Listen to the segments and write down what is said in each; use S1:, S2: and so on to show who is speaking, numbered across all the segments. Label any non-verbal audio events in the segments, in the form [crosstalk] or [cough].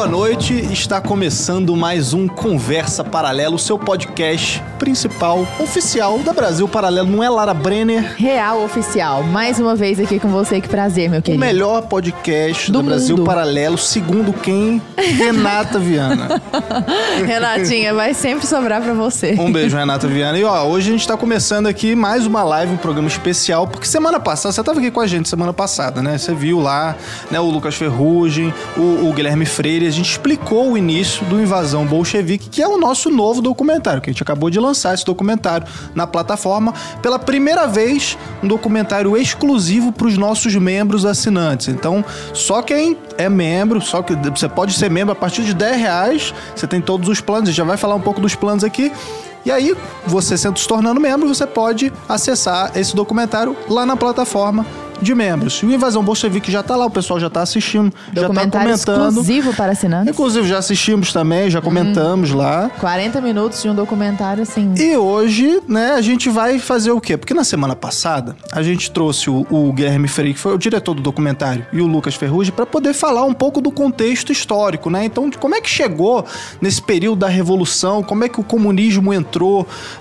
S1: boa noite. Está começando mais um Conversa Paralelo, seu podcast principal, oficial da Brasil Paralelo. Não é Lara Brenner?
S2: Real oficial. Mais uma vez aqui com você, que prazer, meu
S1: O
S2: querido.
S1: melhor podcast do,
S2: Do
S1: Brasil. Paralelo, segundo quem? Renata Viana. [laughs]
S2: Renatinha, vai sempre sobrar pra você.
S1: Um beijo, Renata Viana. E ó, hoje a gente tá começando aqui mais uma live, um programa especial, porque semana passada, você tava aqui com a gente semana passada, né? Você viu lá, né, o Lucas Ferrugem, o, o Guilherme Freire, a gente explicou o início do Invasão Bolchevique, que é o nosso novo documentário, que a gente acabou de lançar esse documentário na plataforma. Pela primeira vez, um documentário exclusivo para os nossos membros assinantes. Então, só quem é membro, só que você pode ser membro a partir de 10 reais, você tem todos os planos, já vai falar um pouco dos planos aqui. E aí, você sendo se tornando membro, você pode acessar esse documentário lá na plataforma de membros. E o Invasão Bolchevique já tá lá, o pessoal já tá assistindo, já tá
S2: Documentário
S1: comentando.
S2: exclusivo para assinantes.
S1: Inclusive, já assistimos também, já comentamos lá.
S2: 40 minutos de um documentário, assim.
S1: E hoje, né, a gente vai fazer o quê? Porque na semana passada, a gente trouxe o, o Guilherme Freire, que foi o diretor do documentário, e o Lucas Ferrugem, para poder falar um pouco do contexto histórico, né? Então, como é que chegou nesse período da Revolução, como é que o comunismo entrou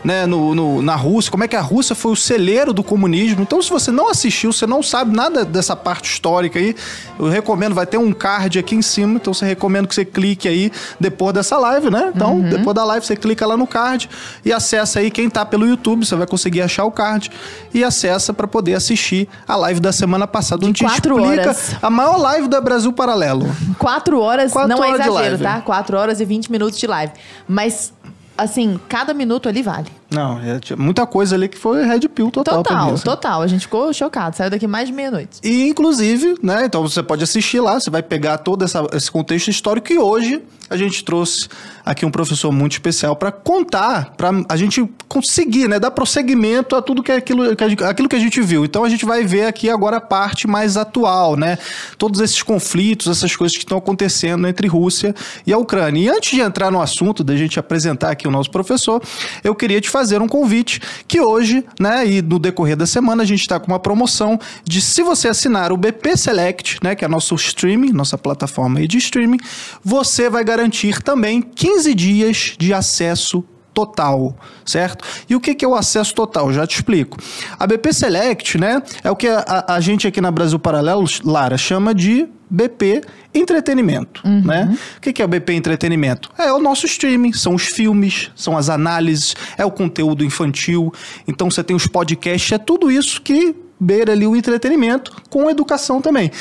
S1: né, no, no- na Rússia, como é que a Rússia foi o celeiro do comunismo. Então, se você não assistiu, você não sabe nada dessa parte histórica aí, eu recomendo, vai ter um card aqui em cima, então você recomendo que você clique aí depois dessa live, né? Então, depois da live, você clica lá no card e acessa aí quem tá pelo YouTube, você vai conseguir achar o card e acessa para poder assistir a live da semana passada, onde
S2: quatro
S1: explica
S2: horas.
S1: a maior live da Brasil Paralelo.
S2: 4 horas,
S1: Quatro
S2: não é
S1: horas de
S2: exagero, tá? 4 horas e 20 minutos de live. Mas, assim, cada minuto ali vale.
S1: Não, é, tinha muita coisa ali que foi Red Pill total. pra mim,
S2: Total,
S1: assim.
S2: total. A gente ficou chocado. Saiu daqui mais de meia-noite.
S1: E, inclusive, né? Então você pode assistir lá, você vai pegar todo essa- esse contexto histórico. E hoje a gente trouxe aqui um professor muito especial para contar, para a gente conseguir, né? Dar prosseguimento a tudo que é aquilo que, a gente, aquilo que a gente viu. Então a gente vai ver aqui agora a parte mais atual, né? Todos esses conflitos, essas coisas que estão acontecendo entre Rússia e a Ucrânia. E antes de entrar no assunto, da gente apresentar aqui o nosso professor, eu queria te fazer um convite que hoje, né, e no decorrer da semana, a gente está com uma promoção de se você assinar o BP Select, né, que é nosso streaming, nossa plataforma de streaming, você vai garantir também 15 dias de acesso total, certo? E o que que é o acesso total? Já te explico. A BP Select, né, é o que a, a gente aqui na Brasil Paralelo, Lara, chama de BP Entretenimento, né? O que é o BP Entretenimento? É o nosso streaming, são os filmes, são as análises, é o conteúdo infantil, então você tem os podcasts, é tudo isso que beira ali o entretenimento com educação também.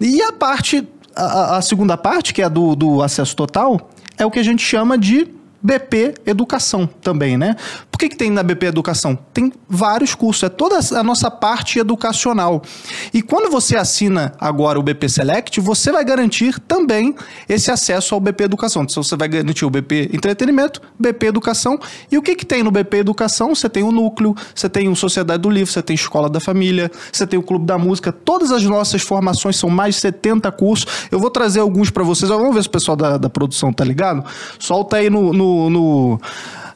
S1: E a parte, a, a- a segunda parte, que é a do, do acesso total, é o que a gente chama de BP Educação também, né? Por que, que tem na BP Educação? Tem vários cursos, é toda a nossa parte educacional. E quando você assina agora o BP Select, você vai garantir também esse acesso ao BP Educação. Então você vai garantir o BP Entretenimento, BP Educação. E o que, que tem no BP Educação? Você tem o núcleo, você tem o Sociedade do Livro, você tem Escola da Família, você tem o Clube da Música. Todas as nossas formações são mais de 70 cursos. Eu vou trazer alguns para vocês. Vamos ver se o pessoal da, da produção tá ligado. Solta aí no, no- no-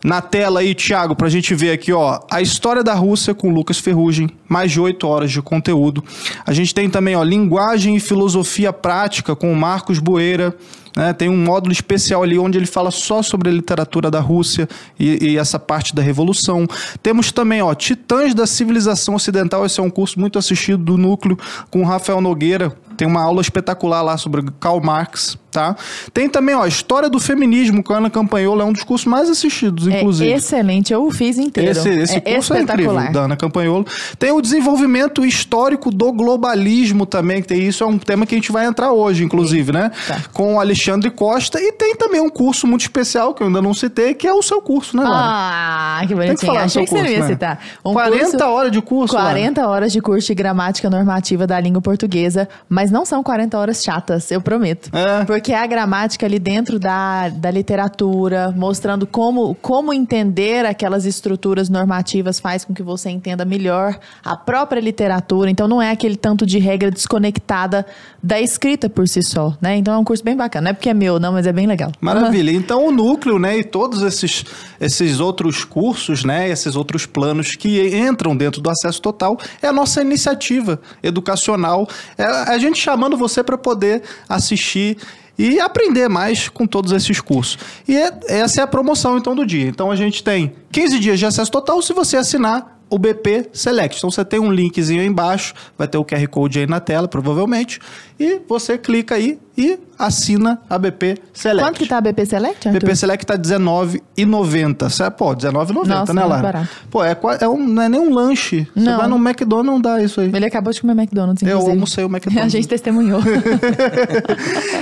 S1: na tela aí, Thiago, pra gente ver aqui, ó, a história da Rússia com Lucas Ferrugem, mais de 8 horas de conteúdo. A gente tem também, ó, linguagem e filosofia prática com Marcos Boeira. Né? Tem um módulo especial ali onde ele fala só sobre a literatura da Rússia e, e essa parte da Revolução. Temos também, ó, Titãs da Civilização Ocidental. Esse é um curso muito assistido do Núcleo com o Rafael Nogueira. Tem uma aula espetacular lá sobre Karl Marx, tá? Tem também, ó, História do Feminismo com a Ana Campanhola. É um dos cursos mais assistidos, inclusive.
S2: É excelente, eu o fiz inteiro.
S1: Esse, esse
S2: é
S1: curso é incrível, da Ana Campanholo. Tem o desenvolvimento histórico do globalismo também, que tem isso, é um tema que a gente vai entrar hoje, inclusive, né?
S2: Tá.
S1: Com o Alexandre Costa. E tem também um curso muito especial, que eu ainda não citei, que é o seu curso, né, Lara?
S2: Ah, que
S1: Tem que
S2: bonitinho.
S1: falar
S2: Achei que você não
S1: curso,
S2: ia
S1: né?
S2: citar. Um
S1: 40
S2: curso-
S1: horas de curso, Lara.
S2: 40 horas de curso de gramática normativa da língua portuguesa, mas não são 40 horas chatas, eu prometo.
S1: É.
S2: Porque é a gramática ali dentro da, da literatura, mostrando como, como entender aquelas estruturas normativas faz com que você entenda melhor a própria literatura. Então não é aquele tanto de regra desconectada da escrita por si só, né? Então é um curso bem bacana. É porque é meu, não, mas é bem legal.
S1: Maravilha. [laughs] Então, o núcleo, né, e todos esses, esses outros cursos, né, esses outros planos que entram dentro do acesso total é a nossa iniciativa educacional. É a gente chamando você para poder assistir e aprender mais com todos esses cursos. E é- essa é a promoção então do dia. Então a gente tem 15 dias de acesso total se você assinar o BP Select. Então você tem um linkzinho aí embaixo, vai ter o QR Code aí na tela, provavelmente, e você clica aí e assina a BP Select.
S2: Quanto que tá a BP Select, Arthur?
S1: BP Select tá R$19,90. Cê- Pô, R$19,90,
S2: Nossa,
S1: né, Lara?
S2: barato.
S1: Pô, é, é um, não é nem um lanche. Você
S2: Não.
S1: vai no McDonald's, não dá isso aí.
S2: Ele acabou de comer McDonald's,
S1: Eu
S2: inclusive.
S1: almocei o McDonald's. [laughs]
S2: A gente testemunhou. [laughs]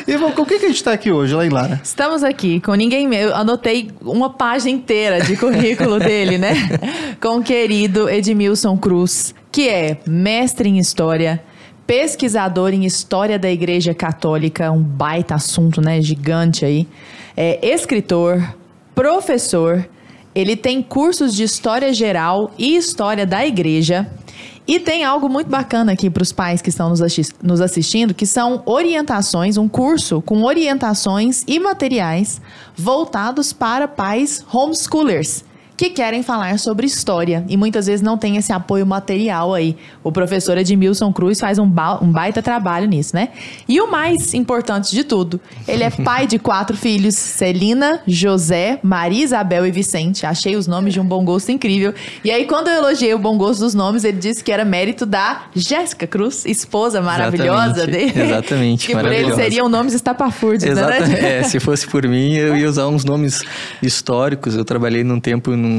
S1: E bom, com o que, que a gente tá aqui hoje, lá em Lara?
S2: Estamos aqui com ninguém Eu anotei uma página inteira de currículo [laughs] dele, né? Com o querido Edmilson Cruz, que é mestre em História, pesquisador em História da Igreja Católica, um baita assunto, né? Gigante aí. É escritor, professor, ele tem cursos de História Geral e História da Igreja. E tem algo muito bacana aqui para os pais que estão nos assis- nos assistindo, que são orientações, um curso com orientações e materiais voltados para pais homeschoolers que querem falar sobre história e muitas vezes não tem esse apoio material aí. O professor Edmilson Cruz faz um, ba- um baita trabalho nisso, né? E o mais importante de tudo, ele é pai de quatro filhos: Celina, José, Maria Isabel e Vicente. Achei os nomes de um bom gosto incrível. E aí, quando eu elogiei o bom gosto dos nomes, ele disse que era mérito da Jéssica Cruz, esposa maravilhosa
S3: Exatamente,
S2: dele.
S3: exatamente,
S2: que por ele seriam nomes estapafúrdios,
S3: Exato.
S2: né?
S3: É, se fosse por mim, eu ia usar uns nomes históricos. Eu trabalhei num tempo num-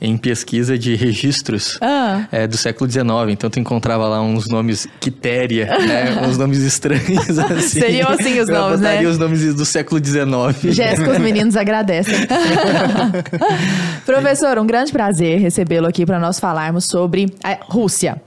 S3: em pesquisa de registros
S2: Ah.
S3: é, do século XIX. Então tu encontrava lá uns nomes Quitéria, né? [laughs] uns nomes estranhos assim.
S2: Seriam assim os
S3: eu
S2: nomes, né?
S3: os nomes do século XIX.
S2: Jéssica, os meninos agradecem. [laughs] Professor, um grande prazer recebê-lo aqui para nós falarmos sobre a Rússia.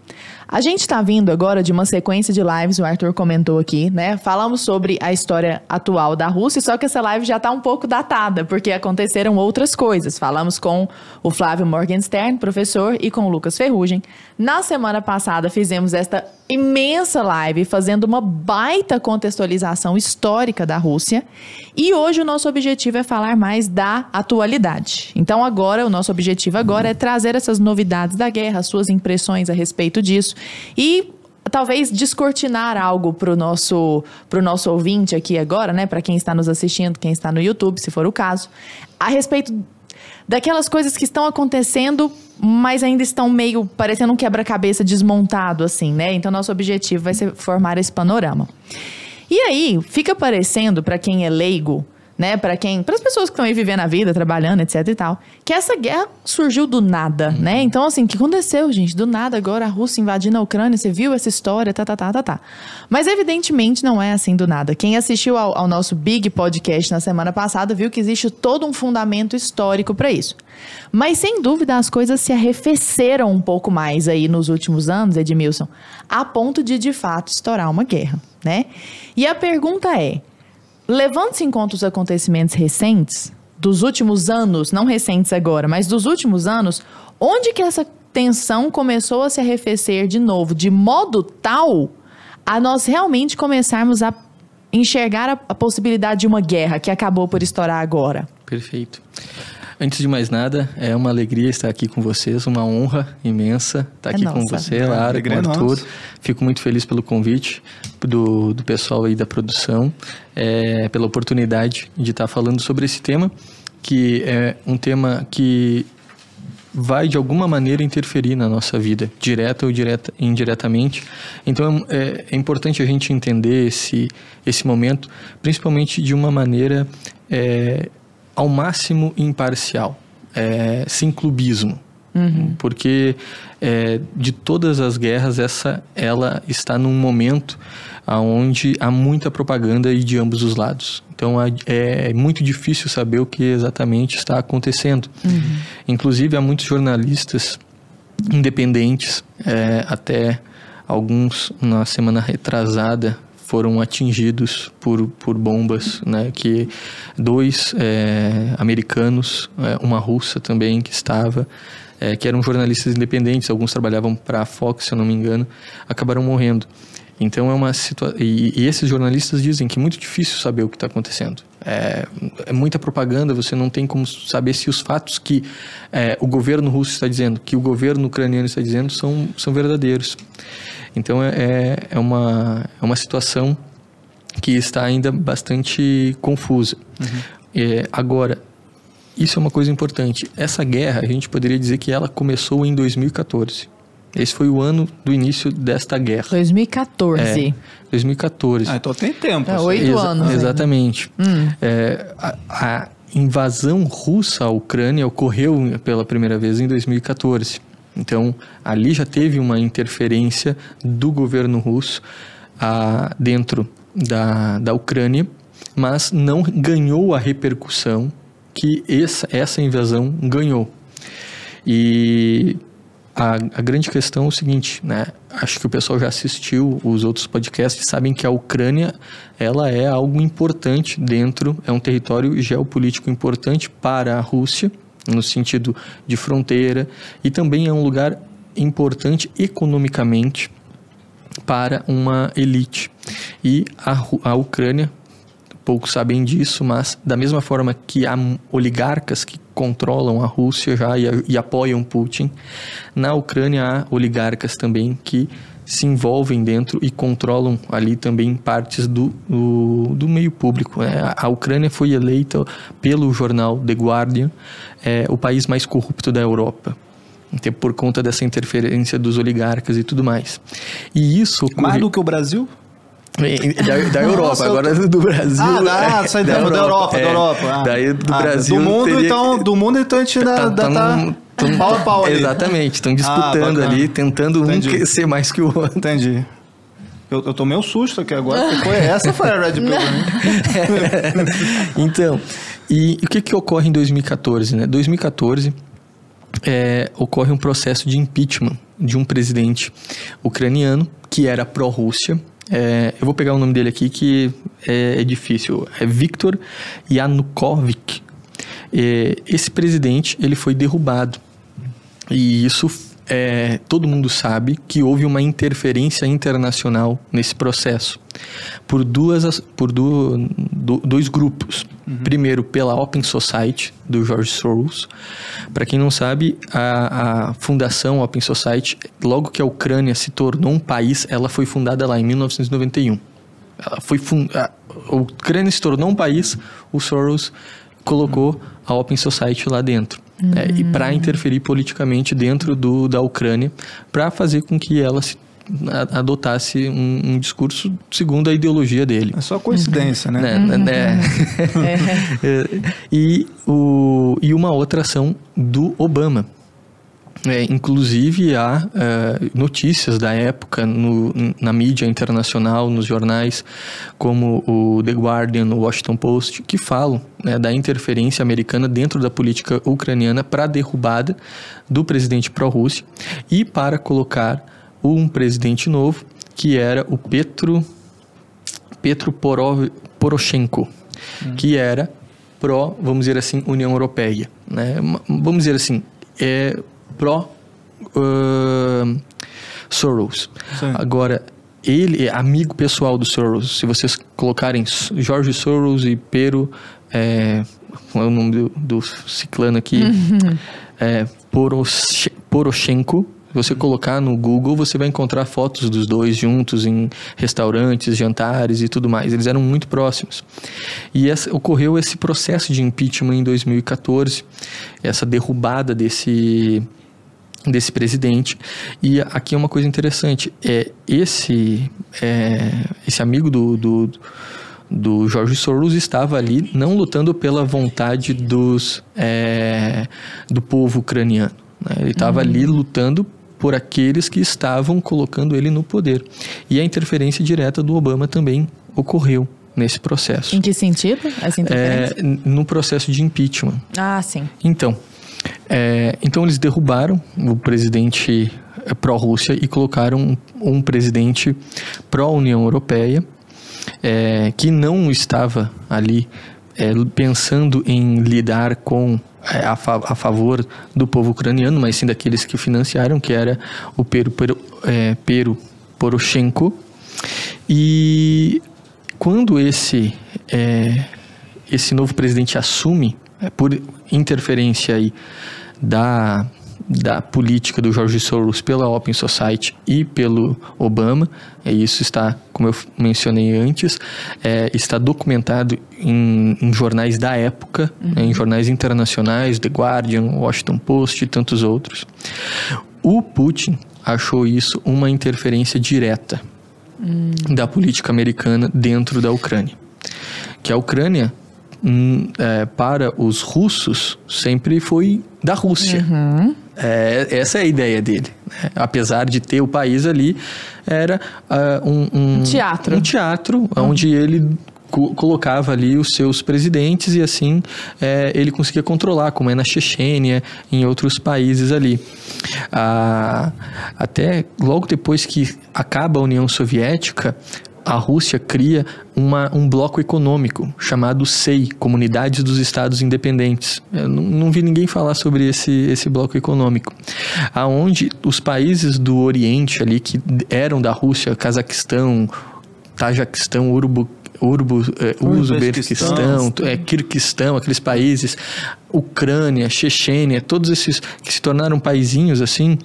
S2: A gente está vindo agora de uma sequência de lives, o Arthur comentou aqui, né? Falamos sobre a história atual da Rússia, só que essa live já está um pouco datada, porque aconteceram outras coisas. Falamos com o Flávio Morgenstern, professor, e com o Lucas Ferrugem. Na semana passada fizemos esta imensa live fazendo uma baita contextualização histórica da Rússia. E hoje o nosso objetivo é falar mais da atualidade. Então agora o nosso objetivo agora é trazer essas novidades da guerra, suas impressões a respeito disso e talvez descortinar algo para o nosso pro nosso ouvinte aqui agora, né, para quem está nos assistindo, quem está no YouTube, se for o caso, a respeito daquelas coisas que estão acontecendo, mas ainda estão meio parecendo um quebra-cabeça desmontado, assim, né? Então, nosso objetivo vai ser formar esse panorama. E aí, fica parecendo, para quem é leigo, né, para quem, para as pessoas que estão aí vivendo a vida, trabalhando, etc e tal, que essa guerra surgiu do nada, né? Então assim, o que aconteceu, gente? Do nada agora a Rússia invadindo a Ucrânia, você viu essa história, tá, tá, tá, tá, tá. Mas evidentemente não é assim do nada. Quem assistiu ao, ao nosso Big Podcast na semana passada viu que existe todo um fundamento histórico para isso. Mas sem dúvida as coisas se arrefeceram um pouco mais aí nos últimos anos, Edmilson, a ponto de de fato estourar uma guerra, né? E a pergunta é: Levando-se em conta os acontecimentos recentes, dos últimos anos, não recentes agora, mas dos últimos anos, onde que essa tensão começou a se arrefecer de novo, de modo tal a nós realmente começarmos a enxergar a, a possibilidade de uma guerra que acabou por estourar agora?
S3: Perfeito. Antes de mais nada, é uma alegria estar aqui com vocês, uma honra imensa estar
S2: É
S3: aqui com
S2: nossa.
S3: você,
S1: É,
S3: Lara, com
S1: alegria é
S3: o Arthur.
S1: nossa.
S3: Fico muito feliz pelo convite do, do pessoal aí da produção, é, pela oportunidade de estar falando sobre esse tema, que é um tema que vai de alguma maneira interferir na nossa vida, direta ou direta, indiretamente. Então é, é importante a gente entender esse, esse momento, principalmente de uma maneira é, ao máximo imparcial, é, sem clubismo. Porque é, de todas as guerras, essa ela está num momento onde há muita propaganda e de ambos os lados. Então é, é muito difícil saber o que exatamente está acontecendo. Inclusive há muitos jornalistas independentes, é, até alguns na semana retrasada foram atingidos por, por bombas, né? Que dois é, americanos, é, uma russa também que estava, é, que eram jornalistas independentes, alguns trabalhavam para a Fox, se eu não me engano, acabaram morrendo. Então é uma situação e, e esses jornalistas dizem que é muito difícil saber o que está acontecendo. É, é muita propaganda, você não tem como saber se os fatos que é, o governo russo está dizendo, que o governo ucraniano está dizendo, são, são verdadeiros. Então é, é, é uma, é uma situação que está ainda bastante confusa. É, agora, isso é uma coisa importante. Essa guerra, a gente poderia dizer que ela começou em 2014. Esse foi o ano do início desta guerra.
S2: 2014.
S3: É, 2014.
S1: Ah, então tem tempo.
S2: É,
S1: assim.
S2: oito
S3: Exa-
S2: anos?
S3: Exatamente. É, a, a invasão russa à Ucrânia ocorreu pela primeira vez em 2014. Então, ali já teve uma interferência do governo russo ah, dentro da, da Ucrânia, mas não ganhou a repercussão que essa, essa invasão ganhou. E a, a grande questão é o seguinte, né? Acho que o pessoal já assistiu os outros podcasts e sabem que a Ucrânia ela é algo importante dentro, é um território geopolítico importante para a Rússia, no sentido de fronteira, e também é um lugar importante economicamente para uma elite. E a, a Ucrânia, poucos sabem disso, mas da mesma forma que há oligarcas que controlam a Rússia já e, e apoiam Putin, na Ucrânia há oligarcas também que se envolvem dentro e controlam ali também partes do, do, do meio público. né? A, Ucrânia foi eleita pelo jornal The Guardian é, o país mais corrupto da Europa. Até por conta dessa interferência dos oligarcas e tudo mais. E isso
S1: Mais
S3: ocorre-
S1: do que o Brasil?
S3: é, Da, da [laughs] Europa,
S1: Nossa, eu
S3: agora do Brasil.
S1: Ah,
S3: é,
S1: sai da, da Europa,
S3: é.
S1: da Europa. Ah.
S3: Daí do
S1: Ah,
S3: Brasil.
S1: Do mundo,
S3: teria-
S1: então, do mundo, então a gente ainda
S3: Tá-
S1: tá,
S3: tá
S1: tá,
S3: num- tão-
S1: pau a pau ali.
S3: Exatamente, estão disputando
S1: bacana.
S3: ali, tentando um
S1: Entendi.
S3: que- ser mais que o outro.
S1: Entendi. Eu, eu tomei um susto aqui agora, porque foi [laughs] essa foi a Red Pill pra mim. [laughs]
S3: então, e o que, que ocorre em 2014? Né? 2014 é, ocorre um processo de impeachment de um presidente ucraniano que era pró-Rússia. É, eu vou pegar o nome dele aqui que é, é difícil. É Viktor Yanukovych. É, esse presidente ele foi derrubado e isso é, todo mundo sabe que houve uma interferência internacional nesse processo por duas as- por du- do- dois grupos. Primeiro pela Open Society do George Soros. Para quem não sabe, a, a fundação Open Society, logo que a Ucrânia se tornou um país, ela foi fundada lá em 1991. Ela foi fun- a, a Ucrânia se tornou um país, o Soros colocou a Open Society lá dentro. Né, e para interferir politicamente dentro do, da Ucrânia, para fazer com que ela se, adotasse um, um discurso segundo a ideologia dele.
S1: É só coincidência, né?
S3: Né, né, [laughs] É, e, o, e uma outra ação do Obama. É, inclusive há é, notícias da época no, na mídia internacional, nos jornais, como o The Guardian, o Washington Post, que falam né, da interferência americana dentro da política ucraniana para a derrubada do presidente pró-Rússia e para colocar um presidente novo, que era o Petro Petro Porov- Poroshenko, que era pró, vamos dizer assim, União Europeia, né? Vamos dizer assim, é pró ahn, Soros.
S1: Sim.
S3: Agora, ele é amigo pessoal do Soros. Se vocês colocarem Jorge Soros e Pero, é, é o nome do, do ciclano aqui? [laughs] É, Poroshe- Poroshenko. Se você colocar no Google, você vai encontrar fotos dos dois juntos em restaurantes, jantares e tudo mais. Eles eram muito próximos. E essa- ocorreu esse processo de impeachment em 2014, essa derrubada desse desse presidente. E aqui é uma coisa interessante, é esse é, esse amigo do, do do Jorge Soros estava ali não lutando pela vontade dos é, do povo ucraniano. né? Ele estava ali lutando por aqueles que estavam colocando ele no poder. E a interferência direta do Obama também ocorreu nesse processo.
S2: Em que sentido essa interferência?
S3: É, no processo de impeachment.
S2: Ah, sim.
S3: Então, é, então eles derrubaram o presidente é, pró-Rússia e colocaram um, um presidente pró-União Europeia é, que não estava ali é, pensando em lidar com é, a, a favor do povo ucraniano, mas sim daqueles que financiaram, que era o Pero, Pero, é, Pero Poroshenko. E quando esse esse novo presidente assume, por interferência aí da, da política do George Soros pela Open Society e pelo Obama. E isso está, como eu mencionei antes, é, está documentado em, em, jornais da época, uhum. em jornais internacionais, The Guardian, Washington Post e tantos outros. O Putin achou isso uma interferência direta hum. da política americana dentro da Ucrânia. Que a Ucrânia, hum, é, para os russos, sempre foi da Rússia. Uhum. É, essa é a ideia dele. Né? Apesar de ter o país ali, era uh, um, um,
S2: um, teatro,
S3: um teatro uhum. onde ele colocava ali os seus presidentes e assim é, ele conseguia controlar, como é na Chechênia, em outros países ali. Ah, até logo depois que acaba a União Soviética, a Rússia cria uma, um bloco econômico chamado SEI, Comunidades dos Estados Independentes. Eu não, não vi ninguém falar sobre esse, esse bloco econômico, aonde os países do Oriente ali que eram da Rússia, Cazaquistão, Tajiquistão, Urbo, é, Uzbequistão, é, Kirguistão, aqueles países, Ucrânia, Chechênia, todos esses que se tornaram paizinhos assim,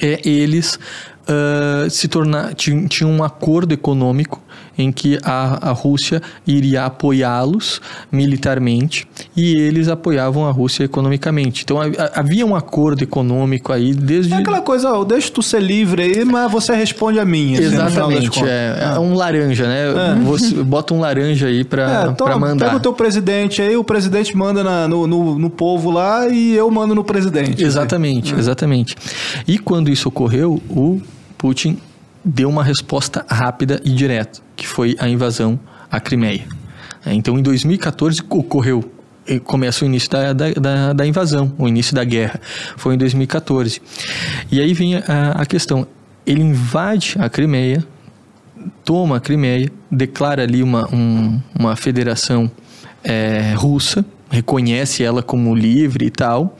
S3: é, eles uh, se tornar, tinham um acordo econômico em que a, a Rússia iria apoiá-los militarmente e eles apoiavam a Rússia economicamente. Então havia um acordo econômico aí desde. É
S1: aquela coisa, eu deixo tu ser livre aí, mas você responde a mim.
S3: Assim, Exatamente, é, é, um laranja, né? É. Você bota um laranja aí para é, então, mandar.
S1: Pega o teu presidente aí, o presidente manda na, no, no, no, povo lá e eu mando no presidente.
S3: Exatamente, assim. exatamente. E quando isso ocorreu, o Putin deu uma resposta rápida e direta, que foi a invasão à Crimeia. É, então, em 2014, ocorreu começa o início da, da, da, invasão, o início da guerra. Foi em 2014. E aí vem a, a questão: ele invade a Crimeia, toma a Crimeia, declara ali uma, um, uma federação é, russa, reconhece ela como livre e tal.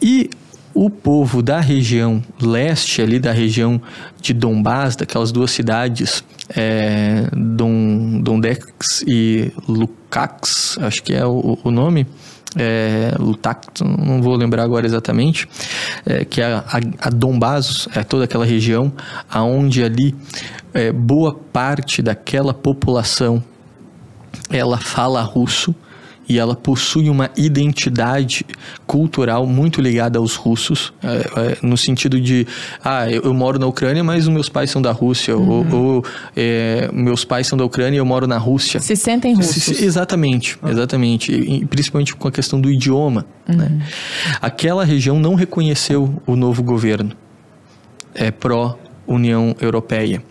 S3: E o povo da região leste, ali da região de Donbás, daquelas duas cidades, é, Don, Dondex e Lukács, acho que é o, o nome, é, Lutak, não vou lembrar agora exatamente, é, que é a, a, é toda aquela região, aonde ali é, boa parte daquela população ela fala russo, e ela possui uma identidade cultural muito ligada aos russos, é, é, no sentido de, ah, eu, eu, moro na Ucrânia, mas os meus pais são da Rússia, uhum. ou, ou é, meus pais são da Ucrânia e eu moro na Rússia.
S2: Se sentem russos. Se,
S3: exatamente, ah. exatamente, e, principalmente com a questão do idioma. Uhum. Né? Aquela região não reconheceu o novo governo é, pró-União Europeia.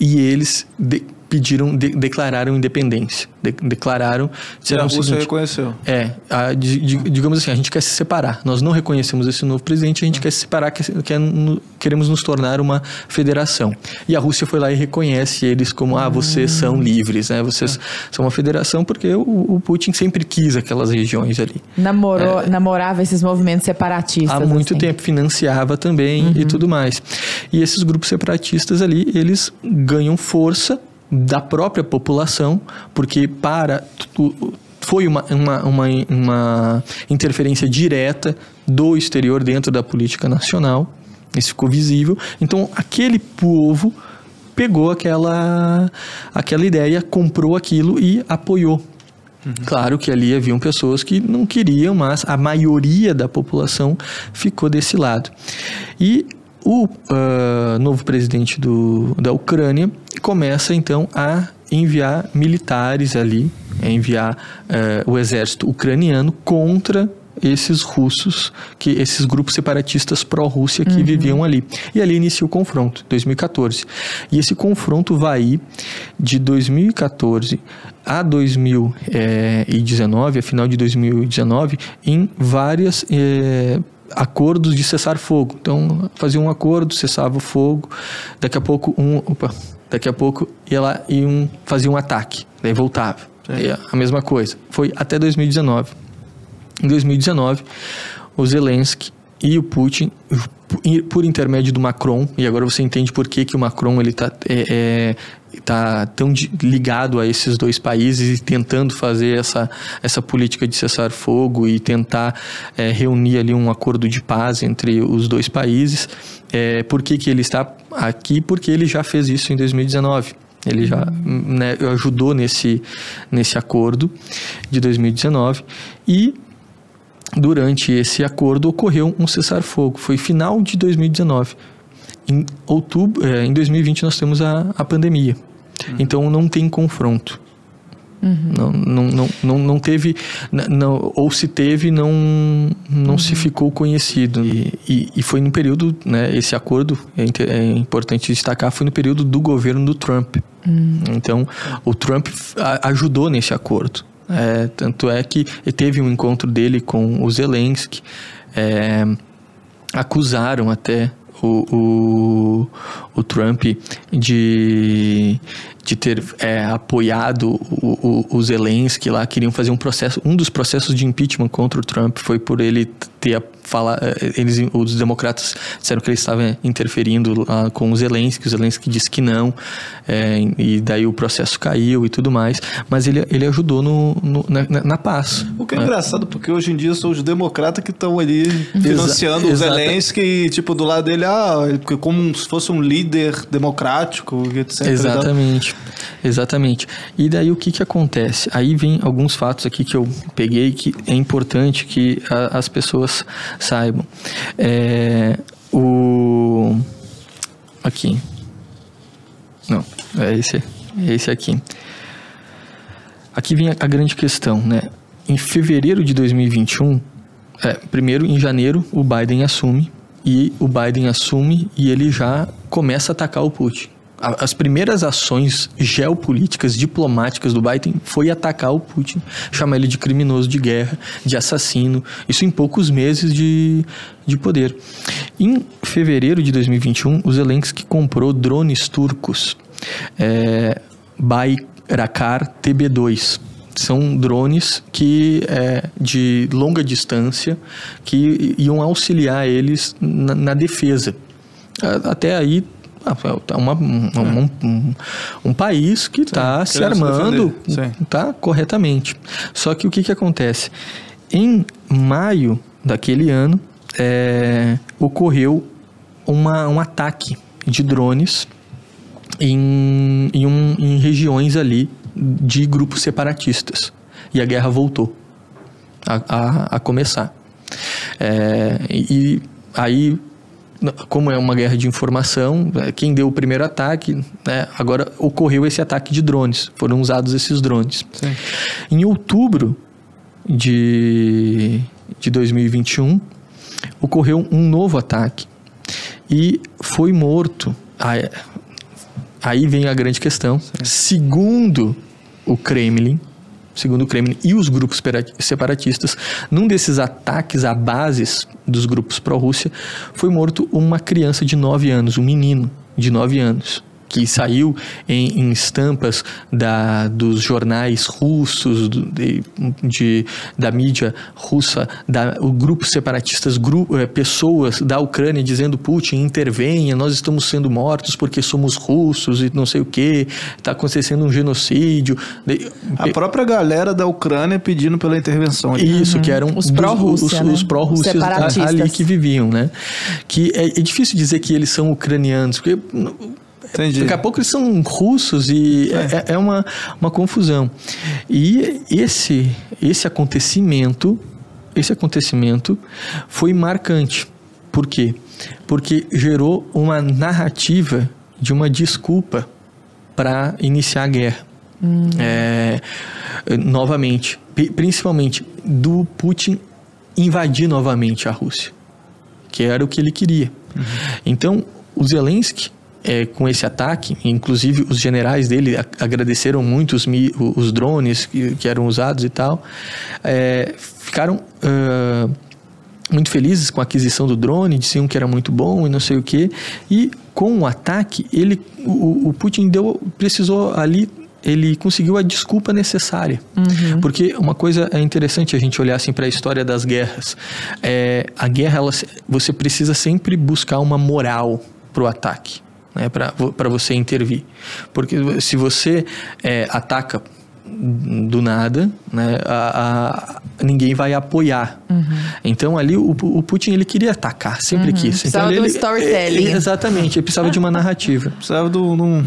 S3: E eles de, pediram, de, declararam independência. De, declararam.
S1: E a Rússia seguinte, reconheceu.
S3: É, a, de, digamos assim, a gente quer se separar. Nós não reconhecemos esse novo presidente, a gente quer se separar, quer, quer, queremos nos tornar uma federação. E a Rússia foi lá e reconhece eles como, ah, vocês hum. são livres, né? Vocês é. são uma federação, porque o, o, Putin sempre quis aquelas regiões ali.
S2: Namorou, é, namorava esses movimentos separatistas.
S3: Há muito
S2: assim.
S3: tempo, financiava também uhum. e tudo mais. E esses grupos separatistas ali, eles ganham força da própria população, porque para foi uma, uma, uma, uma interferência direta do exterior dentro da política nacional. Isso ficou visível. Então, aquele povo pegou aquela, aquela ideia, comprou aquilo e apoiou. Uhum. Claro que ali haviam pessoas que não queriam, mas a maioria da população ficou desse lado. E o uh, novo presidente do, da Ucrânia começa então a enviar militares ali, a enviar uh, o exército ucraniano contra esses russos, que esses grupos separatistas pró-Rússia que uhum. viviam ali. E ali inicia o confronto, 2014. E esse confronto vai de 2014 a 2019, a final de 2019, em várias eh, acordos de cessar fogo. Então, fazia um acordo, cessava o fogo, daqui a pouco um, opa, daqui a pouco ia lá e um fazia um ataque, daí voltava. a mesma coisa. Foi até 2019. Em 2019, o Zelensky e o Putin por intermédio do Macron e agora você entende por que, que o Macron ele está é, é, tá tão ligado a esses dois países e tentando fazer essa, essa política de cessar fogo e tentar é, reunir ali um acordo de paz entre os dois países é, por que, que ele está aqui porque ele já fez isso em 2019 ele já né, ajudou nesse, nesse acordo de 2019 e durante esse acordo ocorreu um cessar-fogo. Foi final de 2019. Em outubro, é, em 2020 nós temos a, a pandemia. Uhum. Então não tem confronto. Uhum. Não, não, não, não, não teve, não, ou se teve, não, não uhum. se ficou conhecido. E, e, e, foi no período, né, esse acordo, é, é, importante destacar, foi no período do governo do Trump. Uhum. Então, o Trump ajudou nesse acordo. É, tanto é que teve um encontro dele com o Zelensky, é, acusaram até o, o, o, Trump de, de ter é, apoiado o, o, o Zelensky lá, queriam fazer um processo, um dos processos de impeachment contra o Trump foi por ele ter falar, eh, eles, os democratas disseram que ele estava interferindo uh, com o Zelensky, o Zelensky disse que não, é, e daí o processo caiu e tudo mais, mas ele, ele ajudou no, no na, na, paz.
S1: O que é, é, engraçado, porque hoje em dia são os democratas que estão ali financiando Exa o Zelensky e, tipo, do lado dele, ah, como se fosse um líder democrático, etc.
S3: Exatamente, exatamente. E daí o que que acontece? Aí vem alguns fatos aqui que eu peguei que é importante que a, as pessoas saibam. É, o aqui. Não, é esse, é esse aqui. Aqui vem a, grande questão, né? Em fevereiro de 2021, é, primeiro em janeiro o Biden assume e o Biden assume e ele já começa a atacar o Putin as primeiras ações geopolíticas, diplomáticas do Biden foi atacar o Putin, chamar ele de criminoso de guerra, de assassino, isso em poucos meses de, de poder. Em fevereiro de 2021, o Zelensky comprou drones turcos, é, Bayraktar TB2. São drones que é, de longa distância que iam auxiliar eles na, na defesa. Até aí é uma, um, um, um, país que está se armando tá, corretamente. Só que o que, que acontece? Em maio daquele ano, é, ocorreu uma, um ataque de drones em, em, um, em regiões ali de grupos separatistas. E a guerra voltou a, a, a começar. É, e aí como é uma guerra de informação, é, quem deu o primeiro ataque, né, agora ocorreu esse ataque de drones, foram usados esses drones. Sim. Em outubro de, de 2021, ocorreu um novo ataque e foi morto. Aí, aí vem a grande questão. Sim. Segundo o Kremlin, segundo o Kremlin, e os grupos separatistas, num desses ataques a bases dos grupos pró-Rússia, foi morto uma criança de 9 anos, um menino de 9 anos que saiu em, em estampas da, dos jornais russos, de, de, da mídia russa, da, o grupo separatistas, grupo, é, pessoas da Ucrânia dizendo Putin intervenha, nós estamos sendo mortos porque somos russos e não sei o que, está acontecendo um genocídio.
S1: A própria galera da Ucrânia pedindo pela intervenção.
S3: Isso, uhum. que eram os pró-rússia, os, né? os pró-rússias ali que viviam, né? Que é, é difícil dizer que eles são ucranianos, porque Entendi. Daqui a pouco eles são russos e é, é, é uma, uma confusão. E esse, esse acontecimento, esse acontecimento foi marcante. Por quê? Porque gerou uma narrativa de uma desculpa para iniciar a guerra. Hum. É, novamente, principalmente do Putin invadir novamente a Rússia, que era o que ele queria. Uhum. Então, o Zelensky é, com esse ataque, inclusive os generais dele agradeceram muito os, os drones que, que, eram usados e tal, é, ficaram uh, muito felizes com a aquisição do drone, diziam que era muito bom e não sei o que, e com o ataque, ele, o, o Putin deu, precisou ali ele conseguiu a desculpa necessária. Porque uma coisa é interessante a gente olhar assim para a história das guerras. É, a guerra, ela, você precisa sempre buscar uma moral para o ataque. Né, para você intervir. Porque se você é, ataca do nada, né, a, a, ninguém vai apoiar.
S2: Uhum.
S3: Então ali o, o, Putin ele queria atacar, sempre
S2: Uhum.
S3: quis. Então,
S2: Precisava
S3: ele,
S2: do storytelling.
S3: ele- exatamente, ele precisava de uma narrativa. [laughs]
S1: Precisava de um-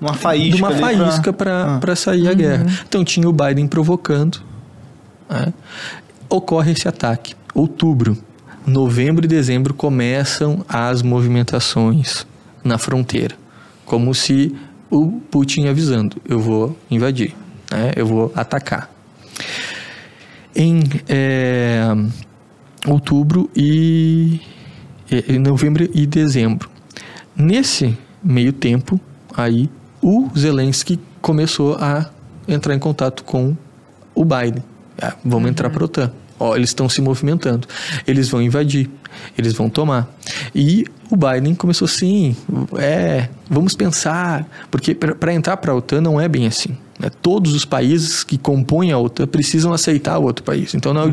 S1: uma faísca.
S3: de uma faísca para
S1: Ah.
S3: sair a guerra. Então tinha o Biden provocando. né? Ocorre esse ataque. Outubro, novembro e dezembro começam as movimentações na fronteira, como se o Putin avisando: eu vou invadir, né? eu vou atacar. Em é, outubro e, e- e novembro e dezembro. Nesse meio tempo, aí o Zelensky começou a entrar em contato com o Biden. Ah, vamos entrar para a OTAN. Ó, eles estão se movimentando. Eles vão invadir. Eles vão tomar. E o Biden começou assim, é, vamos pensar, porque para entrar para a OTAN não é bem assim. Né? Todos os países que compõem a OTAN precisam aceitar o outro país. Então, não, é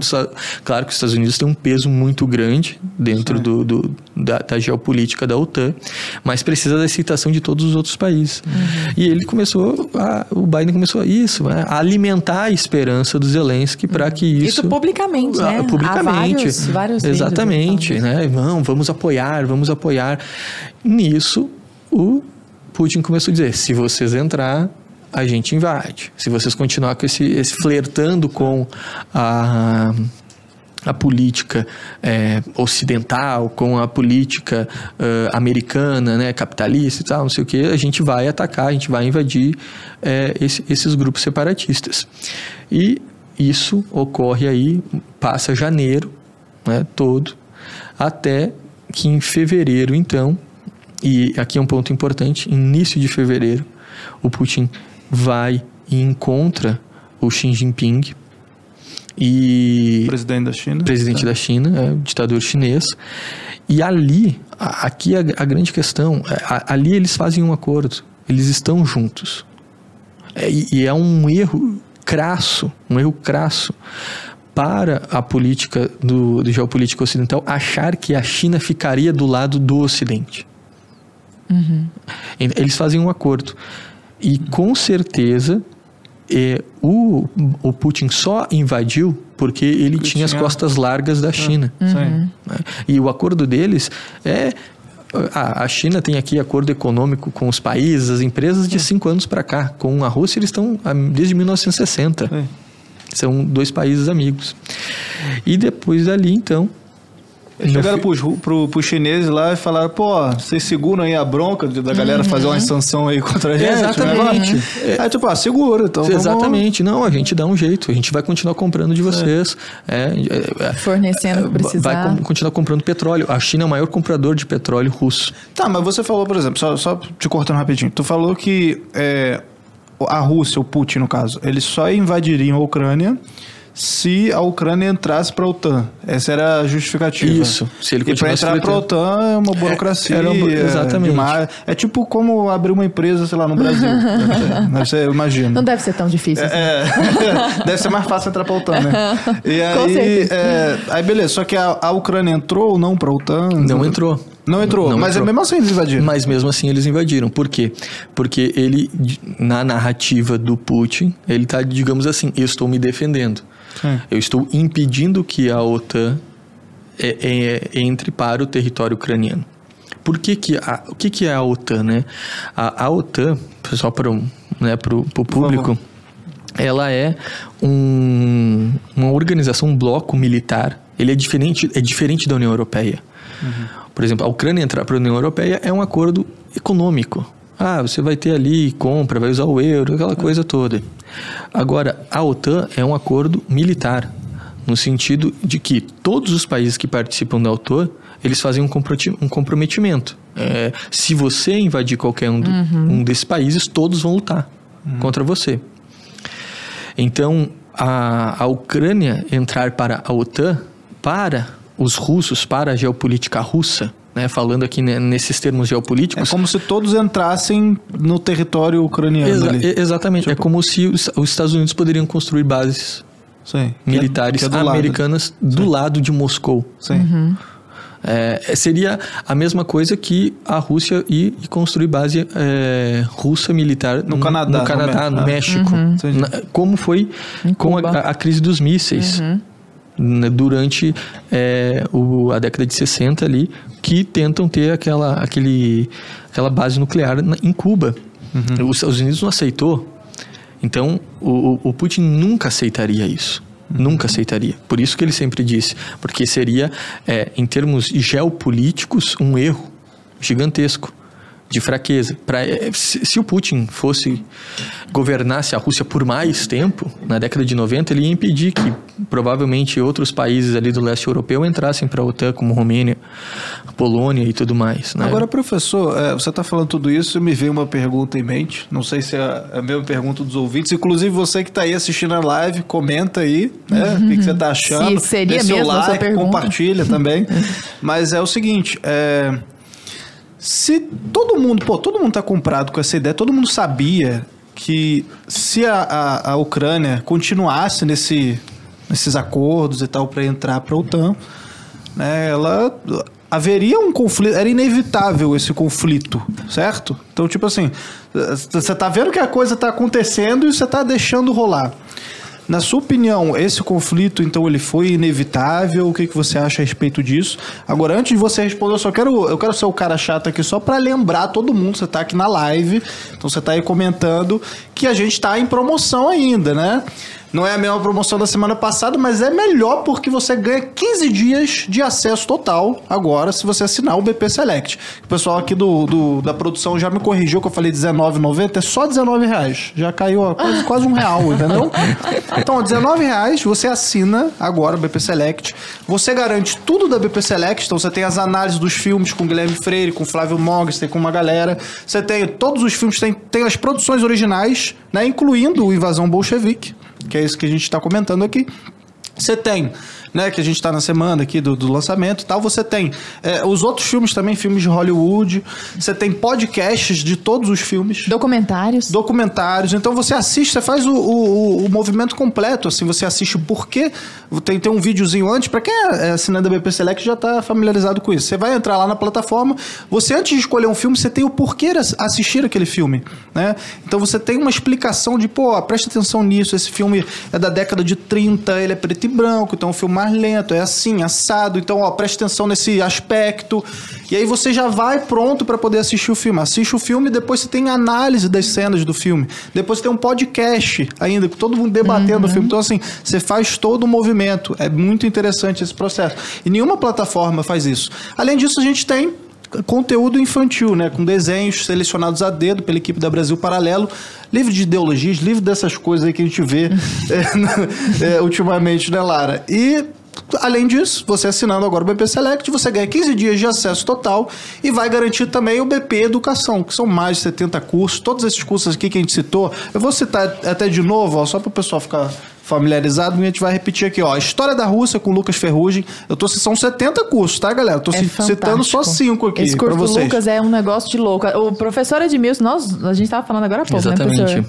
S3: claro que os Estados Unidos têm um peso muito grande dentro do, do- da, da geopolítica da OTAN, mas precisa da aceitação de todos os outros países. E ele começou, a- o Biden começou a isso, né? a alimentar a esperança do Zelensky para que isso...
S2: Isso publicamente, né?
S3: Ah, publicamente.
S2: Há vários, vários
S3: Exatamente, né? Não, vamos apoiar, vamos apoiar. Nisso, o Putin começou a dizer: se vocês entrar, a gente invade. Se vocês continuar com esse, esse flertando com a a política eh, ocidental, com a política eh, americana, né, capitalista e tal, não sei o que, a gente vai atacar, a gente vai invadir eh, esse- esses grupos separatistas. E isso ocorre aí, passa janeiro né, todo, até que em fevereiro, então, e aqui é um ponto importante, início de fevereiro, o Putin vai e encontra o Xi Jinping e
S1: Presidente da China.
S3: presidente da China, é, ditador chinês. E ali, a- aqui a, a grande questão, é, a- ali eles fazem um acordo, eles estão juntos. É, e, é um erro crasso, um erro crasso para a política do, do geopolítica ocidental achar que a China ficaria do lado do Ocidente. E- Eles fazem um acordo. E com certeza é, o, o Putin só invadiu porque ele
S1: Porque
S3: tinha as
S1: tinha-
S3: costas largas da China.
S1: Sim.
S3: né? E o acordo deles é. A, China tem aqui acordo econômico com os países, as empresas de cinco anos para cá. Com a Rússia, eles estão ah, desde 1960.
S1: Sim.
S3: São dois países amigos. E depois dali, então. No
S1: Chegaram
S3: fi-
S1: pros, pro, pros chineses lá e falaram, pô, vocês seguram aí a bronca da galera fazer uma sanção aí contra a gente?
S3: Uhum. Exatamente.
S1: né? Aí tipo, ah, segura, então vamos-
S3: Exatamente, não, a gente dá um jeito, a gente vai continuar comprando de vocês. É, é, é,
S2: Fornecendo o que precisar.
S3: vai com- continuar comprando petróleo. A China é o maior comprador de petróleo russo.
S1: Tá, mas você falou, por exemplo, só, só te cortando rapidinho, tu falou que é, a Rússia, o Putin no caso, eles só invadiriam a Ucrânia se a Ucrânia entrasse para a OTAN. Essa era a justificativa.
S3: Isso, se ele
S1: e para entrar para a. OTAN é uma burocracia.
S3: era uma- exatamente.
S1: demais. É tipo como abrir uma empresa, sei lá, no Brasil. [laughs] deve, ser, deve ser, eu imagino.
S2: Não deve ser tão difícil. assim.
S1: É, [laughs] deve ser mais fácil entrar pra OTAN, né? [laughs] E
S2: Com
S1: aí,
S2: certeza.
S1: é, aí beleza, só que a, a Ucrânia entrou ou não pra OTAN?
S3: Não entrou.
S1: Não entrou,
S3: Não
S1: mas
S3: entrou.
S1: mesmo assim eles invadiram.
S3: Mas mesmo assim eles invadiram. Por quê? Porque ele, na narrativa do Putin, ele está, digamos assim, eu estou me defendendo.
S1: Sim.
S3: Eu estou impedindo que a OTAN é- é- entre para o território ucraniano. Por que que a, o que, que é a OTAN, né? A, a OTAN, só para o né, pro público, ela é um- uma organização, um bloco militar. Ele é diferente, é diferente da União Europeia. Por exemplo, a Ucrânia entrar para a União Europeia é um acordo econômico. Ah, você vai ter ali compra, vai usar o euro, aquela coisa toda. Agora, a OTAN é um acordo militar, no sentido de que todos os países que participam da OTAN, eles fazem um comprometimento. É, se você invadir qualquer um, do- um desses países, todos vão lutar contra você. Então, a, a Ucrânia entrar para a OTAN, para os russos, para a geopolítica russa, né, falando aqui nesses termos
S1: É
S3: geopolíticos.
S1: como se todos entrassem no território ucraniano
S3: Exa-
S1: ali.
S3: exatamente. É como se os, os Estados Unidos poderiam construir bases
S1: Sim. É-
S3: militares
S1: que é do lado.
S3: americanas do lado de Moscou.
S1: Sim.
S3: É, seria a mesma coisa que a Rússia ir e construir base é, russa militar
S1: No Canadá,
S3: no, Canadá,
S1: no
S3: no
S1: Mé-
S3: México. Na- como foi com a, a crise dos mísseis. né, Durante é, o- a década de 60 ali, que tentam ter aquela, aquele, aquela base nuclear na- em Cuba. Os Estados Unidos não aceitou. Então, o, o- Putin nunca aceitaria isso. Nunca aceitaria. Por isso que ele sempre disse. Porque seria, é, em termos geopolíticos, um erro gigantesco de fraqueza. Pra, é, se, se o Putin fosse governasse a Rússia por mais tempo, na década de 90, ele ia impedir que provavelmente outros países ali do leste europeu entrassem para a OTAN, como Romênia, Polônia e tudo mais. Né?
S1: Agora, professor, é, você está falando tudo isso e me veio uma pergunta em mente. Não sei se é a mesma pergunta dos ouvintes. Inclusive, você que está aí assistindo a live, comenta aí né, o que, que você está achando.
S2: Se seria
S1: Dê
S2: mesmo a sua
S1: like,
S2: pergunta.
S1: compartilha também. [laughs] Mas é o seguinte, é, se todo mundo, pô, todo mundo tá comprado com essa ideia, todo mundo sabia que se a, a, a Ucrânia continuasse nesse, nesses acordos e tal para entrar para a OTAN, né, ela haveria um conflito, era inevitável esse conflito, certo? Então, tipo assim, você tá vendo que a coisa tá acontecendo e você tá deixando rolar. Na sua opinião, esse conflito, então, ele foi inevitável? O que, que você acha a respeito disso? Agora, antes de você responder, eu só quero, eu quero ser o cara chato aqui só para lembrar todo mundo, você tá aqui na live, então você tá aí comentando que a gente tá em promoção ainda, né? Não é a mesma promoção da semana passada, mas é melhor porque você ganha 15 dias de acesso total agora se você assinar o BP Select. O pessoal aqui do, do- da produção já me corrigiu que eu falei R$19,90, é só R$19,00. Já caiu ó, quase, quase um real, entendeu? Então, R$19,00 você assina agora o BP Select. Você garante tudo da BP Select, então você tem as análises dos filmes com Guilherme Freire, com Flávio Moggs, tem com uma galera. Você tem todos os filmes, tem, tem as produções originais, né, incluindo o Invasão Bolchevique que é isso que a gente está comentando aqui. Você tem, né, que a gente está na semana aqui do, do lançamento e tal, você tem é, os outros filmes também, filmes de Hollywood, você tem podcasts de todos os filmes,
S2: Documentários.
S1: documentários, então você assiste, você faz o, o, o movimento completo, assim, você assiste o porquê, tem, tem um videozinho antes, para quem é assinante da BP Select já está familiarizado com isso, você vai entrar lá na plataforma, você antes de escolher um filme, você tem o porquê ass- assistir aquele filme, né, então você tem uma explicação de, pô, presta atenção nisso, esse filme é da década de 30, ele é preto e branco, então é um filme mais lento, é assim, assado, então, ó, presta atenção nesse aspecto, e aí você já vai pronto para poder assistir o filme, assiste o filme e depois você tem análise das cenas do filme, depois você tem um podcast ainda, com todo mundo debatendo o filme, então assim, você faz todo o movimento, é muito interessante esse processo, e nenhuma plataforma faz isso. Além disso, a gente tem conteúdo infantil, né? Com desenhos selecionados a dedo pela equipe da Brasil Paralelo, livre de ideologias, livre dessas coisas aí que a gente vê [laughs] é, [laughs] é, ultimamente, né, Lara? E Além disso, você assinando agora o BP Select, você ganha 15 dias de acesso total e vai garantir também o BP Educação, que são mais de 70 cursos. Todos esses cursos aqui que a gente citou, eu vou citar até de novo, ó, só para o pessoal ficar familiarizado, e a gente vai repetir aqui, ó. História da Rússia com Lucas Ferrugem. Eu tô são 70 cursos, tá, galera? Eu tô
S2: É
S1: ci- citando só. 5 aqui
S2: Esse
S1: para
S2: curso do
S1: vocês.
S2: Lucas é um negócio de louco. O professor Edmilson, nós, a gente tava falando agora há pouco, né,
S3: Exatamente.
S2: professor?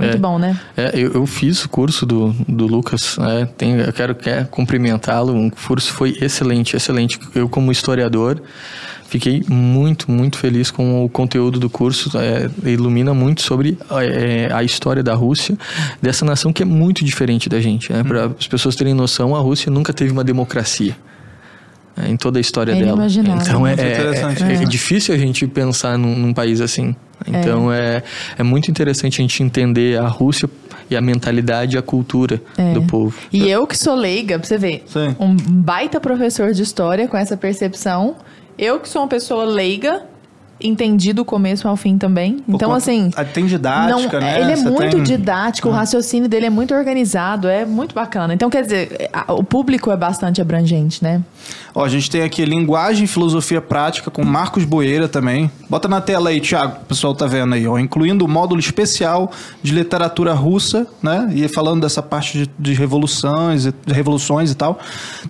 S2: Muito
S3: É.
S2: bom, né?
S3: É, eu, eu fiz o curso do, do Lucas, é, tem, eu quero, quero cumprimentá-lo, o curso foi excelente, excelente. Eu, como historiador, fiquei muito, muito feliz com o conteúdo do curso, é, ilumina muito sobre é, a história da Rússia, dessa nação que é muito diferente da gente. Né? Para as pessoas terem noção, a Rússia nunca teve uma democracia. É, Em toda a história
S2: É
S3: dela. Então é,
S1: Muito
S3: é-
S1: interessante,
S3: é-
S1: né?
S3: é difícil a gente pensar num, num país assim. Então é. É, muito interessante a gente entender a Rússia e a mentalidade e a cultura
S2: É.
S3: do povo.
S2: E eu que sou leiga, pra você ver,
S1: Sim.
S2: um baita professor de história com essa percepção. Eu que sou uma pessoa leiga, entendi do começo ao fim também.
S1: Por
S2: então, assim.
S1: Ah, Tem didática,
S2: não-
S1: né?
S2: Ele é
S1: Você
S2: muito
S1: tem-
S2: didático, o raciocínio dele é muito organizado, é muito bacana. Então, quer dizer, a- o público é bastante abrangente, né?
S1: Ó, a gente tem aqui Linguagem e Filosofia Prática com Marcos Boeira também. Bota na tela aí, Thiago, o pessoal tá vendo aí, ó. Incluindo o módulo especial de literatura russa, né? E falando dessa parte de, de revoluções, e- de revoluções e tal.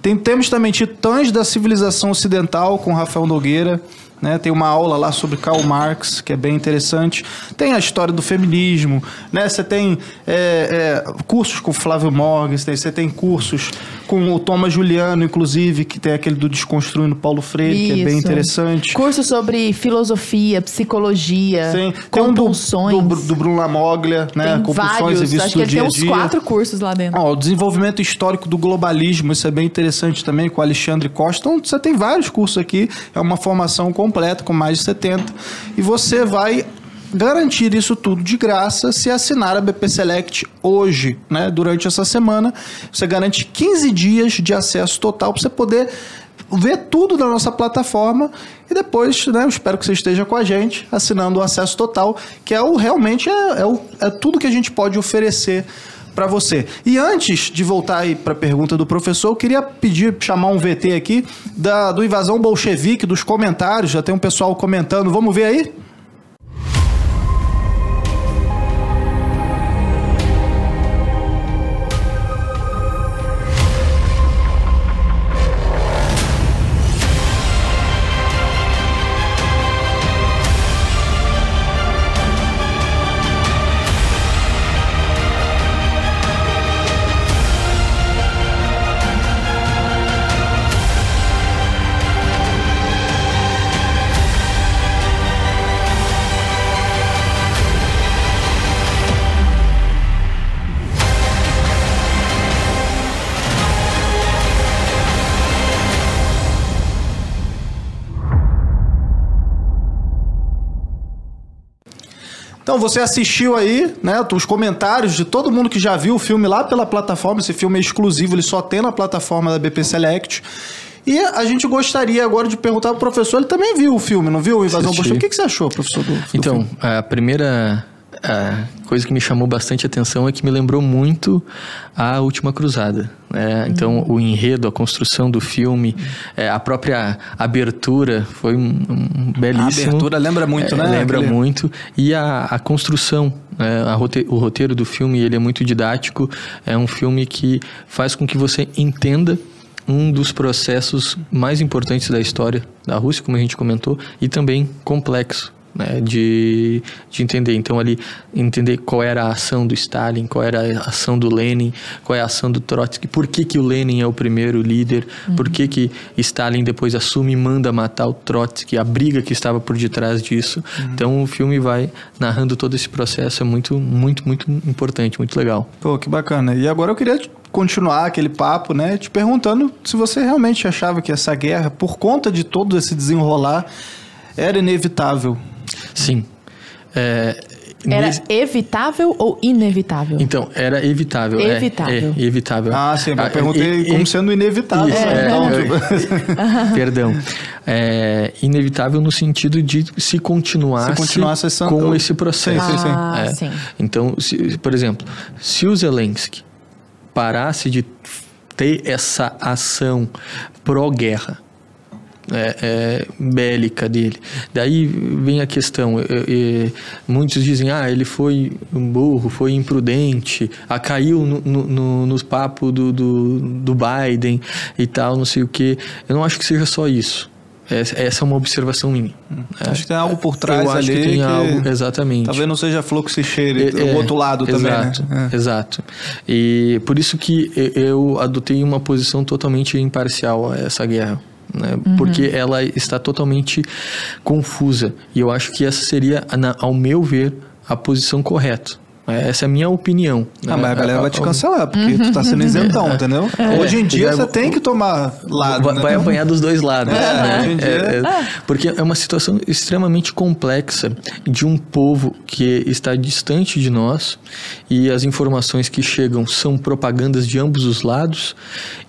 S1: Tem, temos também Titãs da Civilização Ocidental com Rafael Nogueira. Né, tem uma aula lá sobre Karl Marx, que é bem interessante. Tem a história do feminismo, né? Você tem é, é, cursos com Flávio Morgens, tem- você tem cursos com o Thomas Juliano, inclusive, que tem aquele do Desconstruindo Paulo Freire, que é bem
S2: Isso.
S1: interessante.
S2: Curso sobre filosofia, psicologia,
S1: Tem, tem um do,
S2: compulsões.
S1: do, do Bruno Lamoglia, né?
S2: tem
S1: Compulsões
S2: vários,
S1: e vícios
S2: acho que ele tem uns quatro cursos lá dentro.
S1: Ó, o desenvolvimento histórico do globalismo, isso é bem interessante também, com o Alexandre Costa. Então, você tem vários cursos aqui, é uma formação completa, com mais de 70. E você vai garantir isso tudo de graça se assinar a BP Select hoje, né? Durante essa semana, você garante 15 dias de acesso total para você poder ver tudo da nossa plataforma e depois, né, eu espero que você esteja com a gente assinando o acesso total, que é o realmente é, é, o- é tudo que a gente pode oferecer para você. E antes de voltar aí para a pergunta do professor, eu queria pedir, chamar um VT aqui da, do Invasão Bolchevique, dos comentários, já tem um pessoal comentando, vamos ver aí? Então você assistiu aí, né, os comentários de todo mundo que já viu o filme lá pela plataforma. Esse filme é exclusivo, ele só tem na plataforma da BP Select. E a gente gostaria agora de perguntar pro professor, ele também viu o filme, não viu? O Invasão. Bolchevique. O que, que você achou, professor? Do, do
S3: Então,
S1: filme?
S3: a primeira a coisa que me chamou bastante atenção é que me lembrou muito a Última Cruzada. né? Então, o enredo, a construção do filme, é, a própria abertura foi um, um belíssimo.
S1: A abertura lembra muito,
S3: É,
S1: né?
S3: Lembra
S1: Aquele-
S3: muito. E a, a construção, né? A rote- o roteiro do filme, ele é muito didático. É um filme que faz com que você entenda um dos processos mais importantes da história da Rússia, como a gente comentou, e também complexo. Né, de, de entender. Então, ali, entender qual era a ação do Stalin, qual era a ação do Lenin, qual é a ação do Trotsky, por que, que o Lenin é o primeiro líder, por que, que Stalin depois assume e manda matar o Trotsky, a briga que estava por detrás disso. Então, o filme vai narrando todo esse processo, é muito, muito, muito importante, muito legal.
S1: Pô, que bacana. E agora eu queria continuar aquele papo, né? Te perguntando se você realmente achava que essa guerra, por conta de todo esse desenrolar, era inevitável.
S3: Sim. É,
S2: Era
S3: nesse-
S2: evitável ou inevitável?
S3: Então, era evitável. é,
S2: Evitável.
S3: É, evitável.
S1: Ah, sim, eu
S3: Ah,
S1: perguntei
S3: e-
S1: como
S3: e-
S1: sendo inevitável.
S3: Isso,
S1: né?
S3: é,
S1: Então,
S3: é,
S1: tipo, [laughs]
S3: Perdão. É inevitável no sentido de se continuasse,
S1: Se continuasse essa-
S3: com esse processo.
S1: Sim, sim, sim.
S2: Ah,
S3: É.
S2: sim.
S3: Então, se- por exemplo, se o Zelensky parasse de ter essa ação pró-guerra, é, é, bélica dele. Daí vem a questão, é, é, muitos dizem, ah, ele foi um burro, foi imprudente, ah, caiu no, no, no, no papo do, do, do Biden e tal, não sei o que. Eu não acho que seja só isso. Essa, é uma observação minha.
S1: Acho que tem algo por trás
S3: Eu acho
S1: ali
S3: que tem
S1: que
S3: algo, exatamente.
S1: talvez não seja fluxo e cheiro,
S3: É,
S1: o outro lado
S3: exato,
S1: também, né? É.
S3: Exato. E por isso que eu adotei uma posição totalmente imparcial a essa guerra. Né? Porque ela está totalmente confusa. E eu acho que essa seria, ao meu ver, a posição correta. É, Essa é a minha opinião.
S1: Ah,
S3: né?
S1: mas a galera vai te cancelar, porque tu tá sendo isentão, [laughs] entendeu? Hoje em dia
S3: É.
S1: você tem que tomar lado.
S3: Vai,
S1: né?
S3: vai apanhar dos dois lados.
S1: É,
S3: né?
S1: hoje em dia-
S3: É, é, porque é uma situação extremamente complexa de um povo que está distante de nós e as informações que chegam são propagandas de ambos os lados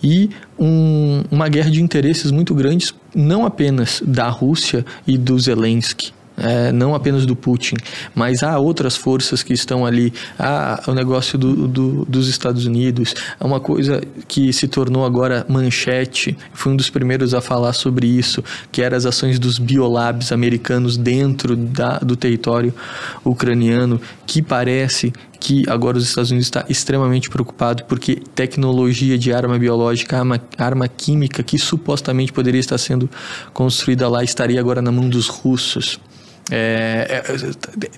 S3: e um- uma guerra de interesses muito grandes, não apenas da Rússia e do Zelensky. É, não apenas do Putin, mas há outras forças que estão ali. Há o negócio do, do, dos Estados Unidos, é uma coisa que se tornou agora manchete. Fui um dos primeiros a falar sobre isso, que eram as ações dos biolabs americanos dentro da, do território ucraniano, que parece que agora os Estados Unidos está extremamente preocupado porque tecnologia de arma biológica, arma, arma química que supostamente poderia estar sendo construída lá estaria agora na mão dos russos. É, é,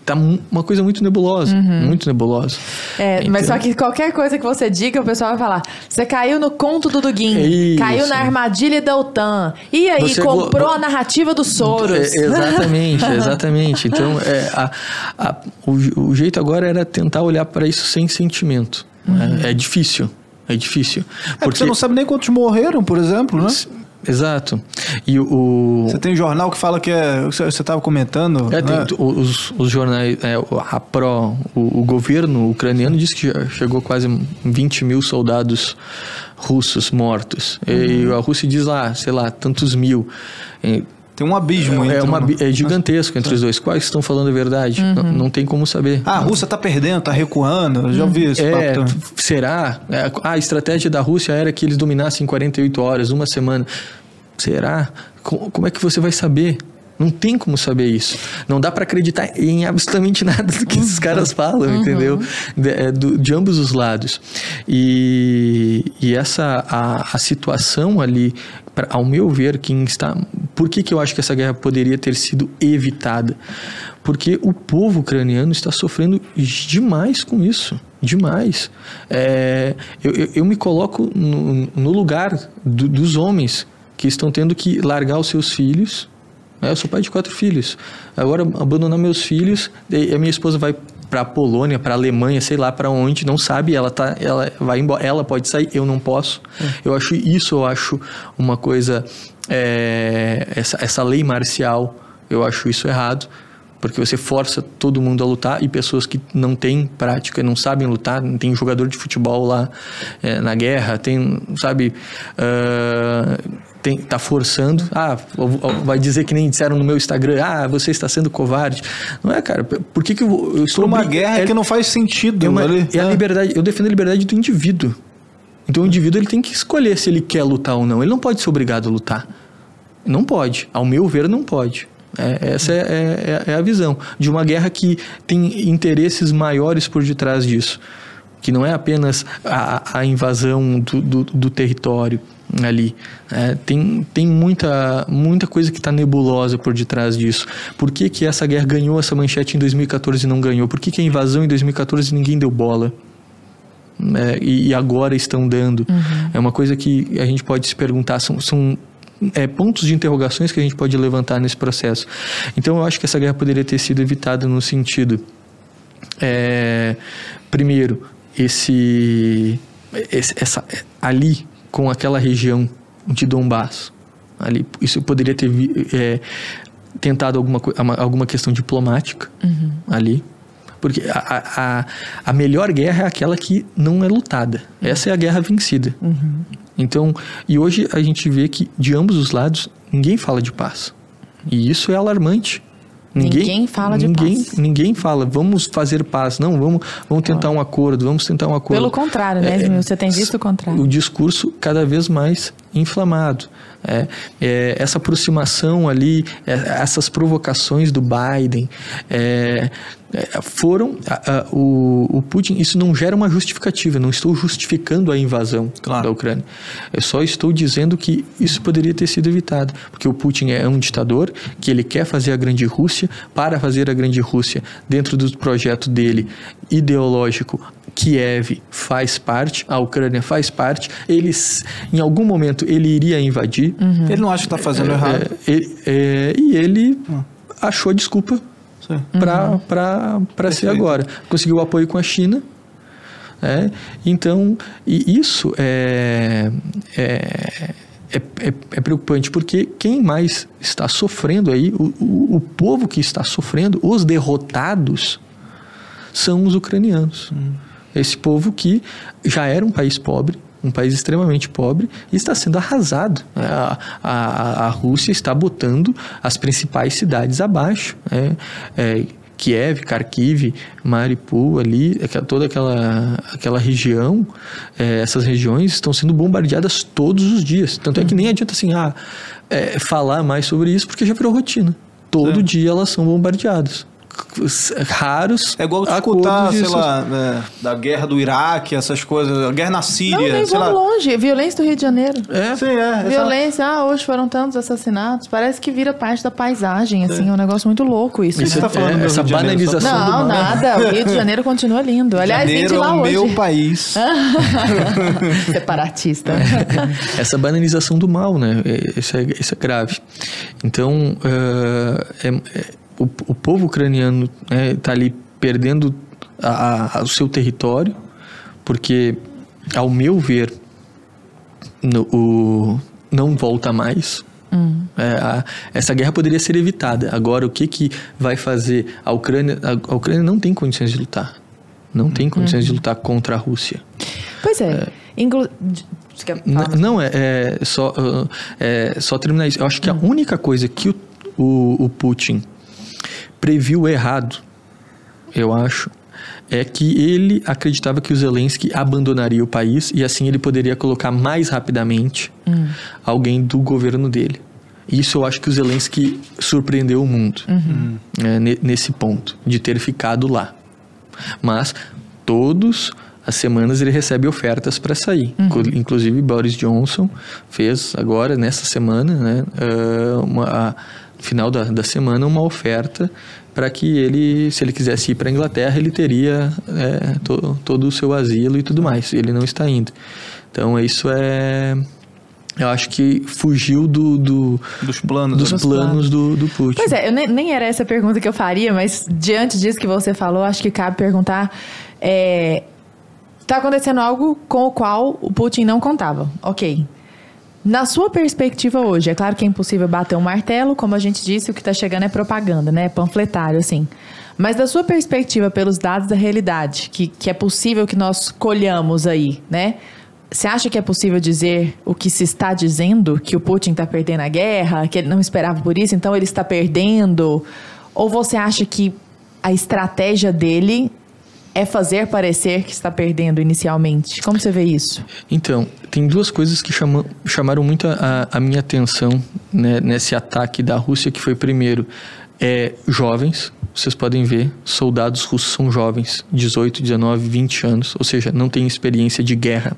S3: tá uma coisa muito nebulosa, uhum. muito nebulosa.
S2: É, então, mas só que qualquer coisa que você diga, o pessoal vai falar: você caiu no conto do Duguin, caiu na armadilha da OTAN, e aí você comprou a narrativa do Soros.
S3: É, exatamente, [laughs] exatamente. Então, é, a, a, o, o, jeito agora era tentar olhar para isso sem sentimento. Uhum. É, difícil, é difícil.
S1: Porque, porque você não sabe nem quantos morreram, por exemplo, né?
S3: Exato. E o,
S1: Você tem jornal que fala que é. Você estava comentando.
S3: É, né? tem, os, os jornais. É, a PRO, o, o, governo ucraniano disse que chegou quase 20 mil soldados russos mortos. Uhum. E a Rússia diz lá, sei lá, tantos mil.
S1: Tem um abismo
S3: é, é, uma, é gigantesco entre os dois. Quais estão falando a verdade? Uhum. Não, não, tem como saber.
S1: Ah, a Rússia está perdendo, está recuando. Eu já ouvi isso.
S3: É, será? É, a estratégia da Rússia era que eles dominassem 48 horas, uma semana. Será? Como é que você vai saber? Não tem como saber isso. Não dá para acreditar em absolutamente [laughs] nada do que esses caras uhum. falam, uhum. entendeu? De, é, de, de, ambos os lados. E, e essa a, a situação ali, pra, ao meu ver, quem está. Por que, que eu acho que essa guerra poderia ter sido evitada? Porque o povo ucraniano está sofrendo demais com isso. Demais. É, eu, eu, eu, me coloco no, no lugar do, dos homens que estão tendo que largar os seus filhos é, eu sou pai de quatro filhos. Agora, abandonar meus filhos, a minha esposa vai para a Polônia, para a Alemanha, sei lá para onde, não sabe, ela tá, ela vai embora, ela pode sair, eu não posso. É. Eu acho isso, eu acho uma coisa, é, essa, essa lei marcial, eu acho isso errado porque você força todo mundo a lutar e pessoas que não têm prática, não sabem lutar, tem jogador de futebol lá é, na guerra, tem, sabe, uh, tem, tá forçando, ah, vai dizer que nem disseram no meu Instagram, ah, você está sendo covarde. Não é, cara, por que que eu, eu
S1: estou... Por uma guerra é, que não faz sentido.
S3: É, uma, é a liberdade, eu defendo a liberdade do indivíduo. Então o indivíduo ele tem que escolher se ele quer lutar ou não, ele não pode ser obrigado a lutar. Não pode, ao meu ver não pode. É, essa é, é, é, a visão de uma guerra que tem interesses maiores por detrás disso. Que não é apenas a, a invasão do, do, do, território ali. É, tem tem muita, muita coisa que está nebulosa por detrás disso. Por que, que essa guerra ganhou essa manchete em 2014 e não ganhou? Por que, que a invasão em 2014 ninguém deu bola? É, e, e, agora estão dando. Uhum. É uma coisa que a gente pode se perguntar. São, são é, pontos de interrogações que a gente pode levantar nesse processo. Então, eu acho que essa guerra poderia ter sido evitada no sentido, é, primeiro, esse, esse, essa, ali com aquela região de Donbass, ali, isso poderia ter é, tentado alguma, alguma questão diplomática uhum. ali, porque a, a, a, melhor guerra é aquela que não é lutada. Essa é a guerra vencida. Uhum. Então, e hoje a gente vê que de ambos os lados ninguém fala de paz. E isso é alarmante.
S2: Ninguém, ninguém fala de
S3: ninguém,
S2: paz.
S3: Ninguém fala, vamos fazer paz. Não, vamos, vamos tentar um acordo, vamos tentar um acordo.
S2: Pelo contrário, né, é, Você tem visto o contrário.
S3: O discurso cada vez mais inflamado. É, é, essa aproximação ali, é, essas provocações do Biden, é, é, foram a, a, o, o, Putin. Isso não gera uma justificativa. Não estou justificando a invasão claro. da Ucrânia. Eu só estou dizendo que isso poderia ter sido evitado, porque o Putin é um ditador que ele quer fazer a grande Rússia para fazer a grande Rússia dentro do projeto dele ideológico Kiev faz parte, a Ucrânia faz parte. Eles, em algum momento, ele iria invadir.
S1: Uhum. Ele não acha que está fazendo é, errado.
S3: É, é, e ele uhum. achou desculpa para ser agora. Conseguiu apoio com a China. É, então, e isso é, é, é, é, é, preocupante, porque quem mais está sofrendo aí, o, o, o povo que está sofrendo, os derrotados, são os ucranianos. Hum. Esse povo que já era um país pobre, um país extremamente pobre, e está sendo arrasado. né? A, a, a Rússia está botando as principais cidades abaixo. né? É, Kiev, Kharkiv, Mariupol ali, toda aquela, aquela região, é, essas regiões estão sendo bombardeadas todos os dias. Tanto é que nem adianta assim, ah, é, falar mais sobre isso porque já virou rotina. Todo
S1: É.
S3: dia elas são bombardeadas. Raros
S1: É igual escutar, sei lá, é, da guerra do Iraque, essas coisas, a guerra na
S2: Não,
S1: Síria,
S2: nem
S1: sei lá.
S2: vamos longe. Violência do Rio de Janeiro.
S3: É,
S1: Sim, é.
S2: Violência, ah, hoje foram tantos assassinatos. Parece que vira parte da paisagem, assim, é um negócio muito louco isso.
S1: que você
S2: né?
S1: tá falando do
S3: essa
S1: Janeiro?
S3: banalização do
S2: Não,
S3: mal.
S2: nada. O Rio de [laughs] Janeiro continua lindo. Aliás, vim de
S1: Janeiro é
S2: lá
S1: o
S2: hoje.
S1: meu país. [laughs]
S2: Separatista. [laughs]
S3: essa banalização do mal, né? É- Isso é, isso é grave. Então, é, é- é- o, o povo ucraniano está ali perdendo a- a- o seu território, porque, ao meu ver, no- o, não volta mais. É, a- essa guerra poderia ser evitada. Agora, o que, que vai fazer a Ucrânia? A, Ucrânia não tem condições de lutar. Não tem condições de lutar contra a Rússia.
S2: Pois é. Inclu... Você quer
S3: N-
S2: falar?
S3: Não, é, é só, uh, é só terminar isso. Eu acho que a única coisa que o, o, o Putin previu errado, eu acho, é que ele acreditava que o Zelensky abandonaria o país e assim ele poderia colocar mais rapidamente alguém do governo dele. Isso eu acho que o Zelensky surpreendeu o mundo é, ne- nesse ponto, de ter ficado lá. Mas todos as semanas ele recebe ofertas para sair. Inclu- Inclusive Boris Johnson fez agora nessa semana, né, ah, uma, final da, da semana uma oferta para que ele, se ele quisesse ir para a Inglaterra, ele teria é, to- todo o seu asilo e tudo mais. Ele não está indo. Então isso é eu acho que fugiu do, do-
S1: Dos planos.
S3: dos
S1: né?
S3: planos do, do Putin.
S2: Pois é, eu nem, nem era essa a pergunta que eu faria, mas diante disso que você falou, acho que cabe perguntar. É, tá acontecendo algo com o qual o Putin não contava. Ok. Na sua perspectiva hoje, é claro que é impossível bater um martelo, como a gente disse, o que está chegando é propaganda, né? É panfletário, assim. Mas da sua perspectiva, pelos dados da realidade, que, que é possível que nós colhamos aí, né? Você acha que é possível dizer o que se está dizendo? Que o Putin está perdendo a guerra, que ele não esperava por isso, então ele está perdendo? Ou você acha que a estratégia dele é fazer parecer que está perdendo inicialmente? Como você vê isso?
S3: Então, tem duas coisas que chamam, chamaram muito a, a minha atenção né, nesse ataque da Rússia, que foi primeiro, é, jovens, vocês podem ver, soldados russos são jovens, 18, 19, 20 anos, ou seja, não têm experiência de guerra.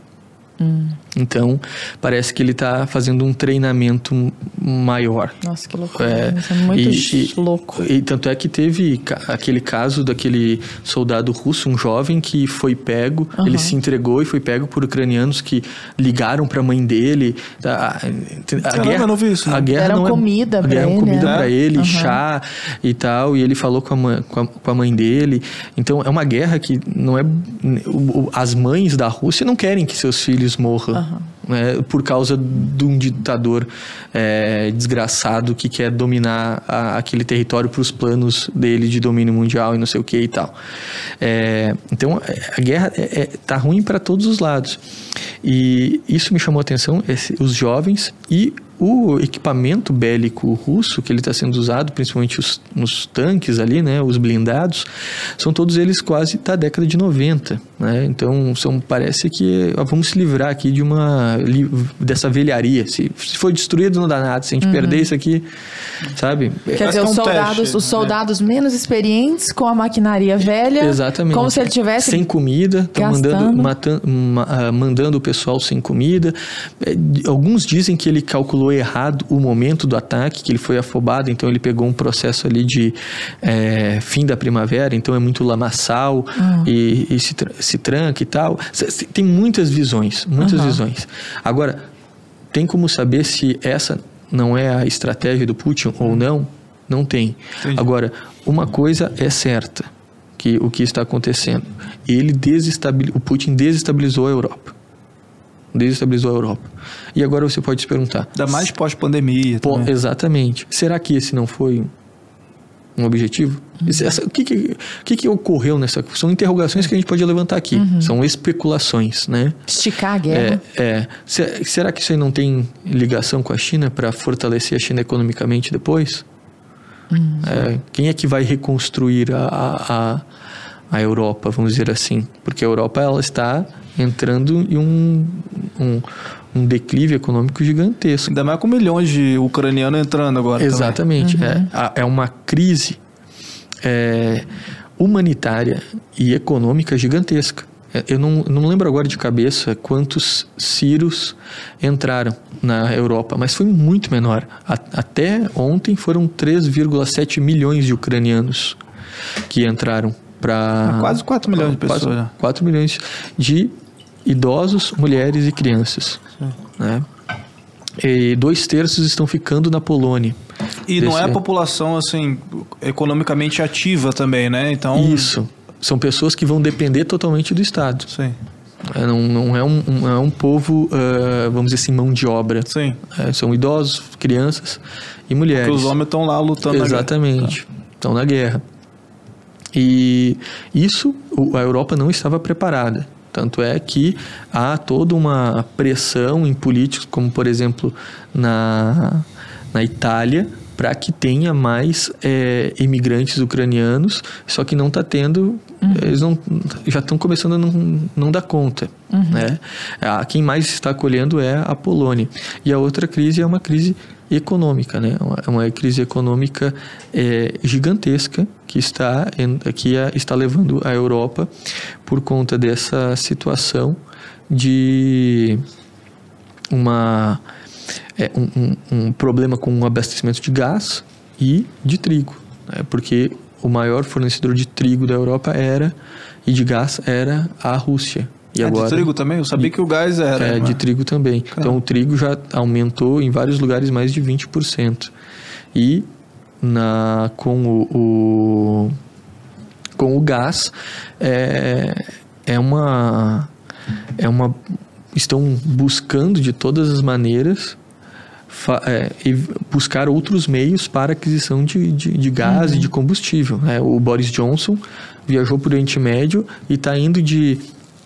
S3: Então, parece que ele está fazendo um treinamento maior.
S2: Nossa, que loucura.
S3: É,
S2: Isso é muito
S3: e- e-
S2: louco.
S3: E tanto é que teve ca- aquele caso daquele soldado russo, um jovem que foi pego, ele se entregou e foi pego por ucranianos que ligaram para a mãe dele. A, a- a guerra,
S1: não vi isso, não.
S3: A guerra
S2: Deram
S3: não é-
S2: comida pra
S3: deram
S2: ele,
S3: comida
S2: né?
S3: para ele,
S2: Aham.
S3: chá e tal, e ele falou com a, mãe, com, a, com a mãe dele. Então é uma guerra que não é o- o- as mães da Rússia não querem que seus filhos morram né, por causa de um ditador é, desgraçado que quer dominar a- aquele território para os planos dele de domínio mundial e não sei o que e tal. É, então a guerra é, é- tá ruim para todos os lados e isso me chamou a atenção esse- os jovens e o equipamento bélico russo que ele está sendo usado, principalmente os, nos tanques ali, né, os blindados, são todos eles quase da década de 90, né? Então são parece que ó, vamos se livrar aqui de uma li- dessa velharia. Se, se for destruído não dá nada, se a gente perder isso aqui, sabe?
S2: Quer dizer,
S1: é
S2: os soldados,
S1: teste,
S2: os
S1: né?
S2: soldados menos experientes com a maquinaria velha.
S3: Exatamente.
S2: Como se ele tivesse.
S3: sem comida, mandando,
S2: gastando.
S3: matan- ma- ah, mandando o pessoal sem comida. É, Alguns dizem que ele calculou errado o momento do ataque, que ele foi afobado, então ele pegou um processo ali de é, fim da primavera, então é muito lamaçal
S2: Ah.
S3: e, e se, se tranca e tal. Tem muitas visões, muitas
S2: Aham.
S3: visões. Agora, tem como saber se essa não é a estratégia do Putin ou não? Não tem.
S1: Entendi.
S3: Agora, uma coisa é certa, que o que está acontecendo, ele desestabil... o Putin desestabilizou a Europa. Desestabilizou a Europa. E agora você pode se perguntar,
S1: Ainda mais pós-pandemia.
S3: pô, exatamente, será que esse não foi um objetivo? Essa- o que que, que que ocorreu nessa... São interrogações que a gente pode levantar aqui. São especulações, né?
S2: Esticar a guerra.
S3: É, é. Se- Será que isso aí não tem ligação com a China para fortalecer a China economicamente depois? É, quem é que vai reconstruir a, a, a, a Europa, vamos dizer assim? Porque a Europa ela está entrando em um, um, um declive econômico gigantesco.
S1: Ainda mais com milhões de ucranianos entrando agora.
S3: Exatamente. É, a- é uma crise é, humanitária e econômica gigantesca. É, Eu não, não lembro agora de cabeça quantos sírios entraram na Europa, mas foi muito menor. A- até ontem foram 3,7 milhões de ucranianos que entraram para.
S1: Ah, quase 4 milhões de pessoas, né?
S3: 4 milhões de idosos, mulheres e crianças. Né? E dois terços estão ficando na Polônia.
S1: E não é a
S3: Desse-
S1: população, assim, economicamente ativa também, né? Então.
S3: Isso. São pessoas que vão depender totalmente do Estado.
S1: Sim.
S3: É, Não, não é, um, um- é um povo, ah, vamos dizer assim, mão de obra.
S1: Sim.
S3: É, são idosos, crianças e mulheres.
S1: Porque os homens estão lá lutando.
S3: Exatamente. Estão na guerra. E isso a Europa não estava preparada. Tanto é que há toda uma pressão em políticos, como por exemplo na, na Itália, para que tenha mais eh, imigrantes ucranianos, só que não está tendo, eles não, já estão começando a não, não dar conta. Né? Ah, quem mais está acolhendo é a Polônia. E a outra crise é uma crise econômica, né? Uma- É uma crise econômica eh, gigantesca que está que a- está levando a Europa por conta dessa situação de uma é, um, um- um problema com o abastecimento de gás e de trigo, né? porque o maior fornecedor de trigo da Europa era e de gás era a Rússia. E
S1: É
S3: agora
S1: de trigo também? Eu sabia que o gás era.
S3: é,
S1: mas-
S3: de trigo também. Então o trigo já aumentou em vários lugares mais de 20%. E na, com o, o- com o gás é, é uma é uma estão buscando de todas as maneiras fa- é, e buscar outros meios para aquisição de, de, de gás e de combustível. né? O Boris Johnson viajou para o Oriente Médio e está indo de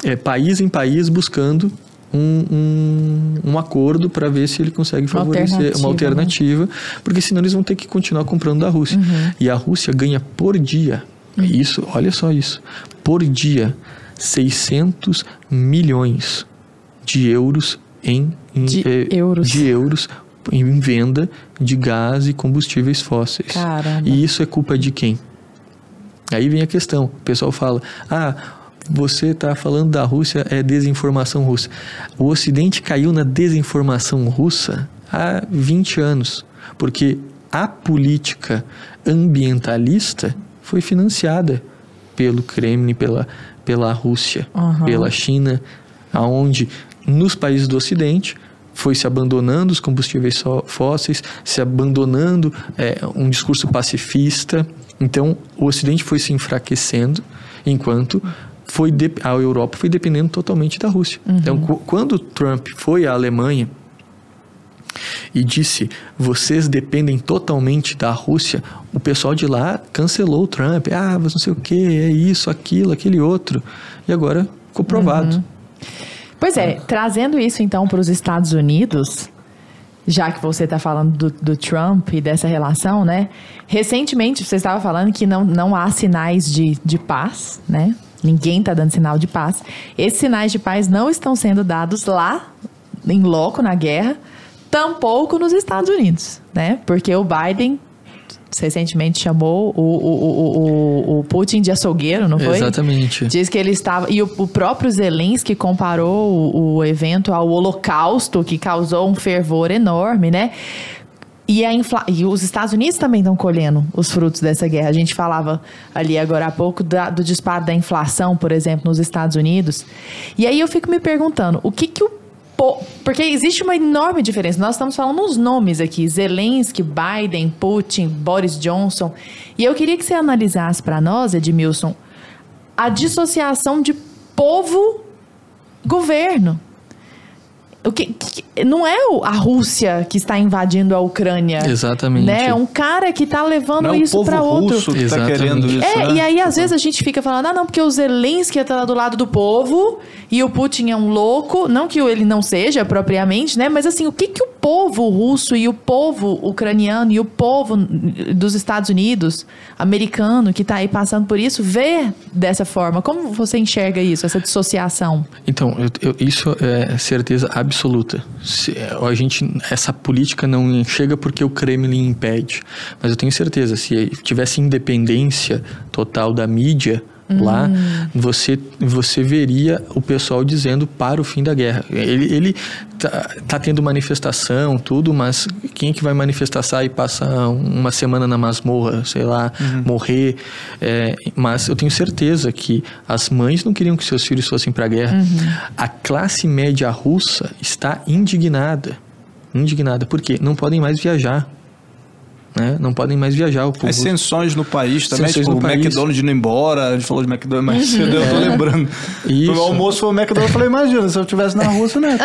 S3: é, país em país buscando um, um, um acordo para ver se ele consegue favorecer
S2: alternativa,
S3: uma
S2: né?
S3: alternativa, porque senão eles vão ter que continuar comprando da Rússia.
S2: Uhum.
S3: E a Rússia ganha por dia, isso, olha só isso, por dia 600 milhões de euros em, em,
S2: De
S3: eh,
S2: euros.
S3: de euros em venda de gás e combustíveis fósseis.
S2: Caramba.
S3: E isso é culpa de quem? Aí vem a questão. O pessoal fala: ah, você está falando da Rússia, é desinformação russa. O Ocidente caiu na desinformação russa há 20 anos, porque a política ambientalista foi financiada pelo Kremlin, pela, pela Rússia,
S2: Aham.
S3: pela China, aonde nos países do Ocidente foi se abandonando os combustíveis fósseis, se abandonando é, um discurso pacifista. Então, o Ocidente foi se enfraquecendo, enquanto foi de- a Europa foi dependendo totalmente da Rússia. Então, cu- quando Trump foi à Alemanha e disse: vocês dependem totalmente da Rússia, o pessoal de lá cancelou o Trump. Ah, mas não sei o que, é isso, aquilo, aquele outro. E agora ficou provado.
S2: Pois é, trazendo isso então para os Estados Unidos, já que você está falando do, do Trump e dessa relação, né? Recentemente você estava falando que não, não há sinais de, de paz, né? Ninguém está dando sinal de paz. Esses sinais de paz não estão sendo dados lá, em loco, na guerra, tampouco nos Estados Unidos, né? Porque o Biden recentemente chamou o, o, o, o, Putin de açougueiro, não foi?
S3: Exatamente.
S2: Diz que ele estava. E o, o próprio Zelensky comparou o, o evento ao Holocausto, que causou um fervor enorme, né? E, a infla... e os Estados Unidos também estão colhendo os frutos dessa guerra. A gente falava ali agora há pouco da- do disparo da inflação, por exemplo, nos Estados Unidos. E aí eu fico me perguntando, o que que o po- porque existe uma enorme diferença. Nós estamos falando uns nomes aqui: Zelensky, Biden, Putin, Boris Johnson. E eu queria que você analisasse para nós, Edmilson, a dissociação de povo-governo. O que, que- não é a Rússia que está invadindo a Ucrânia.
S3: Exatamente.
S2: Né? É um cara que tá levando
S1: Não é o
S2: isso
S1: povo
S2: para outro.
S1: russo que tá
S3: Exatamente.
S1: querendo isso,
S2: É,
S1: né?
S2: e aí às vezes a gente fica falando, ah, não, porque o Zelensky tá do lado do povo e o Putin é um louco. Não que ele não seja propriamente, né? Mas assim, o que, que o povo russo e o povo ucraniano e o povo dos Estados Unidos, americano, que tá aí passando por isso, vê dessa forma? Como você enxerga isso, essa dissociação?
S3: Então, eu- eu- isso é certeza absoluta. Se, é, a gente, essa política não chega porque o Kremlin impede. Mas eu tenho certeza, se tivesse independência total da mídia lá, você, você veria o pessoal dizendo para o fim da guerra. Ele, ele tá, tá tendo manifestação, tudo, mas quem é que vai manifestar e passa uma semana na masmorra, sei lá, morrer? É, mas eu tenho certeza que as mães não queriam que seus filhos fossem para a guerra. A classe média russa está indignada. Indignada. Por quê? Não podem mais viajar. Né? Não podem mais viajar. O povo
S1: As sanções no país também,
S3: Sanções
S1: tipo,
S3: no
S1: o
S3: país.
S1: McDonald's indo embora, a gente falou de McDonald's, mas cedo, eu tô lembrando.
S3: Isso.
S1: No almoço foi o McDonald's, eu falei, imagina, se eu estivesse na Rússia, né?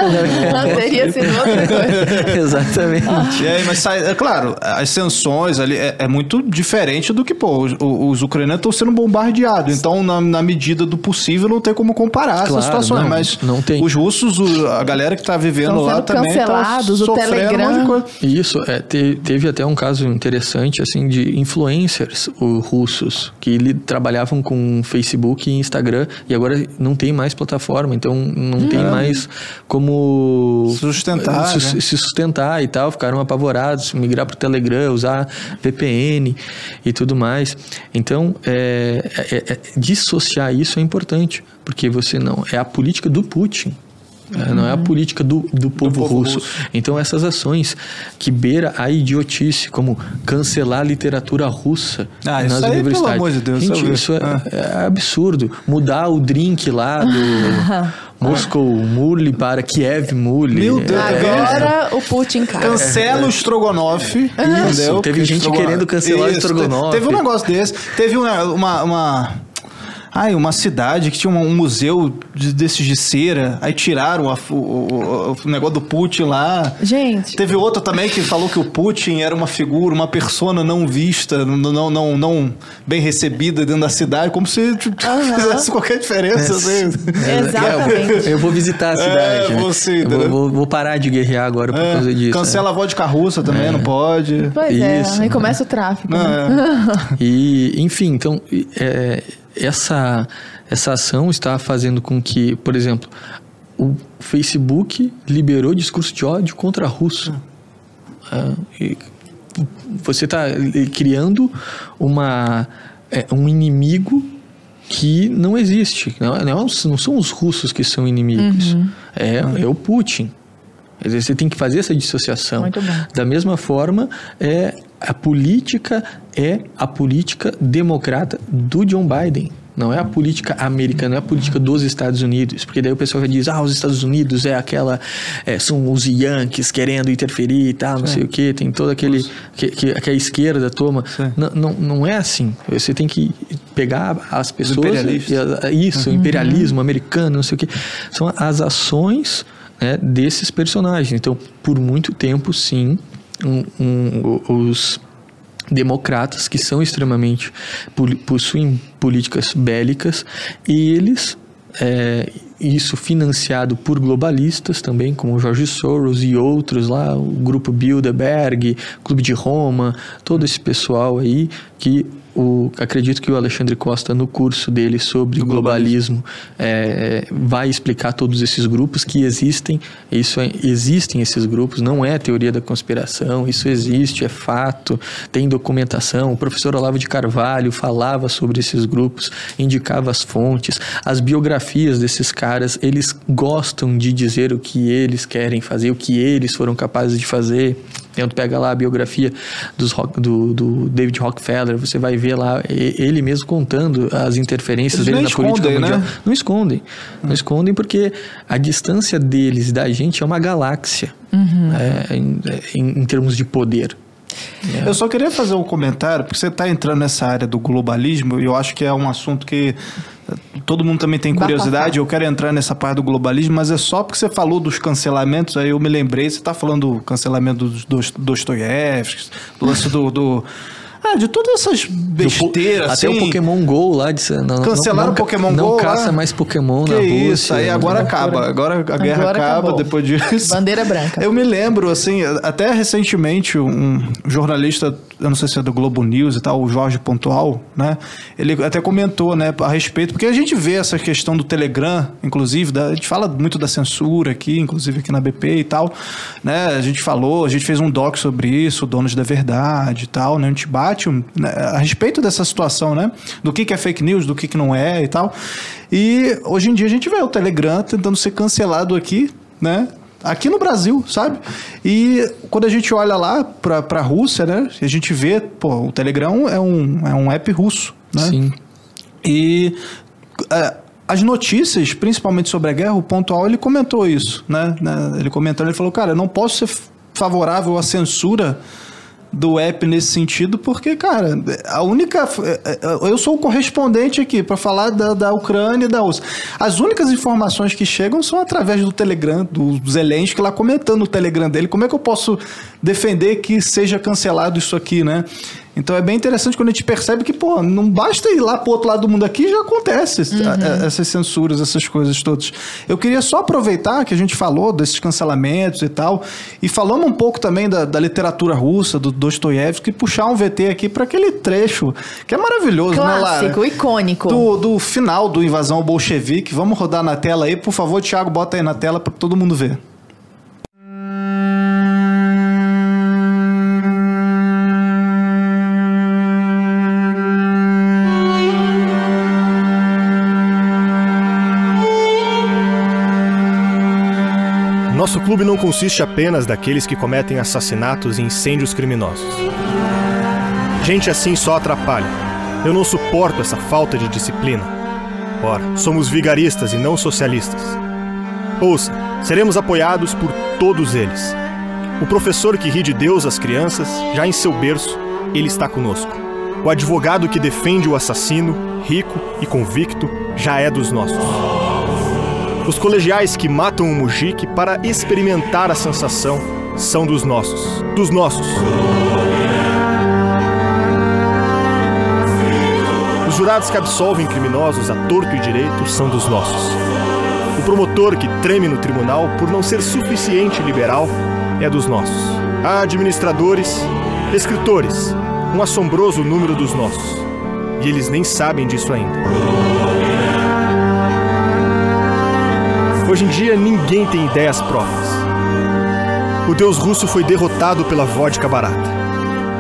S2: Teria sido outra coisa. [laughs]
S3: Exatamente.
S1: E aí, mas sai, é claro, as sanções ali é, é muito diferente do que, pô, os, os ucranianos estão sendo bombardeados. Então, na, na medida do possível, não tem como comparar
S3: Claro,
S1: essas situações.
S3: não,
S1: mas
S3: não tem.
S1: os russos, o- a galera que tá vivendo lá também. tá
S2: cancelados, o
S1: sofrendo um monte de
S2: Telegram.
S1: coisa.
S3: Isso, é, te- teve até um caso interessante, assim, de influencers russos, que ele, trabalhavam com Facebook e Instagram, e agora não tem mais plataforma, então não tem mais como...
S1: Sustentar,
S3: se,
S1: né?
S3: se sustentar e tal, ficaram apavorados, migrar para o Telegram, usar VPN e tudo mais. Então, é, é- é- dissociar isso é importante, porque você não... É a política do Putin. É, Não é a política do, do povo,
S1: povo
S3: russo.
S1: russo.
S3: Então, essas ações que beira a idiotice, como cancelar a literatura russa
S1: Ah,
S3: nas
S1: isso aí, pelo
S3: universidades.
S1: amor de Deus,
S3: Gente, isso é,
S1: Ah.
S3: é absurdo. Mudar o drink lá do [laughs] Moscow Murli para Kiev Murli.
S1: Meu Deus,
S3: É,
S2: Agora o Putin cai.
S1: Cancela o estrogonofe, entendeu?
S3: teve
S1: Porque
S3: gente
S1: estrogonofe-
S3: querendo cancelar o
S1: Isso,
S3: estrogonofe.
S1: Teve um negócio desse. Teve uma... uma, uma- Ai, uma cidade que tinha um, um museu de- desses de cera, aí tiraram a- o, o- o negócio do Putin lá.
S2: Gente,
S1: Teve outro também que falou que o Putin era uma figura, uma persona não vista, não, não, não, não bem recebida dentro da cidade, como se tipo, [laughs] fizesse qualquer diferença. assim.
S2: exatamente.
S3: Eu vou visitar a cidade.
S1: É,
S3: né?
S1: você,
S3: Eu vou, vou- vou parar de guerrear agora por
S1: É,
S3: causa disso.
S1: cancela a vodka russa também, não pode.
S2: Pois é,
S3: Isso,
S2: aí
S3: né?
S2: começa o tráfico. Né?
S1: é.
S3: E, enfim, então, é, essa, essa ação está fazendo com que, por exemplo, o Facebook liberou discurso de ódio contra a Rússia. Ah, e você está criando uma, é, um inimigo que não existe. Não, não, não são os russos que são inimigos. É, é o Putin. Você tem que fazer essa dissociação. Da mesma forma, é, a política é a política democrata do John Biden. Não é a política americana, não é a política dos Estados Unidos. Porque daí o pessoal já diz, ah, os Estados Unidos é aquela. é, são os Yankees querendo interferir e tal, não sei o quê. Tem todo aquele. Que, que, que a esquerda toma. Não, não, não é assim. Você tem que pegar as pessoas. e isso, o imperialismo americano, não sei o quê. São as ações né, desses personagens. Então, por muito tempo, sim, um- um- os democratas que são extremamente possuem políticas bélicas e eles é, isso financiado por globalistas também como Jorge Soros e outros lá o grupo Bilderberg Clube de Roma todo esse pessoal aí que o, acredito que o Alexandre Costa no curso dele sobre
S1: Do
S3: globalismo é, vai explicar todos esses grupos que existem. Isso é- existem esses grupos não é teoria da conspiração isso existe é fato tem documentação. O professor Olavo de Carvalho falava sobre esses grupos indicava as fontes. As biografias desses caras eles gostam de dizer o que eles querem fazer o que eles foram capazes de fazer então, tu pega lá a biografia dos Rock- do, do David Rockefeller, você vai ver lá ele mesmo contando as interferências
S1: Eles
S3: dele na política mundial.
S1: né?
S3: Não escondem. Não escondem porque a distância deles e da gente é uma galáxia é, em, em- em termos de poder.
S1: Eu só queria fazer um comentário, porque você está entrando nessa área do globalismo, e eu acho que é um assunto que todo mundo também tem curiosidade, eu quero entrar nessa parte do globalismo, mas é só porque você falou dos cancelamentos, aí eu me lembrei, você está falando do cancelamento dos do Dostoiévski, do lance do, do ah, de todas essas besteiras.
S3: Até
S1: assim,
S3: o Pokémon GO lá de não,
S1: Cancelaram o Pokémon
S3: não
S1: GO.
S3: Não caça
S1: lá.
S3: mais Pokémon
S1: que
S3: na Rússia.
S1: Isso, aí agora acaba. Agora a guerra
S2: Agora
S1: acaba
S2: acabou.
S1: depois disso.
S2: Bandeira branca.
S1: Eu me lembro, assim, até recentemente, um jornalista, eu não sei se é do Globo News e tal, o Jorge Pontual, né? Ele até comentou, né, a respeito, porque a gente vê essa questão do Telegram, inclusive, da- a gente fala muito da censura aqui, inclusive aqui na BP e tal, né? A gente falou, a gente fez um doc sobre isso, Donos da Verdade e tal, né? A gente bate um- né, a respeito dessa situação, né? Do que, que é fake news, do que, que não é e tal. E hoje em dia a gente vê o Telegram tentando ser cancelado aqui, né? Aqui no Brasil, sabe? E quando a gente olha lá pra, pra Rússia, né? A gente vê, pô, o Telegram é um, é um app russo, né?
S3: Sim.
S1: E é, as notícias, principalmente sobre a guerra, o pontual ele comentou isso, né? né? Ele comentando, ele falou, cara, eu não posso ser favorável à censura do app nesse sentido, porque, cara, a única. é, é, Eu sou o correspondente aqui para falar da, da Ucrânia e da Rússia. As únicas informações que chegam são através do Telegram, do Zelensky lá comentando no Telegram dele. Como é que eu posso defender que seja cancelado isso aqui, né? Então é bem interessante quando a gente percebe que, pô, não basta ir lá pro outro lado do mundo aqui, já acontece a- a- essas censuras, essas coisas todas. Eu queria só aproveitar que a gente falou desses cancelamentos e tal, e falando um pouco também da, da literatura russa, do Dostoiévski, e puxar um VT aqui para aquele trecho, que é maravilhoso, né, Lara?
S2: Clássico, icônico.
S1: Do, do final do Invasão Bolchevique. Vamos rodar na tela aí, por favor, Thiago, bota aí na tela para todo mundo ver.
S4: Nosso clube não consiste apenas daqueles que cometem assassinatos e incêndios criminosos. Gente assim só atrapalha. Eu não suporto essa falta de disciplina. Ora, somos vigaristas e não socialistas. Ouça, seremos apoiados por todos eles. O professor que ri de Deus às crianças, já em seu berço, ele está conosco. O advogado que defende o assassino, rico e convicto, já é dos nossos. Os colegiais que matam o mujique para experimentar a sensação são dos nossos. Dos nossos. Os jurados que absolvem criminosos a torto e direito são dos nossos. O promotor que treme no tribunal por não ser suficiente liberal é dos nossos. Há administradores, escritores, um assombroso número dos nossos. E eles nem sabem disso ainda. Hoje em dia ninguém tem ideias próprias. O deus russo foi derrotado pela vodka barata.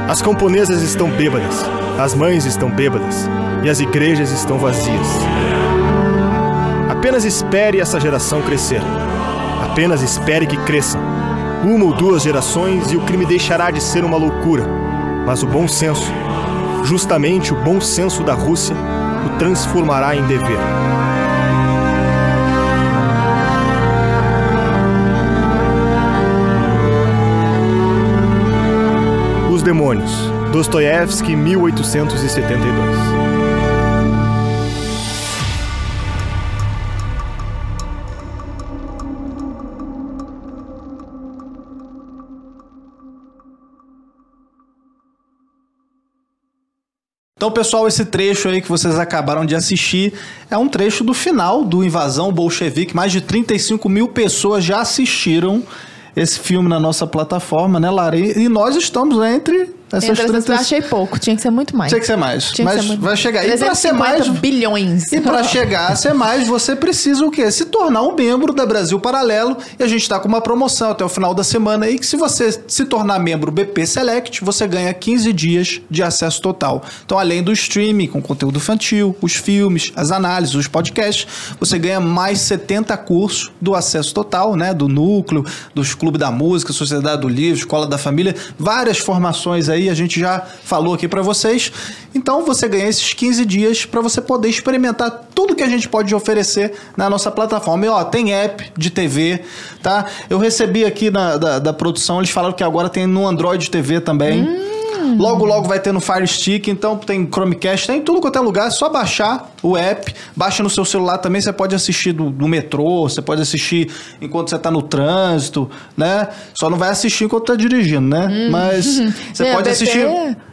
S4: As camponesas estão bêbadas, as mães estão bêbadas e as igrejas estão vazias. Apenas espere essa geração crescer. Apenas espere que cresçam. Uma ou duas gerações e o crime deixará de ser uma loucura. Mas o bom senso, justamente o bom senso da Rússia, o transformará em dever. Demônios, Dostoiévski, 1872.
S1: Então, pessoal, esse trecho aí que vocês acabaram de assistir é um trecho do final do Invasão Bolchevique. Mais de 35 mil pessoas já assistiram esse filme na nossa plataforma, né, Lara? E e nós estamos entre essas
S2: Entre essas,
S1: 35
S2: eu achei pouco, tinha que ser muito mais.
S1: Tinha que ser mais.
S2: Tinha
S1: mas
S2: ser
S1: vai chegar. E pra ser
S2: 350
S1: mais.
S2: bilhões.
S1: E para [laughs] chegar a ser mais, você precisa o quê? Se tornar um membro da Brasil Paralelo. E a gente está com uma promoção até o final da semana aí, que se você se tornar membro BP Select, você ganha 15 dias de acesso total. Então, além do streaming com conteúdo infantil, os filmes, as análises, os podcasts, você ganha mais 70 cursos do acesso total, né? Do núcleo, dos clubes da música, Sociedade do Livro, Escola da Família, várias formações aí, a gente já falou aqui para vocês. Então, você ganha esses 15 dias para você poder experimentar tudo que a gente pode oferecer na nossa plataforma. E ó, tem app de TV, tá? Eu recebi aqui na, da, da produção, eles falaram que agora tem no Android TV também. Logo, logo vai ter no Fire Stick, então tem Chromecast, tem em tudo quanto é lugar. É só baixar o app, baixa no seu celular também. Você pode assistir do, do metrô, você pode assistir enquanto você tá no trânsito, né? Só não vai assistir enquanto tá dirigindo, né? Mas [laughs] você
S2: Meu,
S1: pode assistir.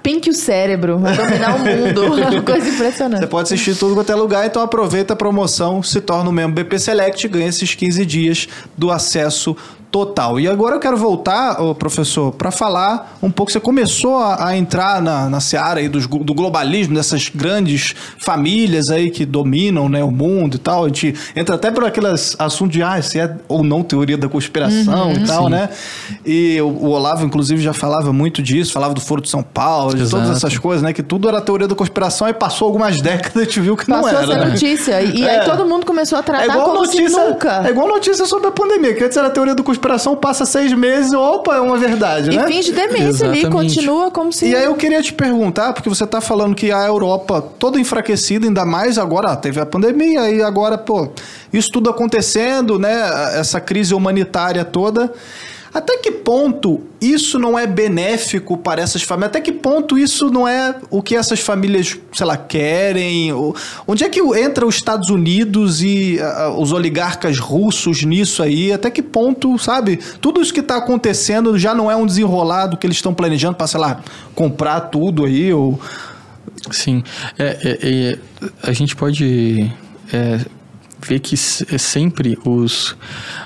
S2: Pink o cérebro, vai dominar o [laughs] mundo. [laughs] Coisa impressionante.
S1: Você pode assistir tudo quanto é lugar, então aproveita a promoção, se torna um membro BP Select e ganha esses 15 dias do acesso total. E agora eu quero voltar, professor, para falar um pouco. Você começou a, a entrar na, na seara aí dos do globalismo, dessas grandes famílias aí que dominam né, o mundo e tal. A gente entra até por aqueles assuntos de ah, se é ou não teoria da conspiração e tal, né? E o, o Olavo, inclusive, já falava muito disso, falava do Foro de São Paulo, de todas
S3: Exato.
S1: essas coisas, né? Que tudo era teoria da conspiração e passou algumas [laughs] décadas e a gente viu que não
S2: Passou
S1: era.
S2: a ser
S1: né?
S2: notícia. E
S1: É.
S2: aí todo mundo começou a
S1: É
S2: tratar
S1: igual,
S2: como
S1: notícia,
S2: se nunca.
S1: é igual notícia sobre a pandemia, que antes era teoria da conspiração, passa seis meses, opa, é uma verdade,
S2: E
S1: né?
S2: finge demência ali,
S3: Exatamente.
S2: continua como se.
S1: E aí eu queria te perguntar, porque você tá falando que a Europa toda enfraquecida, ainda mais agora, ah, teve a pandemia, e agora, pô, isso tudo acontecendo, né? Essa crise humanitária toda. Até que ponto isso não é benéfico para essas famílias? Até que ponto isso não é o que essas famílias, sei lá, querem? Onde é que entra os Estados Unidos e ah, os oligarcas russos nisso aí? Até que ponto, sabe? Tudo isso que está acontecendo já não é um desenrolado que eles estão planejando para, sei lá, comprar tudo aí? Ou...
S3: Sim, é, é, é, a gente pode ver que é sempre os,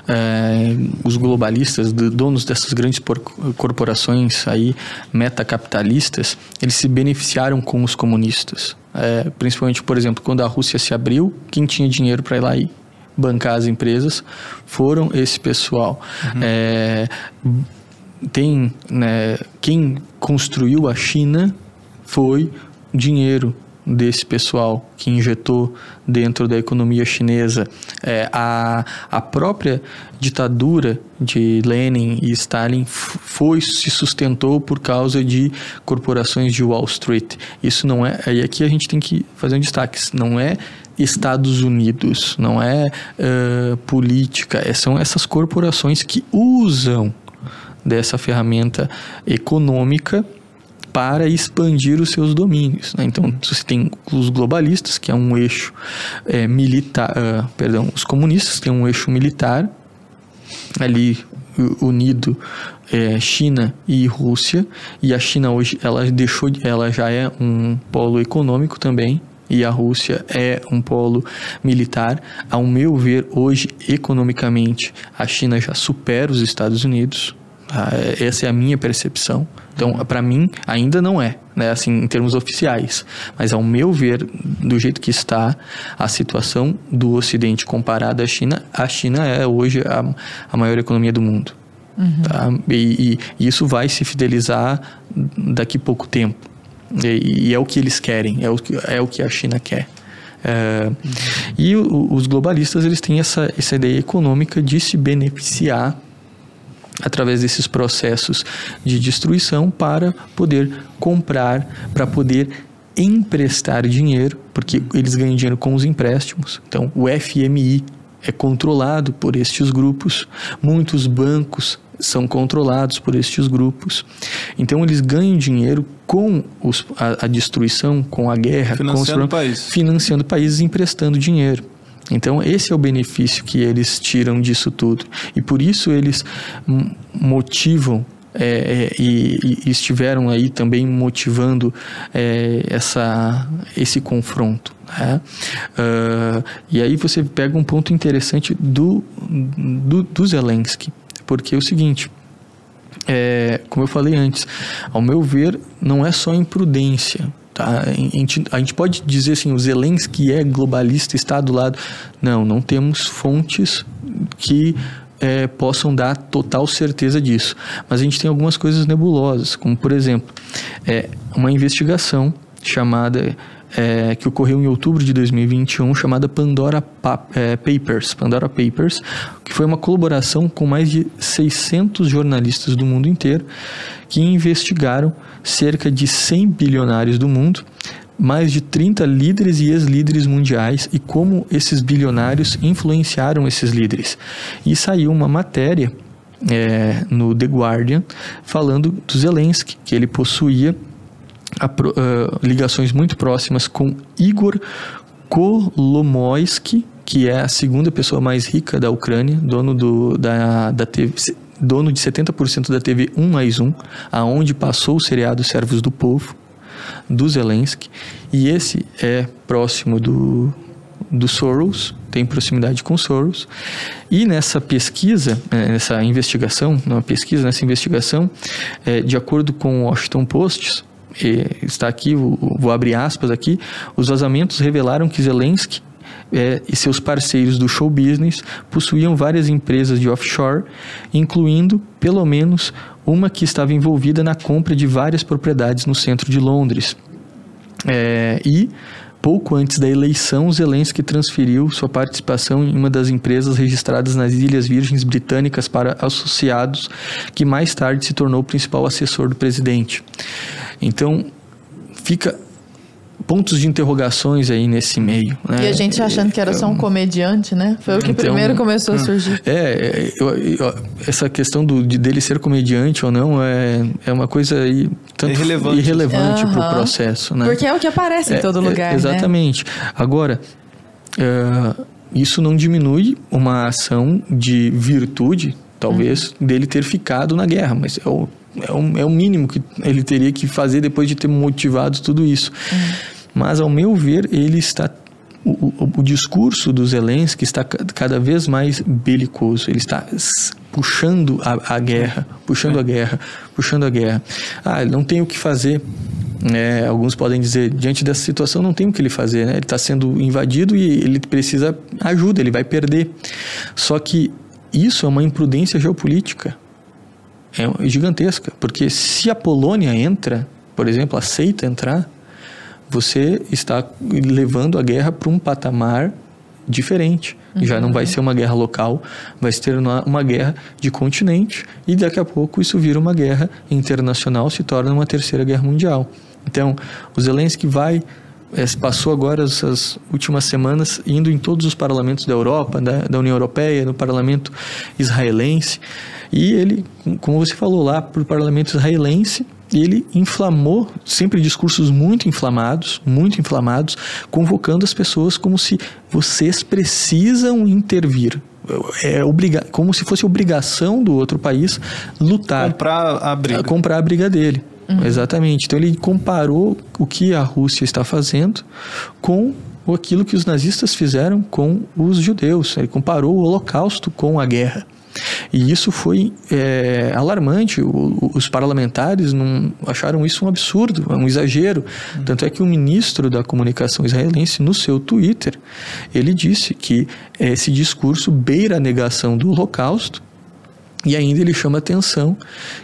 S3: é, os globalistas, do- donos dessas grandes por- corporações aí, metacapitalistas, eles se beneficiaram com os comunistas. É, principalmente, por exemplo, quando a Rússia se abriu, quem tinha dinheiro para ir lá e bancar as empresas foram esse pessoal. É, tem né, quem construiu a China foi dinheiro desse pessoal que injetou dentro da economia chinesa É, a, a própria ditadura de Lenin e Stalin foi se sustentou por causa de corporações de Wall Street. Isso não é e aqui a gente tem que fazer um destaque não é Estados Unidos não é eh, política é- são essas corporações que usam dessa ferramenta econômica para expandir os seus domínios. né? Então, você tem os globalistas, que é um eixo eh, militar, ah, perdão, os comunistas têm um eixo militar ali unido eh, China e Rússia e a China hoje ela deixou de- ela já é um polo econômico também e a Rússia é um polo militar ao meu ver hoje economicamente a China já supera os Estados Unidos tá? essa é a minha percepção então para mim ainda não é né assim em termos oficiais. Mas ao meu ver do jeito que está a situação do Ocidente comparada à China a China é hoje a, a maior economia do mundo tá? e, e isso vai se fidelizar daqui pouco tempo. E, e é o que eles querem é o que, é o que a China quer. É, e o- os globalistas eles têm essa, essa ideia econômica de se beneficiar através desses processos de destruição para poder comprar, para poder emprestar dinheiro, porque eles ganham dinheiro com os empréstimos. Então, o FMI é controlado por estes grupos, muitos bancos são controlados por estes grupos. Então, eles ganham dinheiro com os- a, a destruição, com a guerra, com os
S1: Financiando país.
S3: financiando países e emprestando dinheiro. Então, esse é o benefício que eles tiram disso tudo. E por isso eles motivam é, é, e, e estiveram aí também motivando é, essa, esse confronto. né? Ah, e aí você pega um ponto interessante do, do, do Zelensky, porque é o seguinte. É, como eu falei antes, ao meu ver, não é só imprudência. Tá? A, gente, a gente pode dizer assim, o Zelensky é globalista, está do lado. Não, não temos fontes que é, possam dar total certeza disso. Mas a gente tem algumas coisas nebulosas, como por exemplo, é, uma investigação chamada é, que ocorreu em outubro de 2021, chamada Pandora Pa- é, Papers, Pandora Papers, que foi uma colaboração com mais de 600 jornalistas do mundo inteiro que investigaram cerca de 100 bilionários do mundo, mais de 30 líderes e ex-líderes mundiais e como esses bilionários influenciaram esses líderes. E saiu uma matéria é, no The Guardian falando do Zelensky, que ele possuía a, uh, ligações muito próximas com Igor Kolomoisky, que é a segunda pessoa mais rica da Ucrânia, dono do, da, da TV, dono de 70% da TV 1 mais 1, aonde passou o seriado Servos do Povo, do Zelensky, e esse é próximo do, do Soros, tem proximidade com Soros. E nessa pesquisa, é, nessa investigação, não pesquisa, nessa investigação, é, de acordo com o Washington Post, está aqui, vou abrir aspas aqui, os vazamentos revelaram que Zelensky é, e seus parceiros do show business possuíam várias empresas de offshore, incluindo pelo menos uma que estava envolvida na compra de várias propriedades no centro de Londres. É, e pouco antes da eleição, Zelensky transferiu sua participação em uma das empresas registradas nas Ilhas Virgens Britânicas para associados, que mais tarde se tornou o principal assessor do presidente. Então, fica pontos de interrogações aí nesse meio. Né?
S2: E a gente achando que era só um comediante, né? Foi o que então, primeiro começou a surgir.
S3: É, eu, eu, essa questão do, de dele ser comediante ou não é, é uma coisa aí, tanto irrelevante, irrelevante uhum. para o processo. Né?
S2: Porque é o que aparece em é, todo é, lugar.
S3: É, exatamente.
S2: Né?
S3: Agora, uh, isso não diminui uma ação de virtude, talvez, uhum. dele ter ficado na guerra, mas é o é o, é o mínimo que ele teria que fazer depois de ter motivado tudo isso. Uhum. Mas, ao meu ver, ele está o, o, o, discurso do Zelensky está cada vez mais belicoso. Ele está puxando a, a guerra, puxando a guerra, puxando a guerra. Ah, ele não tem o que fazer. É, alguns podem dizer, diante dessa situação não tem o que ele fazer, né? Ele está sendo invadido e ele precisa ajuda, ele vai perder. Só que isso é uma imprudência geopolítica. É gigantesca, porque se a Polônia entra, por exemplo, aceita entrar, você está levando a guerra para um patamar diferente. Uhum. Já não vai uhum. ser uma guerra local, vai ser uma, uma, guerra de continente e daqui a pouco isso vira uma guerra internacional, se torna uma terceira guerra mundial. Então, o Zelensky vai é, passou agora essas últimas semanas indo em todos os parlamentos da Europa, da, da União Europeia, no parlamento israelense, e ele, como você falou lá, para o parlamento israelense, ele inflamou sempre discursos muito inflamados, muito inflamados, convocando as pessoas como se vocês precisam intervir. É obriga como se fosse obrigação do outro país lutar.
S1: Comprar a briga.
S3: Comprar a briga dele. Uhum. Exatamente. Então ele comparou o que a Rússia está fazendo com aquilo que os nazistas fizeram com os judeus. Ele comparou o Holocausto com a guerra. E isso foi é, alarmante. O, os parlamentares não acharam isso um absurdo, um exagero. Tanto é que o ministro da comunicação israelense, no seu Twitter, ele disse que esse discurso beira a negação do Holocausto e ainda ele chama atenção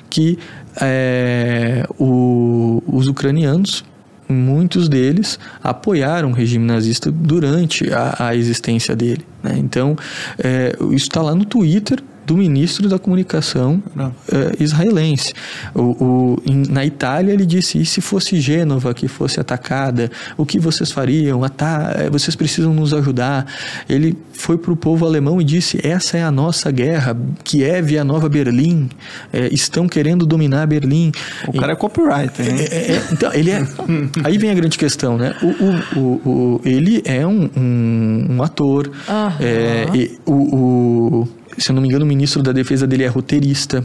S3: que é, o, os ucranianos muitos deles apoiaram o regime nazista durante a, a existência dele. Né? Então, é, isso está lá no Twitter do ministro da comunicação uh, israelense. O, o, em, na Itália ele disse: e se fosse Gênova que fosse atacada, o que vocês fariam? Ata eh, vocês precisam nos ajudar. Ele foi para o povo alemão e disse: essa é a nossa guerra. Kiev é a nova Berlim. É, estão querendo dominar Berlim.
S1: O cara e, é copyright, hein?
S3: É, é, então, ele é. [laughs] aí vem a grande questão, né? O, o, ele é um, um, um ator. Uhum. E, o se eu não me engano, o ministro da Defesa dele é roteirista.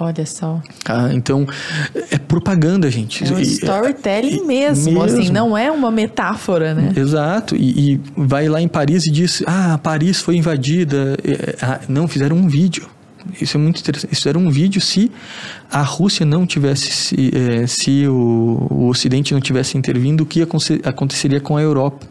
S2: Olha só.
S3: Ah, então, é propaganda, gente.
S2: É um storytelling e, mesmo, mesmo, assim, não é uma metáfora, né?
S3: Exato. E, e, vai lá em Paris e diz: Ah, Paris foi invadida. Ah, não, fizeram um vídeo. Isso é muito interessante. Isso era um vídeo se a Rússia não tivesse, se, se o, o Ocidente não tivesse intervindo, o que aconteceria com a Europa.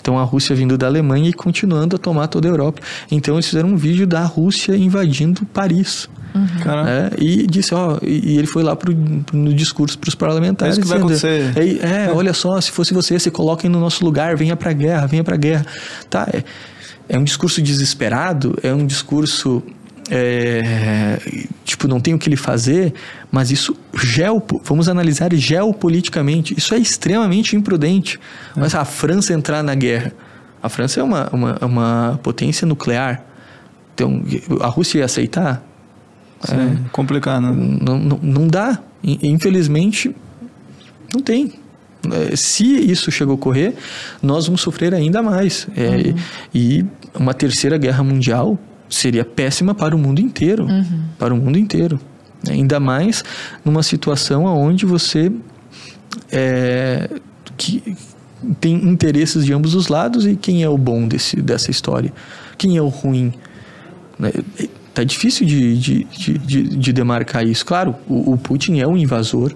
S3: Então a Rússia vindo da Alemanha e continuando a tomar toda a Europa. Então eles fizeram um vídeo da Rússia invadindo Paris. Uhum. É, e disse, ó, e ele foi lá pro, no discurso para os parlamentares.
S1: É isso que vai acontecer.
S3: É, é, olha só, se fosse você, se coloquem no nosso lugar, venha para a guerra, venha para a guerra. Tá, é, é um discurso desesperado, é um discurso é, tipo, não tem o que ele fazer, mas isso, geopo, vamos analisar geopoliticamente, isso é extremamente imprudente. É. Mas a França entrar na guerra, a França é uma, uma, uma potência nuclear, então a Rússia ia aceitar?
S1: Sim, é, complicado. Né?
S3: Não, não, não dá, infelizmente, não tem. É, se isso chegou a ocorrer, nós vamos sofrer ainda mais. É, E uma terceira guerra mundial seria péssima para o mundo inteiro. Para o mundo inteiro. Ainda mais numa situação onde você é, que tem interesses de ambos os lados e quem é o bom desse, dessa história? Quem é o ruim? Né? Tá difícil de, de, de, de, de demarcar isso. Claro, o, o Putin é um invasor,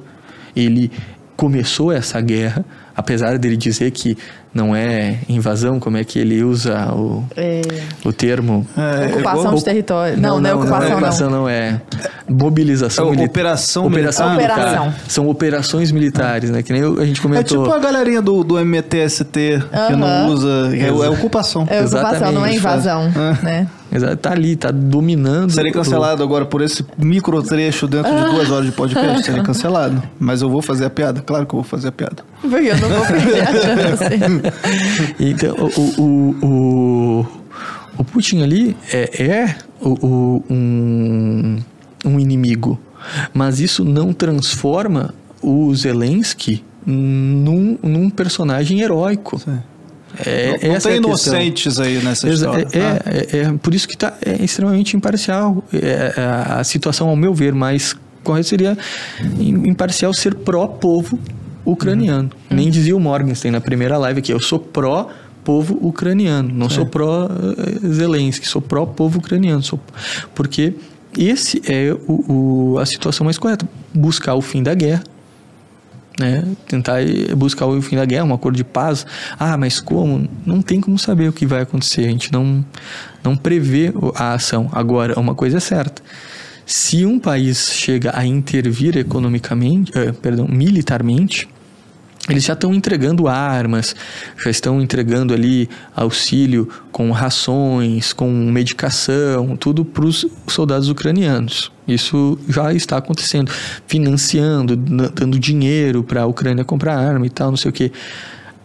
S3: ele começou essa guerra, apesar dele dizer que não é invasão, como é que ele usa o,
S2: É,
S3: o termo?
S1: É,
S2: ocupação
S1: o-
S2: de território. Não, não, é
S3: não,
S2: ocupação, não.
S3: ocupação não é mobilização
S1: É,
S3: militar.
S1: operação
S3: operação
S2: militar.
S3: militar.
S2: Operação.
S3: São operações militares, né? Que nem a gente
S1: É
S3: comentou.
S1: tipo a galerinha do, do MTST que não usa. É, é ocupação.
S2: É ocupação, não é
S3: Exatamente.
S2: invasão, né?
S3: Exato, tá ali, tá dominando.
S1: Serei cancelado agora por esse micro trecho dentro de duas horas de podcast. Serei [laughs] cancelado. Mas eu vou fazer a piada. Claro que eu vou fazer a piada.
S2: Porque eu não vou perder a chance. [laughs] [laughs]
S3: Então, o, o, o, o Putin ali é, é o, um, um inimigo, mas isso não transforma o Zelensky num, num personagem heróico. É,
S1: não tem
S3: é a questão.
S1: inocentes aí nessa
S3: Exa-
S1: história.
S3: É,
S1: Ah.
S3: é, é, por isso que tá, é extremamente imparcial. É, é, a situação, ao meu ver, mais correta seria im- imparcial ser pró-povo ucraniano. Nem dizia o Morgenstern na primeira live aqui, eu sou pró-povo ucraniano, não sou pró-Zelensky, sou pró-povo ucraniano. Sou, porque esse é o, o- a situação mais correta. Buscar o fim da guerra, né? Tentar buscar o fim da guerra, um acordo de paz. Ah, mas como? Não tem como saber o que vai acontecer. A gente não, não prevê a ação. Agora, uma coisa é certa. Se um país chega a intervir economicamente, eh, perdão, militarmente, eles já estão entregando armas, já estão entregando ali auxílio com rações, com medicação, tudo para os soldados ucranianos. Isso já está acontecendo, financiando, dando dinheiro para a Ucrânia comprar arma e tal, não sei o que.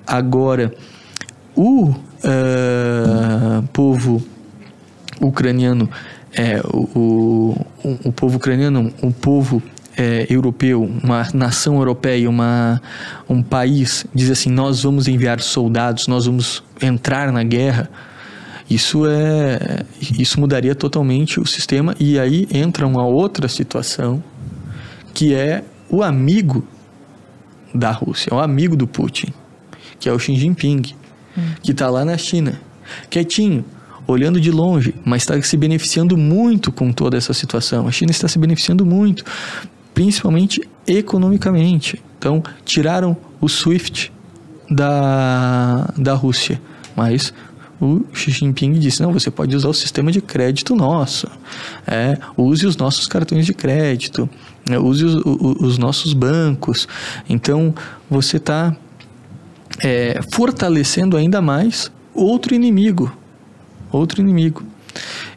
S3: Agora, o ah, povo ucraniano, é, o, o, o povo ucraniano, o povo é, europeu, uma nação europeia, uma, um país, diz assim: nós vamos enviar soldados, nós vamos entrar na guerra. Isso é, isso mudaria totalmente o sistema e aí entra uma outra situação que é o amigo da Rússia, o amigo do Putin, que é o Xi Jinping, que está lá na China, quietinho, olhando de longe, mas está se beneficiando muito com toda essa situação. A China está se beneficiando muito, principalmente economicamente. Então, tiraram o SWIFT da, da Rússia, mas o Xi Jinping disse: não, você pode usar o sistema de crédito nosso, é, use os nossos cartões de crédito, é, use os, o- os nossos bancos. Então, você está é, fortalecendo ainda mais outro inimigo. Outro inimigo.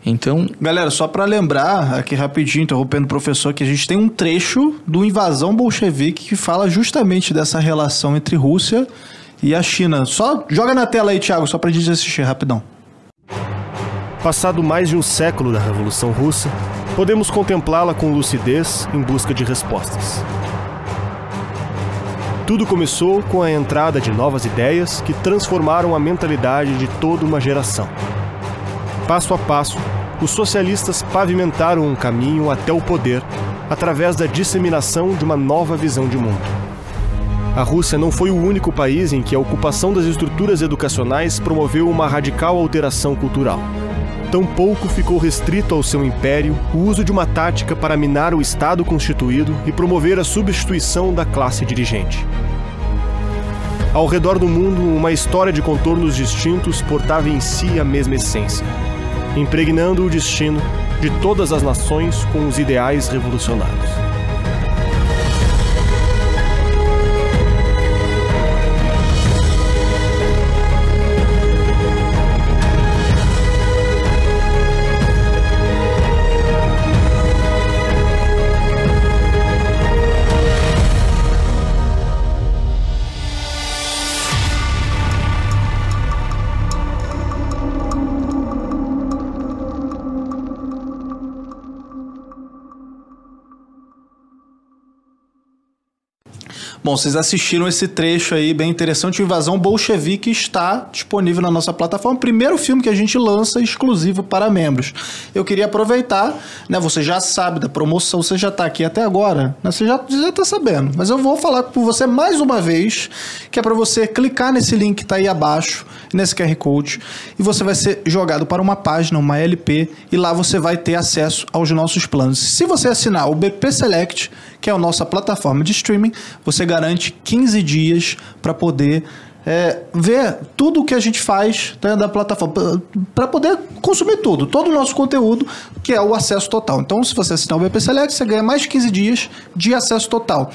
S3: Então,
S1: Galera, só pra lembrar, aqui rapidinho, interrompendo o professor, que a gente tem um trecho do Invasão Bolchevique que fala justamente dessa relação entre Rússia e a China. Só joga na tela aí, Thiago, só pra gente assistir rapidão.
S4: Passado mais de um século da Revolução Russa, podemos contemplá-la com lucidez em busca de respostas. Tudo começou com a entrada de novas ideias que transformaram a mentalidade de toda uma geração. Passo a passo, os socialistas pavimentaram um caminho até o poder através da disseminação de uma nova visão de mundo. A Rússia não foi o único país em que a ocupação das estruturas educacionais promoveu uma radical alteração cultural. Tampouco ficou restrito ao seu império o uso de uma tática para minar o Estado constituído e promover a substituição da classe dirigente. Ao redor do mundo, uma história de contornos distintos portava em si a mesma essência, impregnando o destino de todas as nações com os ideais revolucionários.
S1: Bom, vocês assistiram esse trecho aí bem interessante, o Invasão Bolchevique está disponível na nossa plataforma. Primeiro filme que a gente lança exclusivo para membros. Eu queria aproveitar, né? Você já sabe da promoção, você já está aqui até agora, né? Você já está sabendo. Mas eu vou falar com você mais uma vez, que é para você clicar nesse link que está aí abaixo, nesse QR Code, e você vai ser jogado para uma página, uma LP, e lá você vai ter acesso aos nossos planos. Se você assinar o BP Select, que é a nossa plataforma de streaming, você garante 15 dias para poder é, ver tudo o que a gente faz né, da plataforma, para poder consumir tudo, todo o nosso conteúdo, que é o acesso total. Então, se você assinar o BP Select, você ganha mais 15 dias de acesso total.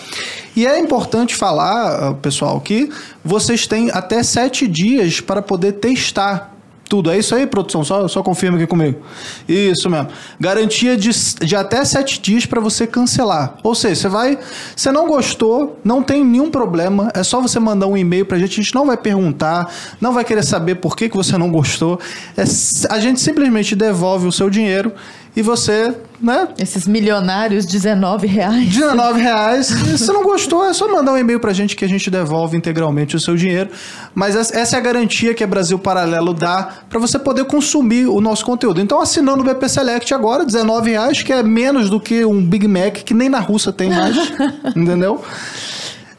S1: E é importante falar, ah, pessoal, que vocês têm até 7 dias para poder testar tudo. É isso aí, produção? Só, só confirma aqui comigo. Isso mesmo. Garantia de, de até sete dias para você cancelar. Ou seja, você vai. Você não gostou, não tem nenhum problema. É só você mandar um e-mail para a gente. A gente não vai perguntar, não vai querer saber por que, que você não gostou. É, a gente simplesmente devolve o seu dinheiro e você, né?
S2: Esses milionários, 19 reais.
S1: 19 reais. Se não gostou, é só mandar um e-mail pra gente que a gente devolve integralmente o seu dinheiro. Mas essa é a garantia que a Brasil Paralelo dá para você poder consumir o nosso conteúdo. Então, assinando o BP Select agora, 19 reais, que é menos do que um Big Mac, que nem na Rússia tem mais. [laughs] entendeu?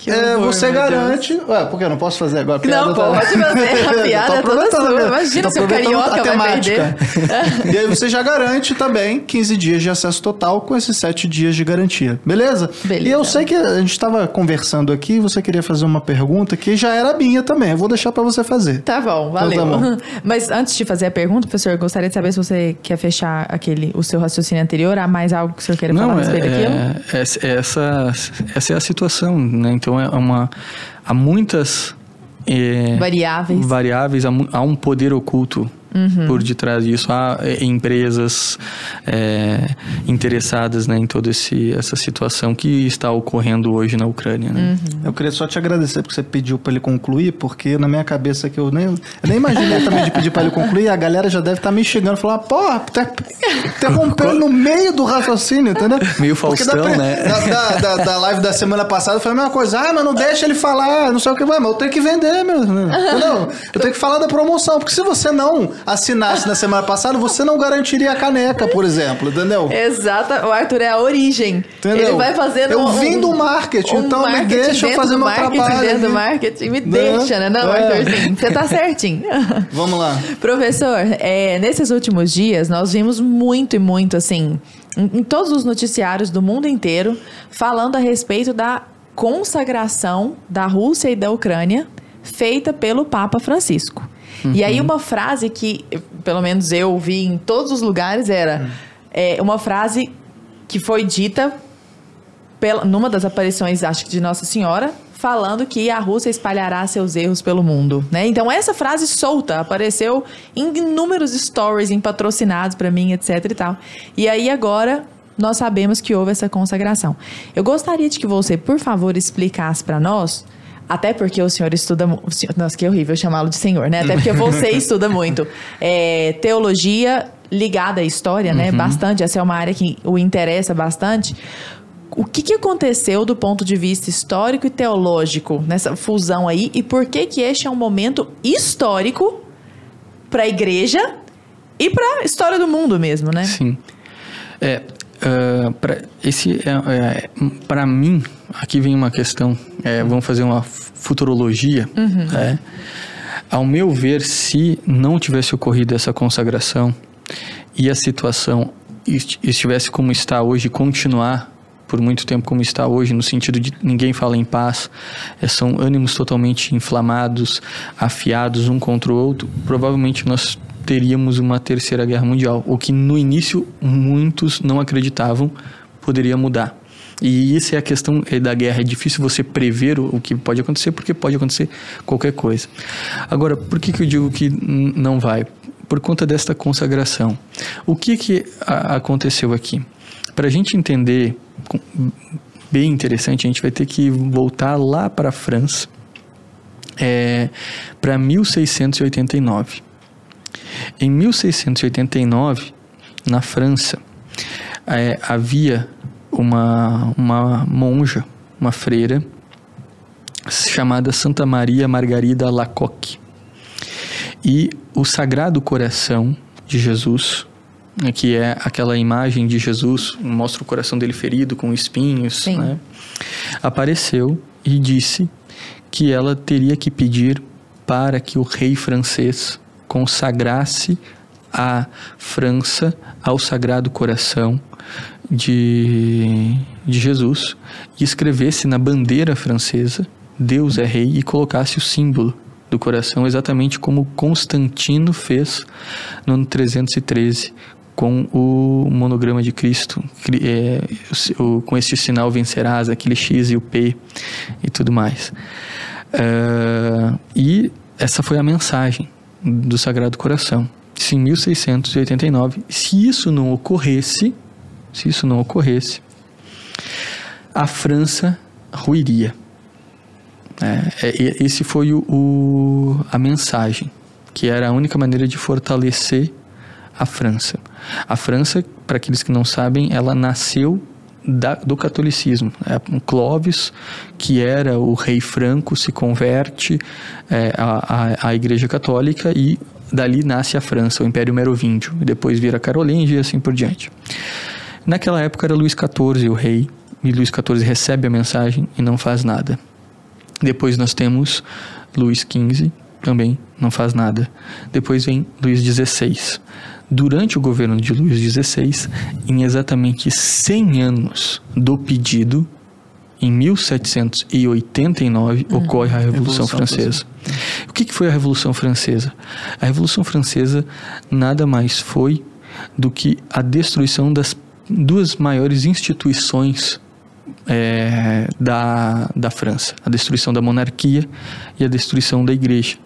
S1: Que é, você garante. Ué, por que eu não posso fazer agora?
S2: Piada não, tá... pode fazer. A [laughs] piada é toda sua. Imagina se o carioca vai perder. [laughs]
S1: e aí você já garante também 15 dias de acesso total com esses 7 dias de garantia. Beleza? Beleza. E eu sei que a gente estava conversando aqui, você queria fazer uma pergunta que já era minha também. Eu vou deixar para você fazer.
S2: Tá bom, valeu. Então, tá bom. [laughs] Mas antes de fazer a pergunta, professor, eu gostaria de saber se você quer fechar aquele, o seu raciocínio anterior. Há mais algo que o senhor queira falar a respeito é, daquilo?
S3: É, essa, essa é a situação, né? Então, então é uma há muitas
S2: é, variáveis.
S3: variáveis há, há um poder oculto uhum. por detrás disso. Há é, empresas é, interessadas né, em toda essa situação que está ocorrendo hoje na Ucrânia. Né?
S1: Uhum. Eu queria só te agradecer porque você pediu para ele concluir, porque na minha cabeça que eu nem, eu nem imaginei também de pedir para ele concluir, a galera já deve estar tá me xingando, falando, porra, tá interrompendo no meio do raciocínio, entendeu?
S3: Meio Faustão, da, né?
S1: Da, da, da, live da semana passada foi a mesma coisa, ah, mas não deixa ele falar, não sei o que, vai, mas eu tenho que vender, meu. Entendeu? Eu tenho que falar da promoção, porque se você não assinasse na semana passada, você não garantiria a caneca, por exemplo, entendeu?
S2: Exato. O Arthur é a origem. Entendeu? Ele vai fazendo
S1: Eu vim do marketing, um então marketing me deixa eu fazer meu trabalho.
S2: Dentro do marketing, me deixa, né? Não, é. Arthurzinho, você tá certinho. [laughs]
S1: Vamos lá.
S2: Professor, é, nesses últimos dias, nós vimos muito e muito, assim, em, em todos os noticiários do mundo inteiro, falando a respeito da consagração da Rússia e da Ucrânia feita pelo Papa Francisco. Uhum. E aí, uma frase que, pelo menos eu ouvi em todos os lugares, era uhum. é, uma frase que foi dita pela, numa das aparições, acho que de Nossa Senhora, falando que a Rússia espalhará seus erros pelo mundo, né? Então essa frase solta apareceu em inúmeros stories, em patrocinados para mim, etc e tal. E aí agora nós sabemos que houve essa consagração. Eu gostaria de que você, por favor, explicasse para nós até porque o senhor estuda. Nossa, que horrível chamá-lo de senhor, né? Até porque você [laughs] estuda muito. É, teologia ligada à história, né? Uhum. Bastante. Essa é uma área que o interessa bastante. O que, que aconteceu do ponto de vista histórico e teológico nessa fusão aí? E por que que este é um momento histórico para a igreja e para a história do mundo mesmo, né?
S3: Sim. É, uh, pra, esse é, é para mim aqui vem uma questão, é, vamos fazer uma futurologia. Uhum. É, ao meu ver, se não tivesse ocorrido essa consagração e a situação estivesse como está hoje, continuar por muito tempo como está hoje, no sentido de ninguém fala em paz, é, são ânimos totalmente inflamados, afiados um contra o outro, provavelmente nós teríamos uma terceira guerra mundial, o que no início muitos não acreditavam poderia mudar. E isso é a questão é, da guerra. É difícil você prever o, que pode acontecer, porque pode acontecer qualquer coisa. Agora, por que, que eu digo que não vai? Por conta desta consagração. O que, que aconteceu aqui? Para a gente entender bem interessante, a gente vai ter que voltar lá para a França, é, para 1689. Em 1689, na França, é, havia uma, uma monja, uma freira, chamada Santa Maria Margarida Lacoque. E o Sagrado Coração de Jesus, né, que é aquela imagem de Jesus, mostra o coração dele ferido com espinhos, né, apareceu e disse que ela teria que pedir para que o rei francês consagrasse a França ao Sagrado Coração de, de Jesus e escrevesse na bandeira francesa Deus é Rei e colocasse o símbolo do coração, exatamente como Constantino fez no ano 313 com o monograma de Cristo, é, com este sinal vencerás, aquele X e o P e tudo mais. Uh, e essa foi a mensagem do Sagrado Coração. Isso em 1689. Se isso não ocorresse, se isso não ocorresse, a França ruiria. É, é, esse foi o, o, a mensagem, que era a única maneira de fortalecer a França. A França, para aqueles que não sabem, ela nasceu da, do catolicismo. É, Clovis, que era o rei franco, se converte é, à, à Igreja Católica e dali nasce a França, o Império Merovíndio, e depois vira Carolíngia e assim por diante. Naquela época era Luís XIV o rei, e Luís XIV recebe a mensagem e não faz nada. Depois nós temos Luís XV, também não faz nada. Depois vem Luís XVI. Durante o governo de Luís XVI, em exatamente 100 anos do pedido, em 1789 uhum. ocorre a Revolução, Revolução Francesa. O que, que foi a Revolução Francesa? A Revolução Francesa nada mais foi do que a destruição das duas maiores instituições é, da, da França: a destruição da monarquia e a destruição da igreja.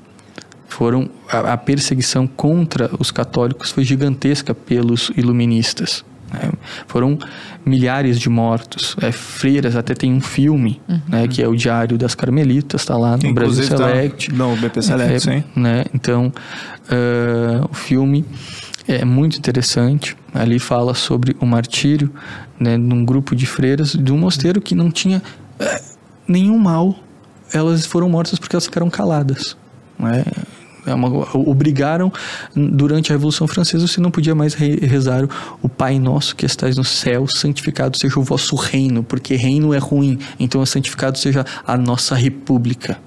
S3: Foram a, a perseguição contra os católicos foi gigantesca pelos iluministas. Né? Foram milhares de mortos, é, freiras, até tem um filme, uhum. né, que é o Diário das Carmelitas, está lá no Inclusive Brasil tá Select.
S1: Tá, não, o BP Select, é, sim.
S3: Né, então, uh, o filme é muito interessante. Ali fala sobre o martírio né, num grupo de freiras de um mosteiro que não tinha é, nenhum mal. Elas foram mortas porque elas ficaram caladas. Né? É uma, obrigaram, durante a Revolução Francesa, você não podia mais rezar o Pai Nosso que estás no céu, santificado seja o vosso reino, porque reino é ruim, então santificado seja a nossa república.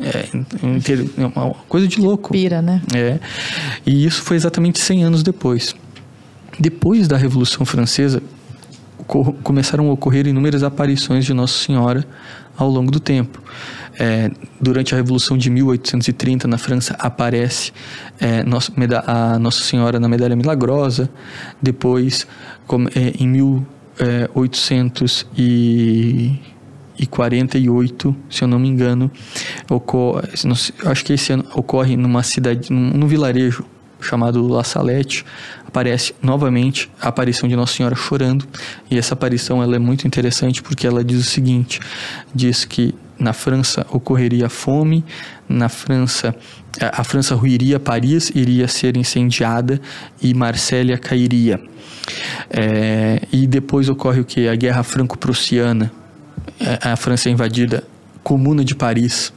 S3: É, é uma coisa de louco.
S2: Pira, né?
S3: É. E isso foi exatamente 100 anos depois. Depois da Revolução Francesa, começaram a ocorrer inúmeras aparições de Nossa Senhora ao longo do tempo. É, durante a Revolução de 1830, na França, aparece é, a Nossa Senhora na Medalha Milagrosa. Depois, é, em 1800 e e 48, se eu não me engano, ocorre, acho que esse ano ocorre numa cidade, num, num vilarejo chamado La Salette, aparece novamente a aparição de Nossa Senhora chorando, e essa aparição ela é muito interessante porque ela diz o seguinte, diz que na França ocorreria fome, na França a França ruiria, Paris iria ser incendiada e Marsella cairia. É, e depois ocorre o que? A Guerra Franco-Prussiana, é, a França é invadida, Comuna de Paris.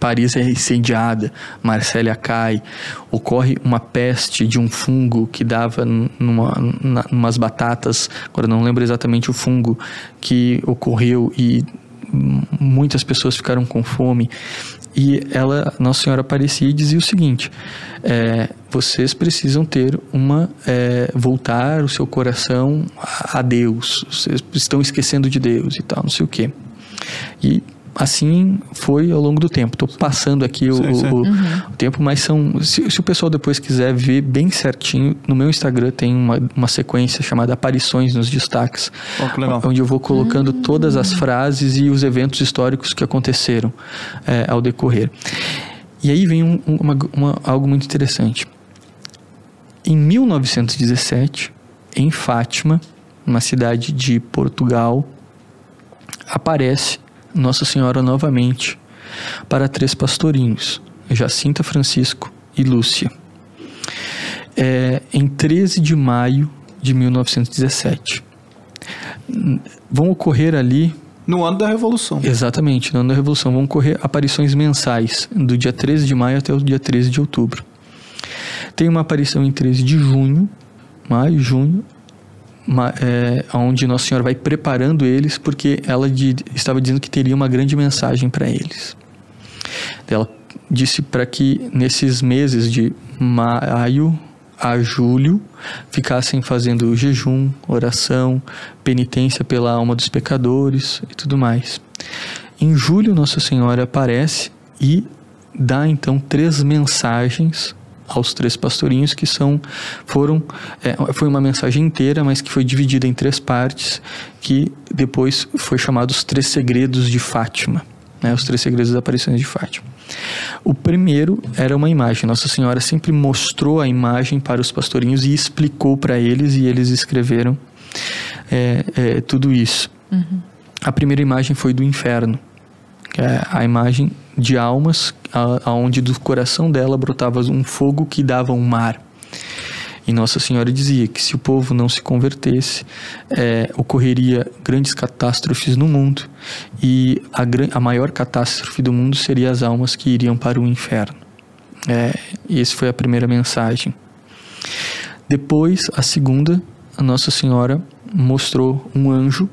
S3: Paris é incendiada, Marsella cai, ocorre uma peste de um fungo que dava numa, na, numas batatas, agora não lembro exatamente o fungo que ocorreu e muitas pessoas ficaram com fome. E ela, Nossa Senhora aparecia e dizia o seguinte: é, vocês precisam ter uma é, voltar o seu coração a, Deus. Vocês estão esquecendo de Deus e tal, não sei o quê. E assim foi ao longo do tempo. Estou passando aqui sim, o, sim. O, uhum. o, tempo, mas são. Se, se, o pessoal depois quiser ver bem certinho, no meu Instagram tem uma, uma sequência chamada Aparições nos Destaques,
S1: oh,
S3: onde eu vou colocando uhum. todas as frases e os eventos históricos que aconteceram é, ao decorrer. E aí vem um, uma, uma, algo muito interessante. Em 1917, em Fátima, uma cidade de Portugal, aparece nossa Senhora novamente para três pastorinhos, Jacinta, Francisco e Lúcia. É, em 13 de maio de 1917. Vão ocorrer ali
S1: No ano da Revolução.
S3: Exatamente, no ano da Revolução. Vão ocorrer aparições mensais, do dia 13 de maio até o dia 13 de outubro. Tem uma aparição em 13 de junho, maio, junho, é, onde Nossa Senhora vai preparando eles, porque ela di- estava dizendo que teria uma grande mensagem para eles. Ela disse para que nesses meses de maio a julho ficassem fazendo jejum, oração, penitência pela alma dos pecadores e tudo mais. Em julho, Nossa Senhora aparece e dá então três mensagens aos três pastorinhos que são foram é, foi uma mensagem inteira mas que foi dividida em três partes que depois foi chamado os três segredos de Fátima né, os três segredos das aparições de Fátima. O primeiro era uma imagem. Nossa Senhora sempre mostrou a imagem para os pastorinhos e explicou para eles e eles escreveram é, é, tudo isso. A primeira imagem foi do inferno que é a imagem de almas, aonde do coração dela brotava um fogo que dava um mar. E Nossa Senhora dizia que se o povo não se convertesse, eh, ocorreria grandes catástrofes no mundo e a, a maior catástrofe do mundo seria as almas que iriam para o inferno. É, e essa foi a primeira mensagem. Depois, a segunda, a Nossa Senhora mostrou um anjo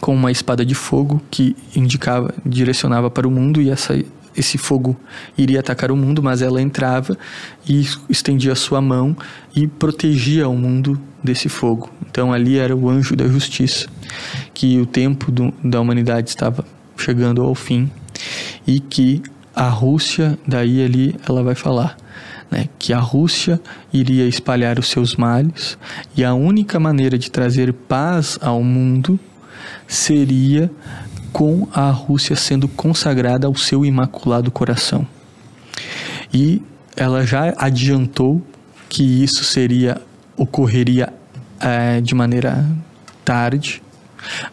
S3: com uma espada de fogo que indicava, direcionava para o mundo e essa, esse fogo iria atacar o mundo, mas ela entrava e estendia sua mão e protegia o mundo desse fogo. Então ali era o anjo da justiça, que o tempo do, da humanidade estava chegando ao fim e que a Rússia, daí ali ela vai falar, né, que a Rússia iria espalhar os seus males e a única maneira de trazer paz ao mundo seria com a Rússia sendo consagrada ao seu imaculado coração. E ela já adiantou que isso seria ocorreria eh, de maneira tarde,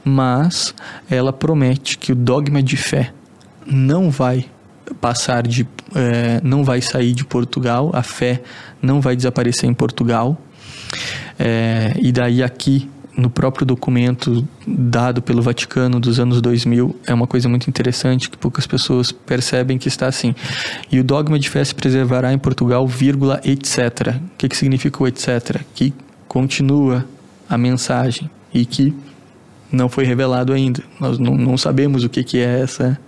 S3: mas ela promete que o dogma de fé não vai passar de eh, não vai sair de Portugal, a fé não vai desaparecer em Portugal. Eh, e daí aqui no próprio documento dado pelo Vaticano dos anos 2000 é uma coisa muito interessante que poucas pessoas percebem que está assim. E o dogma de fé se preservará em Portugal, vírgula, etc. O que, que significa o etc? Que continua a mensagem e que não foi revelado ainda. Nós não, não sabemos o que, que é essa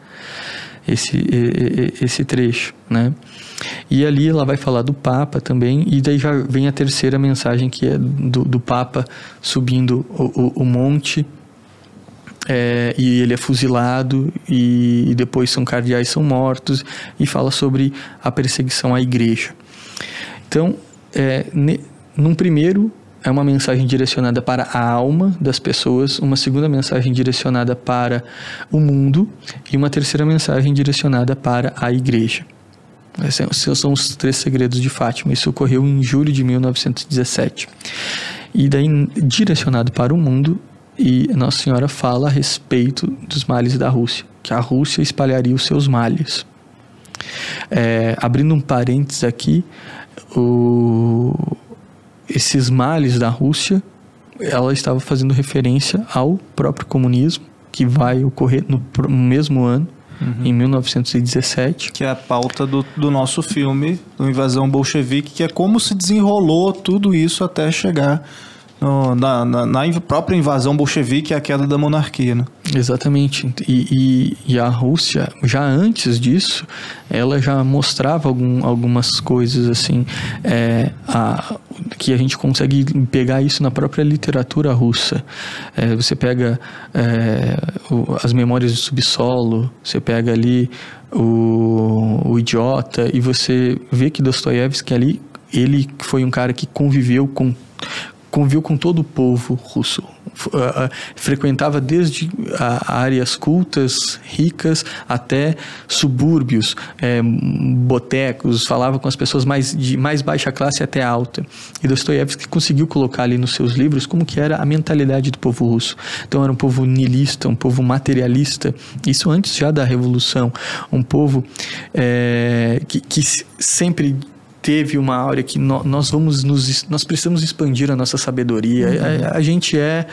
S3: esse, esse trecho, né? E ali ela vai falar do Papa também, e daí já vem a terceira mensagem que é do, do Papa subindo o, o, o monte, é, e ele é fuzilado, e, e depois são cardeais são mortos, e fala sobre a perseguição à igreja. Então, é, ne, num primeiro é uma mensagem direcionada para a alma das pessoas, uma segunda mensagem direcionada para o mundo e uma terceira mensagem direcionada para a igreja. Esses são os três segredos de Fátima. Isso ocorreu em julho de 1917. E daí, direcionado para o mundo, e Nossa Senhora fala a respeito dos males da Rússia, que a Rússia espalharia os seus males. É, abrindo um parênteses aqui, o, esses males da Rússia, ela estava fazendo referência ao próprio comunismo, que vai ocorrer no, no mesmo ano, em 1917.
S1: Que é a pauta do, do nosso filme, do Invasão Bolchevique, que é como se desenrolou tudo isso até chegar no- na, na- na própria invasão bolchevique e a queda da monarquia. Né?
S3: Exatamente. E, e, e a Rússia, já antes disso, ela já mostrava algum, algumas coisas assim, é, a, que a gente consegue pegar isso na própria literatura russa. É, você pega é, o- as memórias do subsolo, você pega ali o, o Idiota, e você vê que Dostoiévski ali, ele foi um cara que conviveu com conviveu com todo o povo russo. Ah, ah, frequentava desde áreas cultas, ricas, até subúrbios, eh, botecos, falava com as pessoas mais de mais baixa classe até alta. E Dostoiévski conseguiu colocar ali nos seus livros como que era a mentalidade do povo russo. Então era um povo nihilista, um povo materialista, isso antes já da revolução, um povo eh, que, que se- sempre teve uma áurea que no, nós vamos nos nós precisamos expandir a nossa sabedoria. Uhum. A, a, gente é,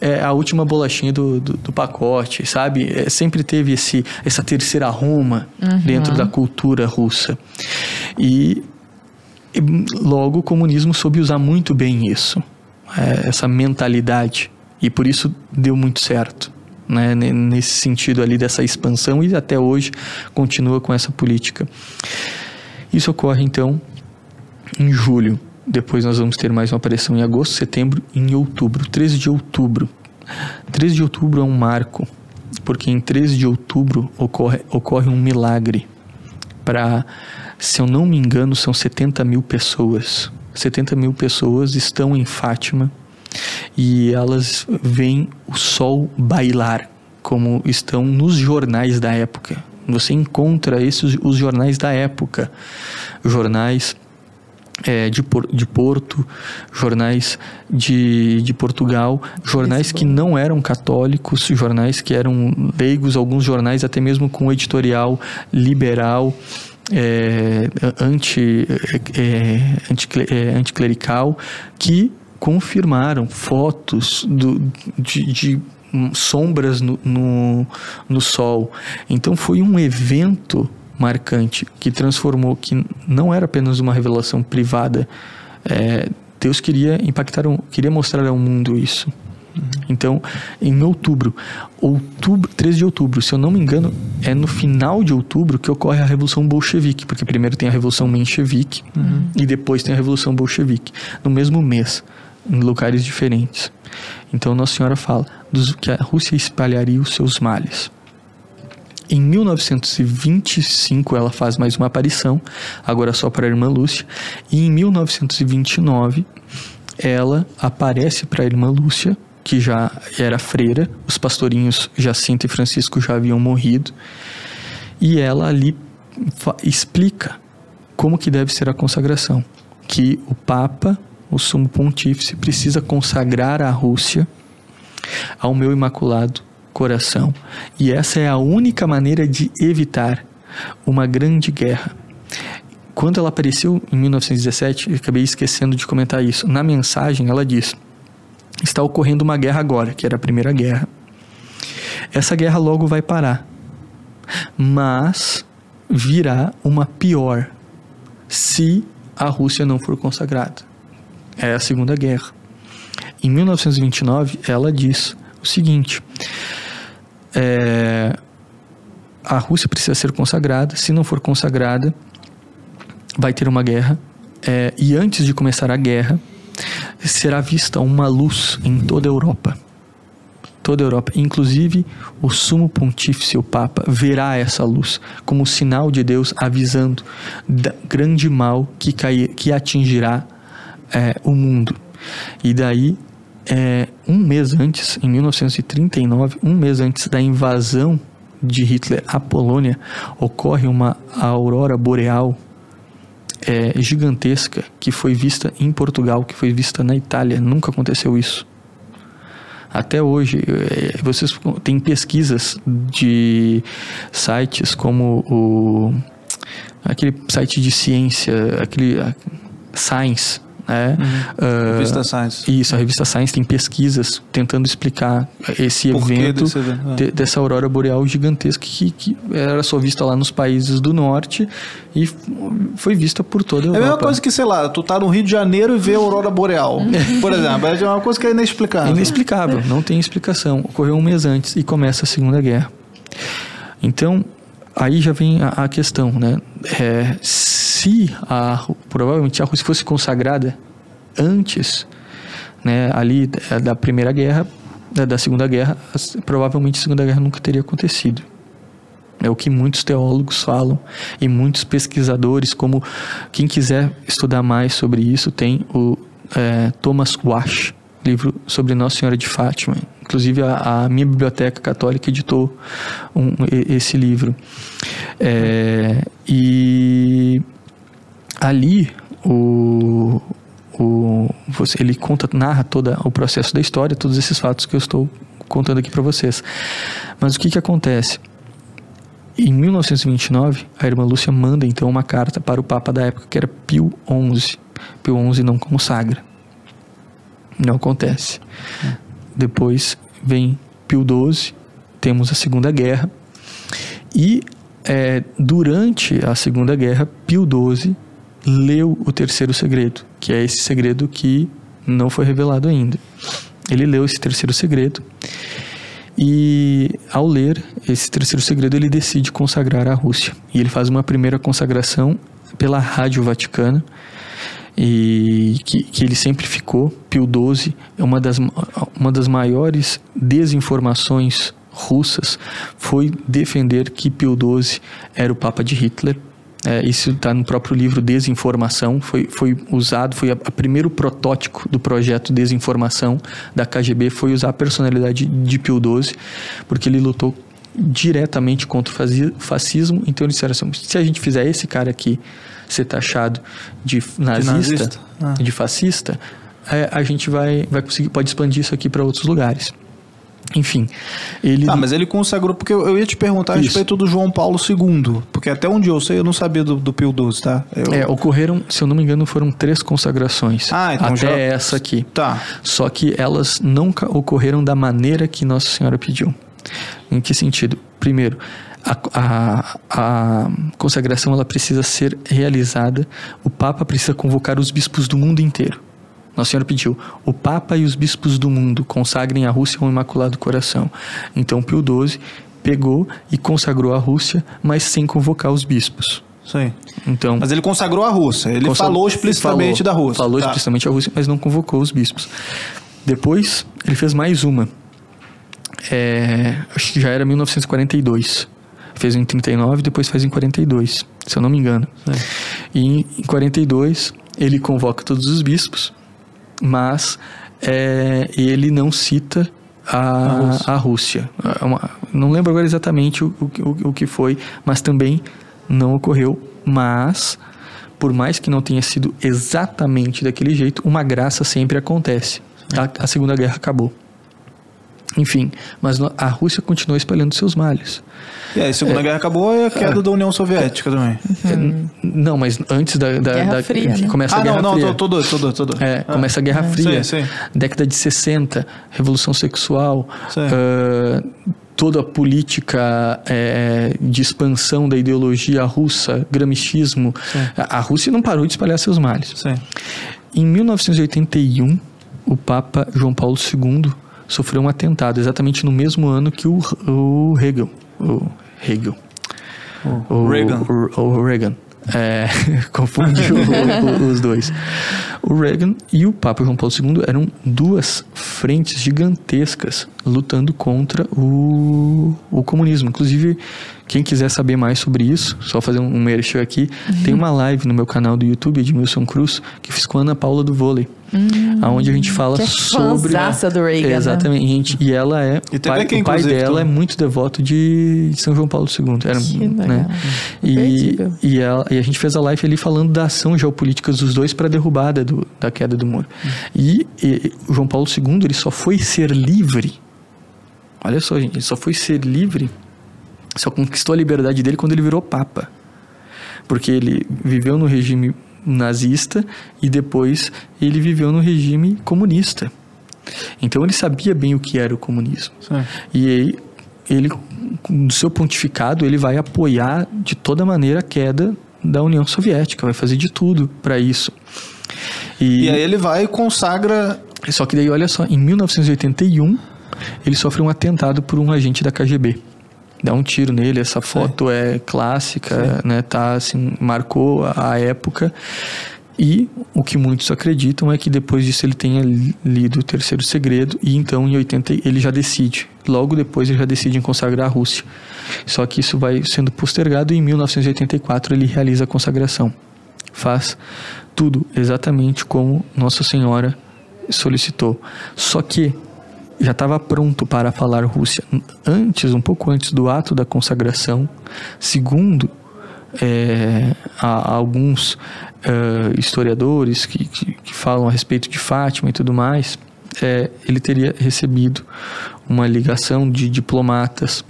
S3: é, a última bolachinha do, do, do pacote, sabe? É, sempre teve esse essa terceira Roma uhum. dentro da cultura russa. E, e, logo o comunismo soube usar muito bem isso, é, essa mentalidade. E por isso deu muito certo. Né, nesse sentido ali dessa expansão e até hoje continua com essa política. Isso ocorre então em julho. Depois nós vamos ter mais uma aparição em agosto, setembro e em outubro. 13 de outubro. 13 de outubro é um marco, porque em 13 de outubro ocorre, ocorre um milagre. Para, se eu não me engano, são 70 mil pessoas. 70 mil pessoas estão em Fátima e elas veem o sol bailar, como estão nos jornais da época. Você encontra esses os jornais da época, jornais é, de, de Porto, jornais de, de Portugal, jornais que não eram católicos, jornais que eram leigos, alguns jornais até mesmo com editorial liberal. É, anti, é, anti, é, anticlerical que confirmaram fotos do, de, de sombras no, no, no sol. Então foi um evento marcante que transformou, que não era apenas uma revelação privada. É, Deus queria impactar, queria mostrar ao mundo isso. Então, em outubro, outubro, 13 de outubro, se eu não me engano, é no final de outubro que ocorre a Revolução Bolchevique, porque primeiro tem a Revolução Menchevique uhum. e depois tem a Revolução Bolchevique, no mesmo mês, em lugares diferentes. Então, Nossa Senhora fala que a Rússia espalharia os seus males. Em 1925 ela faz mais uma aparição, agora só para a irmã Lúcia, e em 1929 ela aparece para a irmã Lúcia, que já era freira, os pastorinhos Jacinto e Francisco já haviam morrido, e ela ali explica como que deve ser a consagração, que o Papa, o Sumo Pontífice, precisa consagrar a Rússia ao meu imaculado coração. E essa é a única maneira de evitar uma grande guerra. Quando ela apareceu em 1917, eu acabei esquecendo de comentar isso. Na mensagem, ela diz: está ocorrendo uma guerra agora, que era a Primeira Guerra. Essa guerra logo vai parar, mas virá uma pior se a Rússia não for consagrada. É a Segunda Guerra. Em 1929, ela diz o seguinte: é, a Rússia precisa ser consagrada. Se não for consagrada, vai ter uma guerra. É, e antes de começar a guerra, será vista uma luz em toda a Europa. Toda a Europa, inclusive o sumo pontífice, o Papa, verá essa luz como sinal de Deus avisando da grande mal que, cair, que atingirá é, o mundo. E daí é, um mês antes, em 1939, um mês antes da invasão de Hitler à Polônia, ocorre uma aurora boreal é, gigantesca que foi vista em Portugal, que foi vista na Itália. Nunca aconteceu isso. Até hoje, é, vocês têm pesquisas de sites como o aquele site de ciência, aquele Science, né?
S1: Uhum. Uh, revista Science.
S3: Isso, a revista Science tem pesquisas tentando explicar esse Por evento é. de, dessa aurora boreal gigantesca que, que, era só vista lá nos países do norte e foi vista por toda a Europa.
S1: É a mesma coisa que, sei lá, tu tá no Rio de Janeiro e vê a aurora boreal, [laughs] por exemplo. É uma coisa que é inexplicável.
S3: É inexplicável, não tem explicação. Ocorreu um mês antes e começa a Segunda Guerra. Então, aí já vem a, a questão, né? É, se a, provavelmente a Rússia fosse consagrada antes, né, ali da Primeira Guerra, da, da Segunda Guerra, provavelmente a Segunda Guerra nunca teria acontecido. É o que muitos teólogos falam e muitos pesquisadores, como quem quiser estudar mais sobre isso, tem o é, Thomas Wash, livro sobre Nossa Senhora de Fátima. Inclusive a, a minha biblioteca católica editou um, esse livro. É, e ali o, o ele conta narra todo o processo da história todos esses fatos que eu estou contando aqui para vocês mas o que que acontece Em 1929, a irmã Lúcia manda então uma carta para o Papa da época, que era Pio XI. Pio XI não consagra. Não acontece. Depois vem Pio XII, temos a Segunda Guerra. E é, durante a Segunda Guerra, Pio XII leu o terceiro segredo, que é esse segredo que não foi revelado ainda. Ele leu esse terceiro segredo e, ao ler esse terceiro segredo, ele decide consagrar a Rússia. E ele faz uma primeira consagração pela Rádio Vaticana, e que, que ele sempre ficou. Pio XII é uma das, uma das maiores desinformações russas foi defender que Pio XII era o Papa de Hitler. É, isso está no próprio livro Desinformação. Foi, foi usado, foi o primeiro protótipo do projeto Desinformação da KGB foi usar a personalidade de Pio XII, porque ele lutou diretamente contra o fascismo. Então eles disseram assim: se a gente fizer esse cara aqui ser taxado de nazista, de, nazista? Ah. de fascista, é, a gente vai, vai conseguir, pode expandir isso aqui para outros lugares. Enfim, ele.
S1: Ah, mas ele consagrou, porque eu ia te perguntar a Isso. respeito do João Paulo II, porque até onde eu sei, eu não sabia do, do Pio XII, tá? Eu...
S3: É, ocorreram, se eu não me engano, foram três consagrações.
S1: Ah, então
S3: até
S1: já...
S3: essa aqui.
S1: Tá.
S3: Só que elas nunca ocorreram da maneira que Nossa Senhora pediu. Em que sentido? Primeiro, a, a, a, consagração ela precisa ser realizada, o Papa precisa convocar os bispos do mundo inteiro. Nossa Senhora pediu: o Papa e os bispos do mundo consagrem a Rússia ao Imaculado Coração. Então Pio XII pegou e consagrou a Rússia, mas sem convocar os bispos.
S1: Sim.
S3: Então,
S1: mas ele consagrou a Rússia. Ele falou explicitamente
S3: falou,
S1: da Rússia.
S3: Falou tá. explicitamente a Rússia, mas não convocou os bispos. Depois, ele fez mais uma. É, acho que já era 1942. Fez em 39, depois fez em 42, se eu não me engano. É. E em 42, ele convoca todos os bispos mas é, ele não cita a, a Rússia. A Rússia. É uma, não lembro agora exatamente o, o, o que foi, mas também não ocorreu. Mas, por mais que não tenha sido exatamente daquele jeito, uma graça sempre acontece. A, a Segunda Guerra acabou. Enfim, mas a Rússia continuou espalhando seus males.
S1: E aí, a Segunda é, Guerra acabou e a queda é, da União Soviética também.
S3: Uhum. Não, mas antes da, da,
S2: Guerra
S3: da
S2: Fria, né?
S3: começa
S1: ah,
S3: a Guerra
S1: não,
S3: Fria.
S1: não, tô, tô, tô.
S3: É, ah. começa a Guerra Fria.
S1: Sim, sim.
S3: Década de 60, Revolução Sexual, uh, toda a política é, de expansão da ideologia russa, gramichismo. A, a Rússia não parou de espalhar seus males.
S1: Sim.
S3: Em 1981, o Papa João Paulo II sofreu um atentado, exatamente no mesmo ano que o, o Hegel. O Hegel.
S1: O, o Reagan.
S3: O, o Reagan. É, [laughs] confundiu os dois. O Reagan e o Papa João Paulo II eram duas frentes gigantescas lutando contra o, o comunismo. Inclusive, quem quiser saber mais sobre isso, só fazer um merchan aqui, uhum. tem uma live no meu canal do YouTube, Edmilson Cruz, que fiz com a Ana Paula do vôlei. Uhum. Onde a gente fala
S2: que é
S3: sobre.
S2: do Reagan.
S3: Né? Exatamente. Né? E ela é.
S1: E
S3: pai,
S1: aqui,
S3: o pai dela é muito devoto de São João Paulo II. Era,
S2: que
S3: né? E, e, ela, e, a gente fez a live ali falando da ação geopolítica dos dois para a derrubada do, da queda do muro. Uhum. E, e João Paulo II ele só foi ser livre. Olha só, gente, ele só foi ser livre só conquistou a liberdade dele quando ele virou papa. Porque ele viveu no regime nazista e depois ele viveu no regime comunista. Então ele sabia bem o que era o comunismo.
S1: Sim.
S3: E aí, ele, no seu pontificado, ele vai apoiar de toda maneira a queda da União Soviética, vai fazer de tudo para isso.
S1: E, e aí ele vai e consagra.
S3: Só que daí, olha só, em 1981, ele sofre um atentado por um agente da KGB dá um tiro nele. Essa foto Sim. é clássica, Sim. né? Tá assim, marcou a época. E o que muitos acreditam é que depois disso ele tenha lido o terceiro segredo e então em 80 ele já decide. Logo depois ele já decide em consagrar a Rússia. Só que isso vai sendo postergado e em 1984 ele realiza a consagração. Faz tudo exatamente como Nossa Senhora solicitou. Só que já estava pronto para falar Rússia antes, um pouco antes do ato da consagração. Segundo, é, alguns é, historiadores que, que, que, falam a respeito de Fátima e tudo mais, é, ele teria recebido uma ligação de diplomatas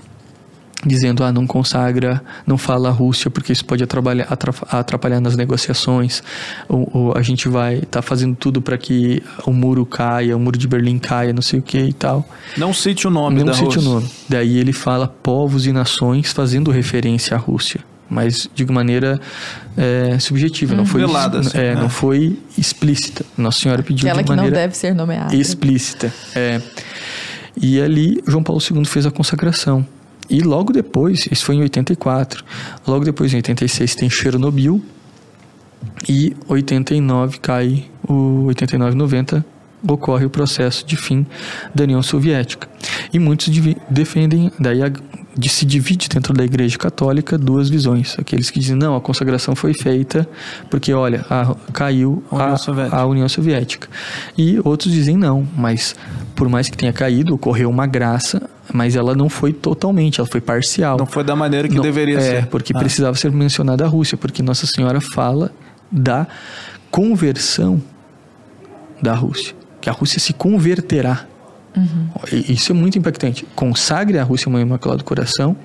S3: dizendo ah não consagra não fala a Rússia porque isso pode atrapalhar, atrapalhar nas negociações ou, ou a gente vai estar tá fazendo tudo para que o muro caia o muro de Berlim caia não sei o que e tal
S1: não cite o nome
S3: não
S1: da
S3: cite
S1: Rússia.
S3: o nome daí ele fala povos e nações fazendo referência à Rússia mas de maneira é, subjetiva, não foi
S1: Velada, assim,
S3: é,
S1: né?
S3: não foi explícita. Nossa Senhora pediu
S2: Aquela
S3: de
S2: que não
S3: maneira
S2: deve ser nomeada.
S3: explícita. É. E ali João Paulo II fez a consagração. E logo depois, isso foi em 84, logo depois em 86 tem Chernobyl e 89 cai o 89 90 ocorre o processo de fim da União Soviética. E muitos defendem, daí de, se divide dentro da Igreja Católica duas visões. Aqueles que dizem, não, a consagração foi feita porque, olha, a- caiu
S1: A União
S3: a,
S1: Soviética.
S3: a União Soviética. E outros dizem, não, mas por mais que tenha caído, ocorreu uma graça, mas ela não foi totalmente, ela foi parcial.
S1: Não foi da maneira que
S3: Não,
S1: deveria
S3: é,
S1: ser.
S3: porque
S1: Ah.
S3: precisava ser mencionada a Rússia, porque Nossa Senhora fala da conversão da Rússia, que a Rússia se converterá. E Isso é muito impactante. Consagre a Rússia uma Imaculado Coração,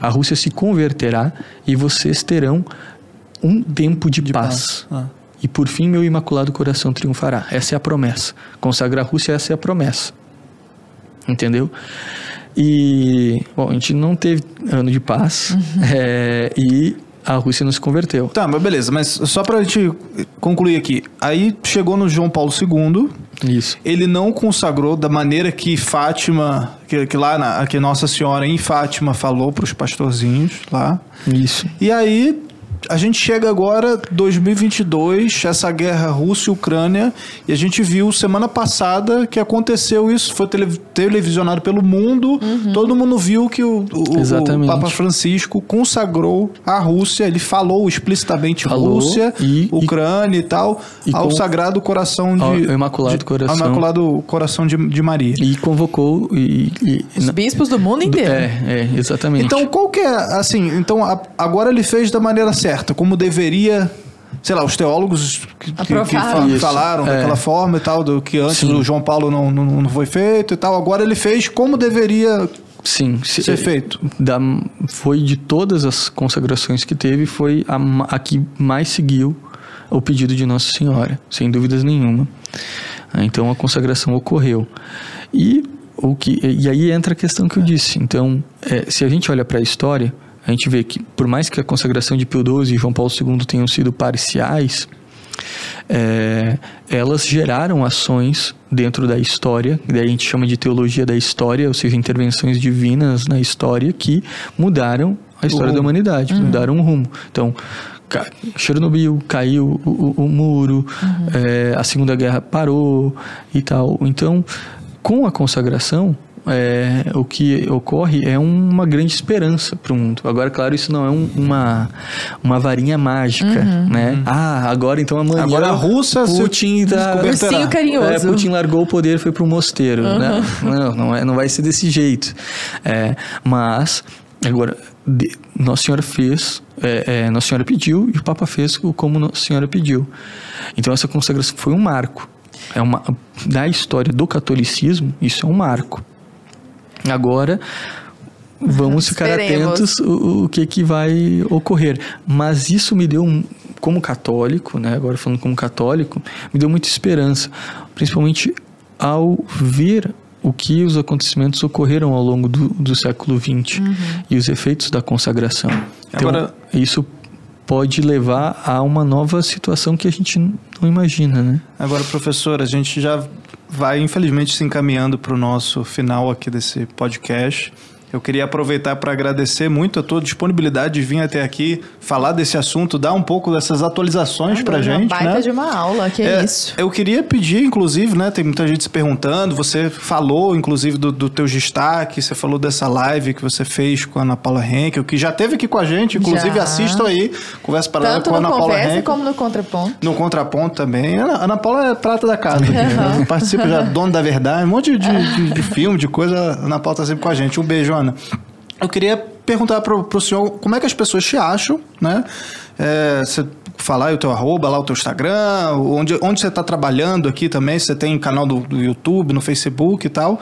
S3: a Rússia se converterá e vocês terão um tempo de, paz.
S1: Ah.
S3: E por fim, meu Imaculado Coração triunfará. Essa é a promessa. Consagrar a Rússia, essa é a promessa. Entendeu? E, bom, a gente não teve ano de paz [laughs] é, e a Rússia não se converteu.
S1: Tá, mas beleza, mas só pra gente concluir aqui. Aí chegou no João Paulo II,
S3: Isso.
S1: ele não consagrou da maneira que Fátima, que, que lá na, que Nossa Senhora em Fátima falou pros pastorzinhos lá.
S3: Isso.
S1: E aí a gente chega agora 2022, essa guerra Rússia e Ucrânia, e a gente viu semana passada que aconteceu isso, foi tele- televisionado pelo mundo, todo mundo viu que o, o- o. Papa Francisco consagrou a Rússia, ele falou explicitamente
S3: Falou
S1: Rússia,
S3: e-
S1: Ucrânia e, tal,
S3: e
S1: ao
S3: com-
S1: Sagrado Coração de
S3: ao Imaculado
S1: de-
S3: Coração.
S1: ao Imaculado Coração de, de Maria.
S3: E convocou e, e-
S2: Os bispos do mundo inteiro.
S3: é, é, exatamente.
S1: Então, qual que é, assim, então a- agora ele fez da maneira certa, como deveria, sei lá, os teólogos que, que-
S3: Isso,
S1: falaram
S3: é.
S1: daquela forma e tal, do que antes
S3: Sim.
S1: o João Paulo não, não, não foi feito e tal, agora ele fez como deveria
S3: Sim, se-
S1: ser feito.
S3: da, foi de todas as consagrações que teve, foi a, a que mais seguiu o pedido de Nossa Senhora, sem dúvidas nenhuma. Então a consagração ocorreu. E, o que, e aí entra a questão que eu disse. Então, é, se a gente olha para a história, a gente vê que, por mais que a consagração de Pio XII e João Paulo II tenham sido parciais, é, elas geraram ações dentro da história, que daí a gente chama de teologia da história, ou seja, intervenções divinas na história que mudaram a história da humanidade, mudaram o rumo. Então, Chernobyl caiu o, o- o muro, é, a Segunda Guerra parou e tal. Então, com a consagração, é, o que ocorre é uma grande esperança para o mundo. Agora, claro, isso não é um- uma, uma varinha mágica, né? Ah, agora então amanhã
S1: Agora a Rússia se
S3: Putin tá.
S2: Ursinho carinhoso.
S3: é, Putin largou o poder e foi para o mosteiro. Não, não, não, é, não vai ser desse jeito. É, mas, agora, de- Nossa Senhora fez, é, é, Nossa Senhora pediu e o Papa fez como Nossa Senhora pediu. Então, essa consagração foi um marco. É uma, da história do catolicismo, isso é um marco. Agora, vamos ficar
S2: Esperemos.
S3: atentos o, o que, que vai ocorrer. Mas isso me deu, um- como católico, né, agora falando como católico, me deu muita esperança, principalmente ao ver o que os acontecimentos ocorreram ao longo do, do século XX e os efeitos da consagração. Então,
S1: Agora-
S3: isso pode levar a uma nova situação que a gente não imagina, né?
S1: Agora, professor, a gente já vai, infelizmente, se encaminhando para o nosso final aqui desse podcast. Eu queria aproveitar para agradecer muito a tua disponibilidade de vir até aqui, falar desse assunto, dar um pouco dessas atualizações para
S2: Uma
S1: gente,
S2: baita
S1: né?
S2: de uma aula, que
S1: É,
S2: isso.
S1: Eu queria pedir, inclusive, né? Tem muita gente se perguntando. Você falou, inclusive, do, do teu destaque. Você falou dessa live que você fez com a Ana Paula Henkel, que já teve aqui com a gente. Inclusive,
S2: Já.
S1: assistam aí. Conversa para
S2: Tanto
S1: com a Ana Paula Henkel.
S2: como no contraponto.
S1: No contraponto também. Ana, Ana Paula é prata da casa. aqui, né? [laughs] Participa já, dona da verdade. Um monte de, de, de filme, de coisa. A Ana Paula tá sempre com a gente. Um beijo, Eu queria perguntar pro, pro senhor como é que as pessoas te acham, né? É, você falar o teu arroba, lá o teu Instagram, onde, onde você está trabalhando aqui também, você tem canal do, do YouTube, no Facebook e tal.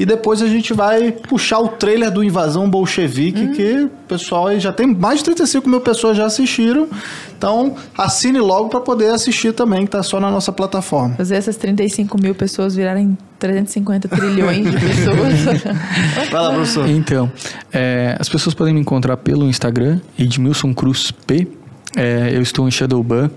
S1: E depois a gente vai puxar o trailer do Invasão Bolchevique, que o pessoal aí já tem mais de 35 mil pessoas já assistiram. Então, assine logo para poder assistir também, que tá só na nossa plataforma.
S2: Fazer essas 35 mil pessoas virarem 350 trilhões de pessoas. [laughs]
S1: Vai lá, professor.
S3: Então, é, as pessoas podem me encontrar pelo Instagram, Edmilson Cruz P. É, eu estou em Shadowban.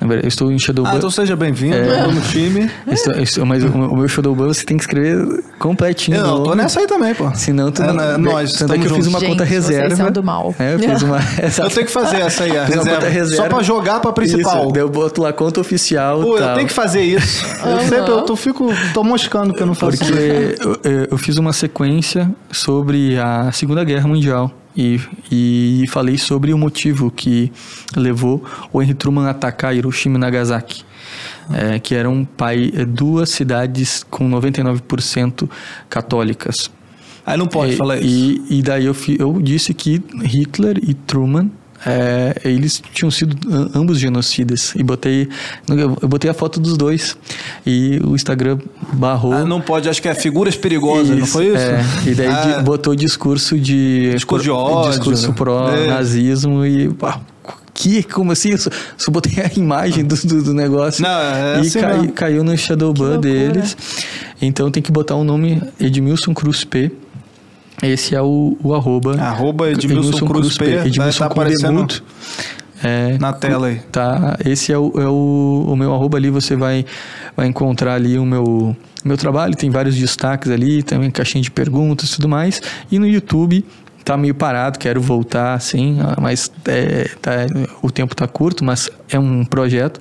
S3: Eu estou em Shadowban.
S1: Ah, então seja bem-vindo no time. [laughs]
S3: Estou- estou- mas o, o meu Shadowban você tem que escrever completinho.
S1: Eu não, tô nessa aí também, pô.
S3: Senão tu
S1: É,
S3: não.
S1: né, nós
S3: tanto é que eu fiz uma conta
S2: Gente, vocês
S3: reserva.
S2: são do mal.
S3: É, eu fiz uma. [laughs]
S1: Eu tenho que fazer essa aí, a [laughs] reserva.
S3: conta reserva.
S1: Só pra jogar pra principal.
S3: Isso, daí eu boto lá conta oficial.
S1: Pô, eu
S3: tal.
S1: tenho que fazer isso. Eu sempre eu tô, fico, tô moscando que eu não faço
S3: Porque
S1: isso.
S3: eu, eu- eu fiz uma sequência sobre a Segunda Guerra Mundial e, e falei sobre o motivo que levou o Henry Truman a atacar Hiroshima e Nagasaki. é, que eram pai, é, duas cidades com 99% católicas.
S1: Aí não pode
S3: e,
S1: falar isso.
S3: E, e daí eu, eu disse que Hitler e Truman é, eles tinham sido am- ambos genocidas e botei eu botei a foto dos dois e o Instagram barrou
S1: Ah, não pode, acho que é figuras perigosas, não foi isso?
S3: é. E daí
S1: Ah,
S3: botou discurso de.
S1: Discurso de ódio,
S3: Discurso
S1: né?
S3: pró-nazismo e. pá, que? Como assim? Eu só, só botei a imagem do, do, do negócio.
S1: Não, é
S3: e
S1: assim
S3: cai-
S1: mesmo.
S3: caiu no Shadowban deles. Então tem que botar o nome Edmilson Cruz P. Esse é o, o arroba.
S1: Arroba Edmilson Cruz P,
S3: Edmilson
S1: tá
S3: com
S1: aparecendo.
S3: É,
S1: na tela aí.
S3: Tá, esse é o, é o, o meu arroba ali, você vai, vai encontrar ali o meu, meu trabalho, tem vários destaques ali, também caixinha de perguntas e tudo mais. E no YouTube tá meio parado, quero voltar assim, ah, mas é, tá, o tempo tá curto, mas é um projeto.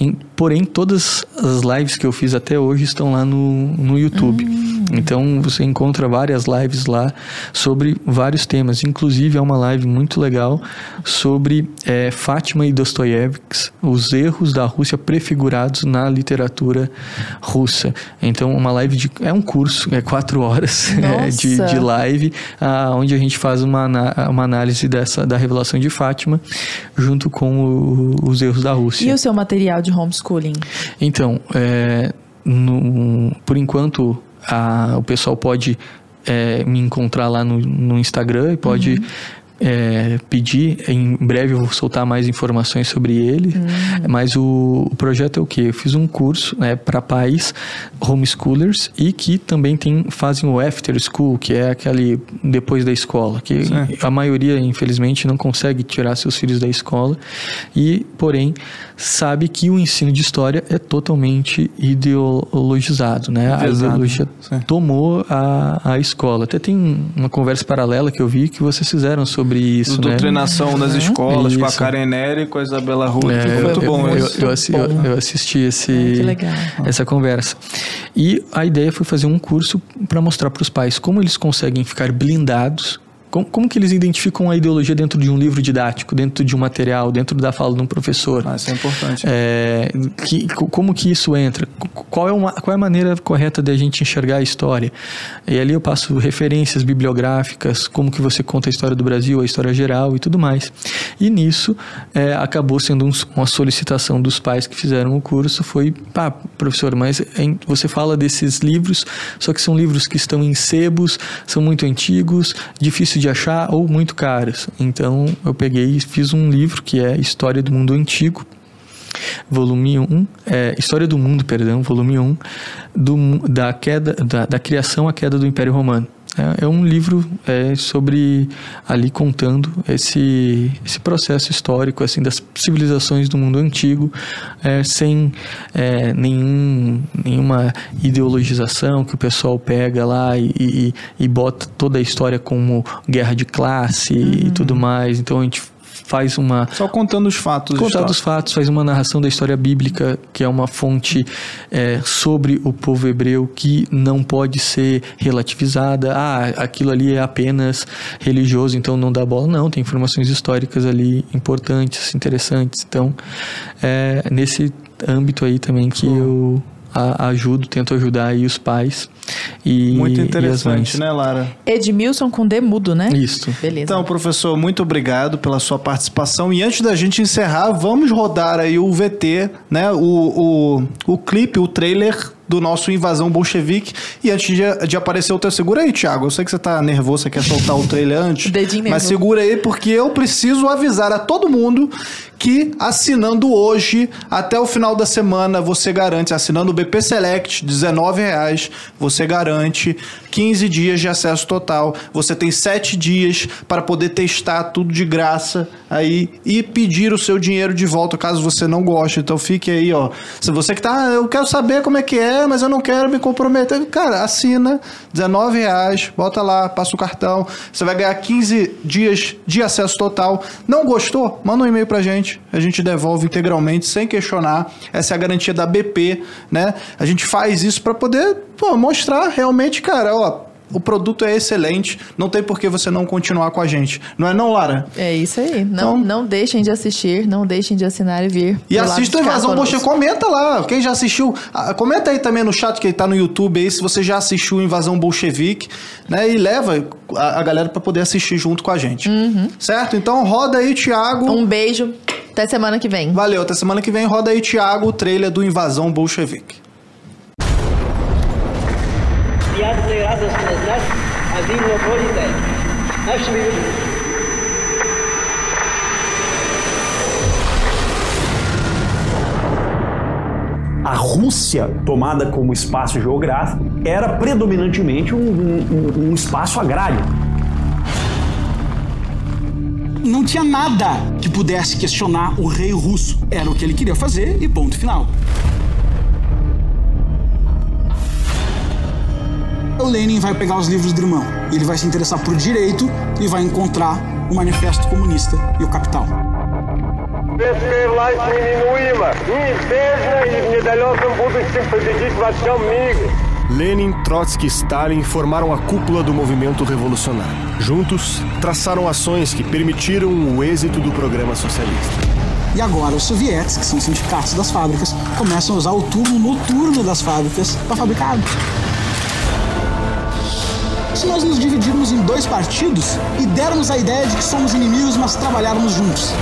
S3: Em- porém, todas as lives que eu fiz até hoje estão lá no, no YouTube. Então você encontra várias lives lá sobre vários temas. Inclusive é uma live muito legal sobre eh, Fátima e Dostoiévski, os erros da Rússia prefigurados na literatura russa. Então uma live de é um curso, é quatro horas eh, [laughs] de, de live, ah, onde a gente faz uma, uma análise dessa da revelação de Fátima junto com o- os erros da Rússia.
S2: E o seu material de homeschooling?
S3: Então, é, no- por enquanto, a- o pessoal pode é, me encontrar lá no, no Instagram e pode é, pedir. Em breve eu vou soltar mais informações sobre ele. Mas o, o projeto é o quê? Eu fiz um curso né, para pais homeschoolers e que também tem, fazem o after school, que é aquele depois da escola, que
S1: Certo.
S3: a maioria, infelizmente, não consegue tirar seus filhos da escola e, porém, sabe que o ensino de história é totalmente ideologizado, né? A ideologia
S1: sim.
S3: tomou a, a escola. Até tem uma conversa paralela que eu vi que vocês fizeram sobre isso, né?
S1: Doutrinação nas escolas com a
S3: Isso.
S1: Karen Nery e com a Isabela Ruth.
S3: É,
S1: Ficou muito
S3: eu,
S1: bom
S3: eu,
S1: isso.
S3: eu, assi- eu- eu assisti esse,
S2: Ah,
S3: essa conversa. E a ideia foi fazer um curso para mostrar para os pais como eles conseguem ficar blindados. Como, como que eles identificam a ideologia dentro de um livro didático, dentro de um material, dentro da fala de um professor?
S1: Ah, isso é importante.
S3: É, que- co- como que isso entra? Qu- Qual é, uma, qual é a maneira correta de a gente enxergar a história? E ali eu passo referências bibliográficas, como que você conta a história do Brasil, a história geral e tudo mais. E nisso é, acabou sendo um- uma solicitação dos pais que fizeram o curso, foi, pá, professor, mas em- você fala desses livros, só que são livros que estão em sebos, são muito antigos, difícil de achar ou muito caros. Então eu peguei e fiz um livro que é História do Mundo Antigo, volume 1, é, História do Mundo, perdão, volume 1, do, da, queda, da, da criação à queda do Império Romano. É, é um livro é, sobre, ali contando esse, esse processo histórico, assim, das civilizações do mundo antigo, é, sem é, nenhum, nenhuma ideologização que o pessoal pega lá e, e, e bota toda a história como guerra de classe e tudo mais. Então a gente faz uma
S1: Só contando os fatos. Históricos.
S3: dos fatos, faz uma narração da história bíblica, que é uma fonte é, sobre o povo hebreu que não pode ser relativizada. Ah, aquilo ali é apenas religioso, então não dá bola. Não, tem informações históricas ali importantes, interessantes. Então, é nesse âmbito aí também que eu a- ajudo, tento ajudar aí os pais e,
S1: Muito interessante, né, Lara?
S2: Edmilson com D mudo, né?
S3: Isso.
S2: Beleza.
S1: Então, professor, muito obrigado pela sua participação. E antes da gente encerrar, vamos rodar aí o VT, né? O, o, o clipe, o trailer do nosso Invasão Bolchevique. E antes de, de aparecer o teu, segura aí, Thiago. Eu sei que você tá nervoso, você quer soltar o trailer antes. [laughs]
S2: Dedinho
S1: mas
S2: nervoso.
S1: segura aí, porque eu preciso avisar a todo mundo que assinando hoje, até o final da semana, você garante, assinando o BP Select, R$19,00, você garante 15 dias de acesso total. Você tem 7 dias para poder testar tudo de graça aí e pedir o seu dinheiro de volta caso você não goste. Então fique aí, ó. Se você que tá, "Ah, eu quero saber como é que é, mas eu não quero me comprometer. Cara, assina, R$19,00, bota lá, passa o cartão. Você vai ganhar 15 dias de acesso total. Não gostou? Manda um e-mail pra gente. A gente devolve integralmente, sem questionar. Essa é a garantia da BP, né? A gente faz isso para poder pô, mostrar realmente, cara, ó, o produto é excelente, não tem por que você não continuar com a gente. Não é não, Lara?
S2: É isso aí. Não,
S1: Então-
S2: não deixem de assistir, não deixem de assinar e vir.
S1: E assista o Invasão. Bolchevique. Comenta lá. Quem já assistiu. ah, Comenta aí também no chat que tá no YouTube aí se você já assistiu Invasão Bolchevique, né? E leva a, a galera pra poder assistir junto com a gente. Certo? Então roda aí, Thiago.
S2: Um beijo. Até semana que vem.
S1: Valeu, até semana que vem. Roda aí, Thiago, o trailer do Invasão Bolchevique.
S5: пятый радостно знать о винном полете. Нашими
S6: a Rússia, tomada como espaço geográfico, era predominantemente um, um- um espaço agrário.
S7: Não tinha nada que pudesse questionar o rei russo. Era o que ele queria fazer e ponto final. O Lenin vai pegar os livros do irmão. e Ele vai se interessar por direito e vai encontrar o Manifesto Comunista e o Capital.
S8: Советская власть неминуема, неизбежна и в недалеком будущем победить во всем мире.
S4: Lenin, Trotsky e Stalin formaram a cúpula do movimento revolucionário. Juntos, traçaram ações que permitiram o êxito do programa socialista.
S7: E agora os sovietes, que são sindicatos das fábricas, começam a usar o turno noturno das fábricas para fabricar armas. se nós nos dividirmos em dois partidos e dermos a ideia de que somos inimigos, mas trabalharmos juntos,